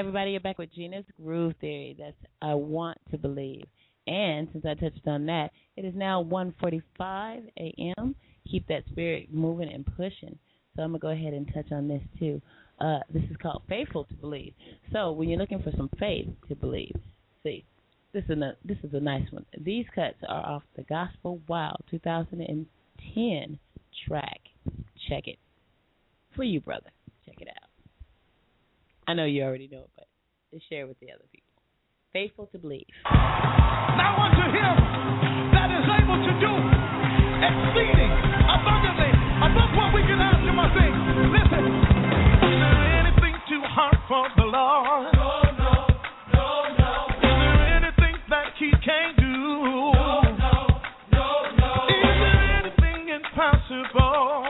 everybody. You're back with Gena's Groove Theory. That's I Want to Believe. And since I touched on that, it is now 1:45 a.m. Keep that spirit moving and pushing. So I'm gonna go ahead and touch on this too. Uh, this is called Faithful to Believe. So when you're looking for some faith to believe, see, this is a this is a nice one. These cuts are off the Gospel Wild 2010 track. Check it for you, brother. Check it out. I know you already know it, but just share it with the other people. Faithful to believe. Now unto him that is able to do exceeding abundantly above what we can ask him or think. Listen, is there anything too hard for the Lord? No, no, no, no. Is there anything that he can't do? No, no, no, no. Is there anything impossible?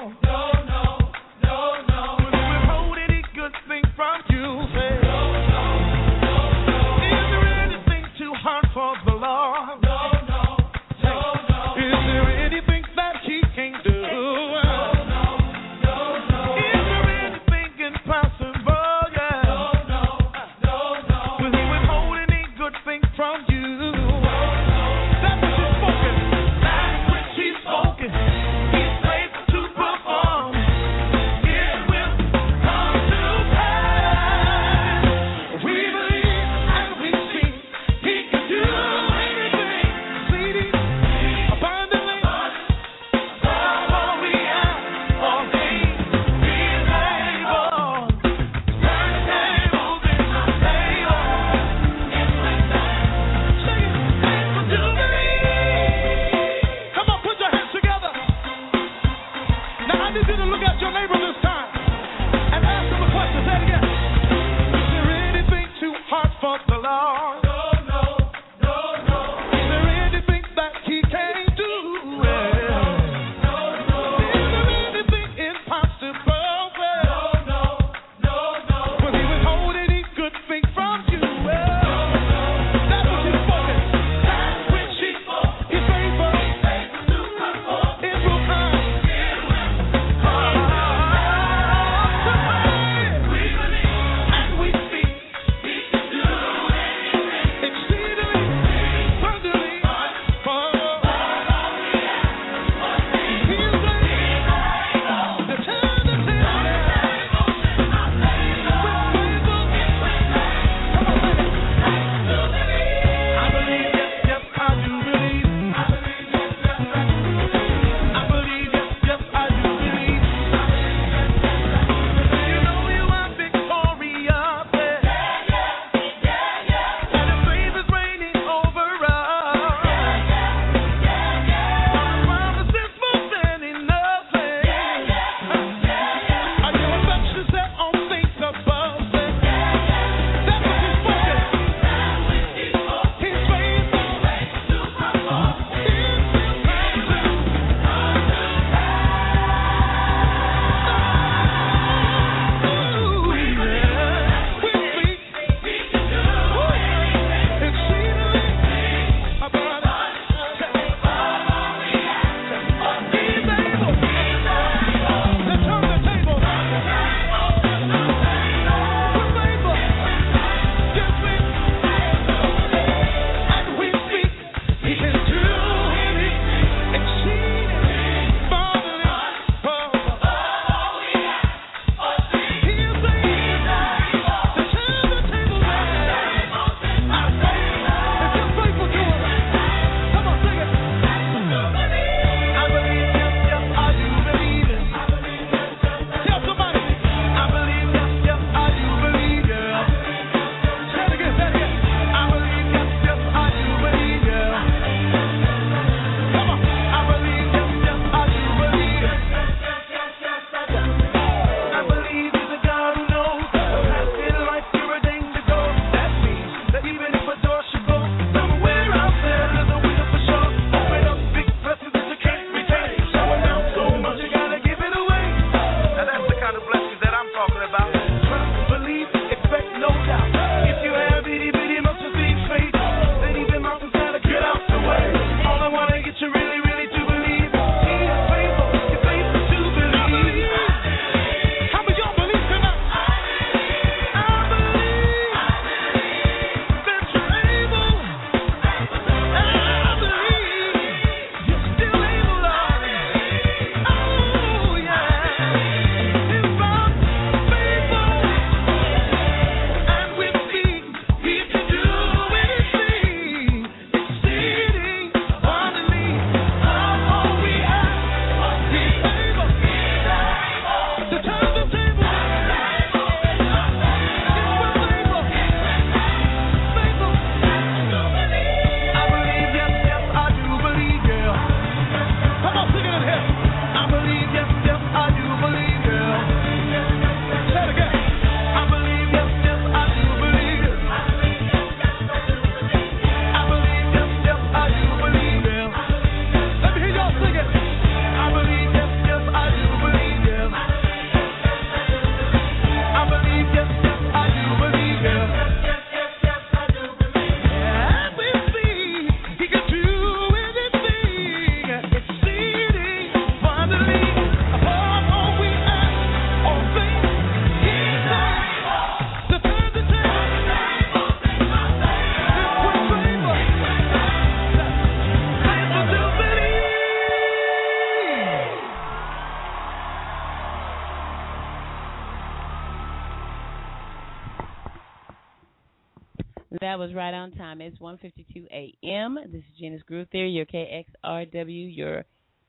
Was right on time. It's 1:52 a.m. This is Gena's Groove Theory, your KXRW, your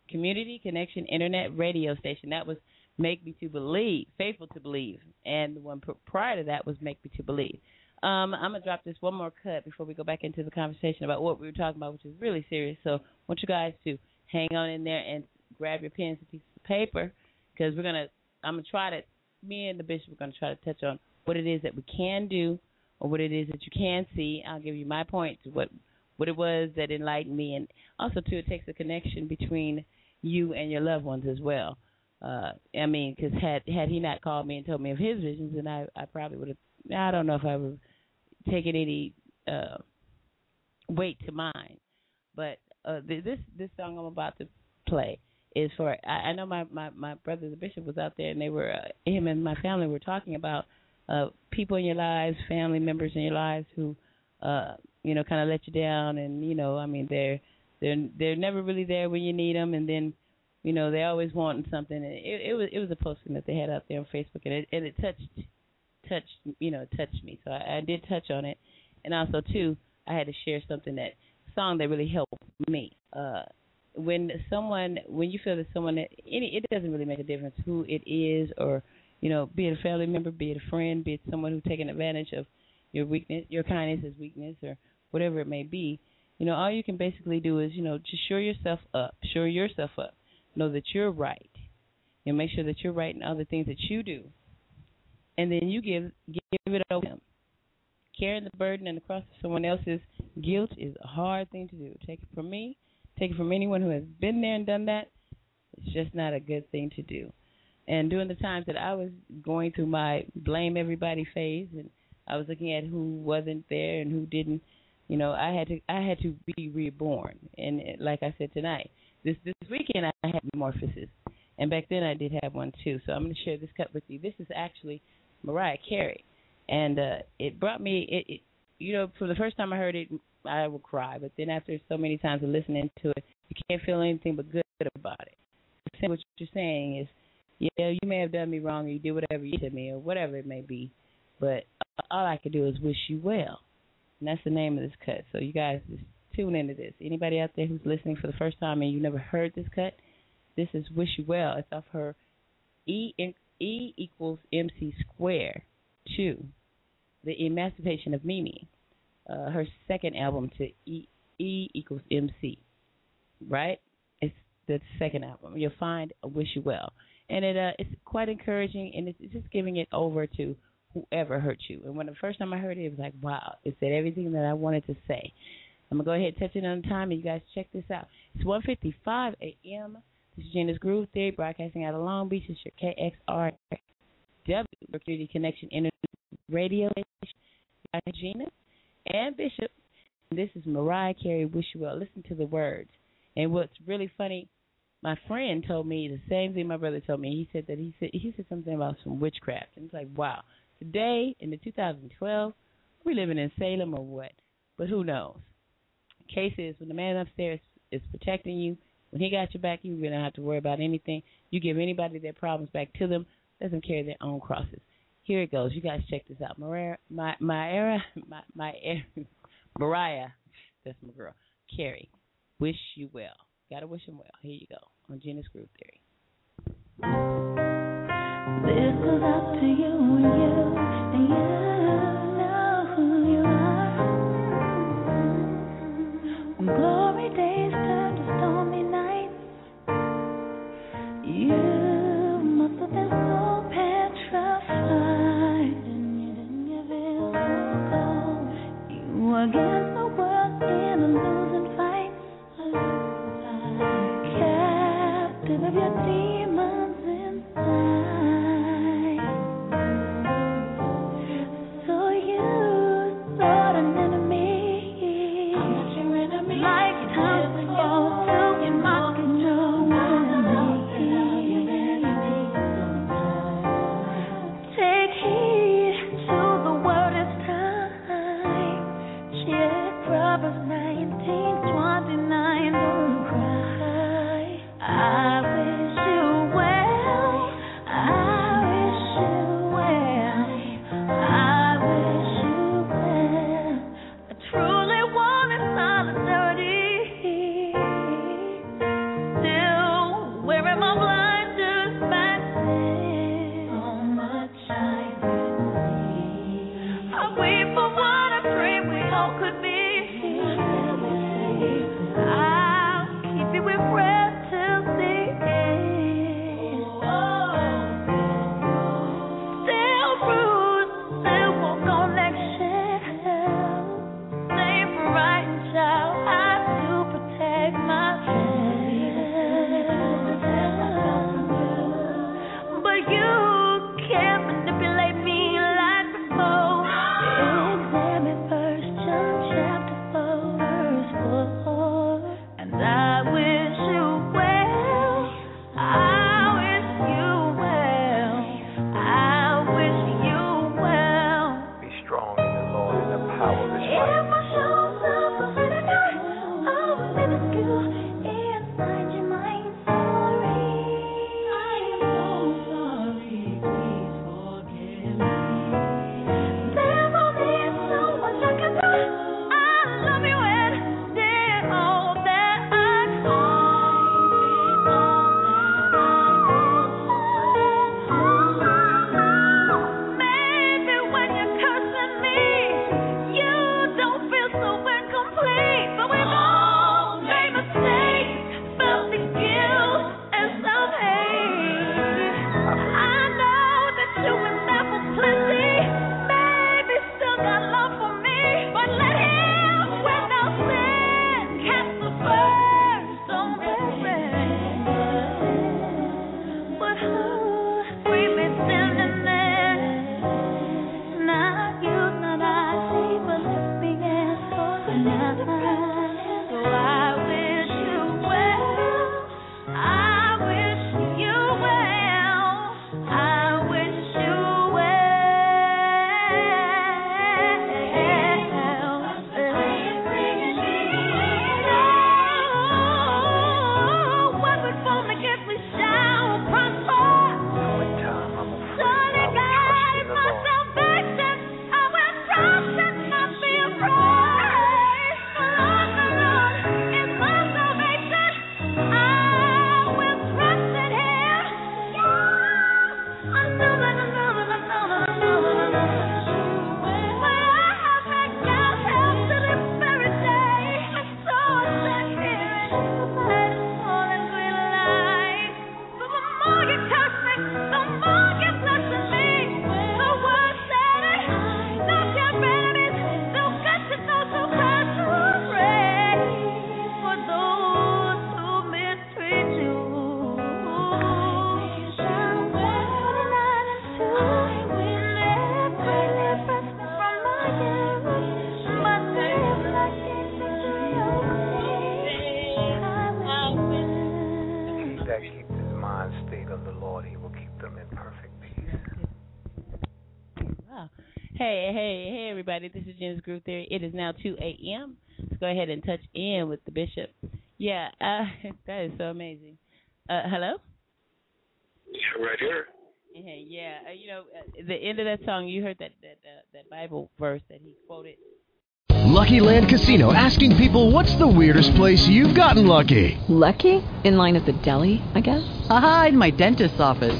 community connection internet radio station. That was Make Me to Believe, Faithful to Believe, and the one prior to that was Make Me to Believe. Um, I'm gonna drop this one more cut before we go back into the conversation about what we were talking about, which is really serious. So I want you guys to hang on in there and grab your pens and pieces of paper because we're gonna. I'm gonna try to. Me and the bishop are gonna try to touch on what it is that we can do or what it is that you can see. I'll give you my points, what what it was that enlightened me, and also too, it takes a connection between you and your loved ones as well. Uh, I mean, because had had he not called me and told me of his visions, then I I probably would have. I don't know if I would have taken any uh, weight to mine, but uh, th- this this song I'm about to play is for. I, I know my my my brother the bishop was out there, and they were uh, him and my family were talking about uh people in your lives, family members in your lives who uh you know kind of let you down and you know I mean they're they're they're never really there when you need them and then you know they always wanting something and it it was it was a posting that they had out there on Facebook and it and it touched touched you know touched me. So I, I did touch on it. And also too I had to share something that song that really helped me. Uh when someone when you feel that someone that any it doesn't really make a difference who it is or you know, be it a family member, be it a friend, be it someone who's taking advantage of your weakness, your kindness is weakness, or whatever it may be. You know, all you can basically do is, you know, just shore yourself up, shore yourself up, know that you're right, and make sure that you're right in other things that you do, and then you give give it over to them. Carrying the burden and the cross of someone else's guilt is a hard thing to do. Take it from me, take it from anyone who has been there and done that. It's just not a good thing to do. And during the times that I was going through my blame everybody phase, and I was looking at who wasn't there and who didn't, you know, I had to I had to be reborn. And uh, like I said tonight, this this weekend I had metamorphosis, and back then I did have one too. So I'm going to share this cut with you. This is actually Mariah Carey, and uh it brought me it, it. You know, for the first time I heard it, I would cry. But then after so many times of listening to it, you can't feel anything but good about it. What you're saying is yeah, you may have done me wrong, or you did whatever you did to me, or whatever it may be, but all I can do is wish you well, and that's the name of this cut. So you guys just tune into this. Anybody out there who's listening for the first time and you never heard this cut, this is "Wish You Well." It's off her E E equals MC square two, the Emancipation of Mimi, uh, her second album to E E equals MC, right? It's the second album. You'll find "Wish You Well." And it uh it's quite encouraging and it's, it's just giving it over to whoever hurt you. And when the first time I heard it, it was like, wow, it said everything that I wanted to say. I'm gonna go ahead and touch it on time, and you guys check this out. It's 1:55 a.m. This is Gena's Groove Theory, broadcasting out of Long Beach. It's your KXRW Community Connection Internet Radio. Gena and Bishop. This is Mariah Carey. Wish you well. Listen to the words. And what's really funny my friend told me the same thing my brother told me. He said that he said he said something about some witchcraft, and it's like, wow, today in the 2012, we living in Salem or what? But who knows? Case is when the man upstairs is protecting you, when he got your back, you really don't have to worry about anything. You give anybody their problems back to them. Let them carry their own crosses. Here it goes. You guys check this out. Mariah, my my era, my my Mariah, that's my girl. Carey, wish you well. Gotta wish him well. Here you go on Gena's Groove Theory. This goes up to you and you everybody. This is Gena's Theory. It is now 2 a.m. Let's go ahead and touch in with the bishop. Yeah, uh, that is so amazing. Uh, hello? Yeah, right here. Hey, yeah, uh, you know, uh, the end of that song, you heard that that uh, that Bible verse that he quoted. Lucky Land Casino asking people what's the weirdest place you've gotten lucky? Lucky? In line at the deli, I guess? Aha, in my dentist's office.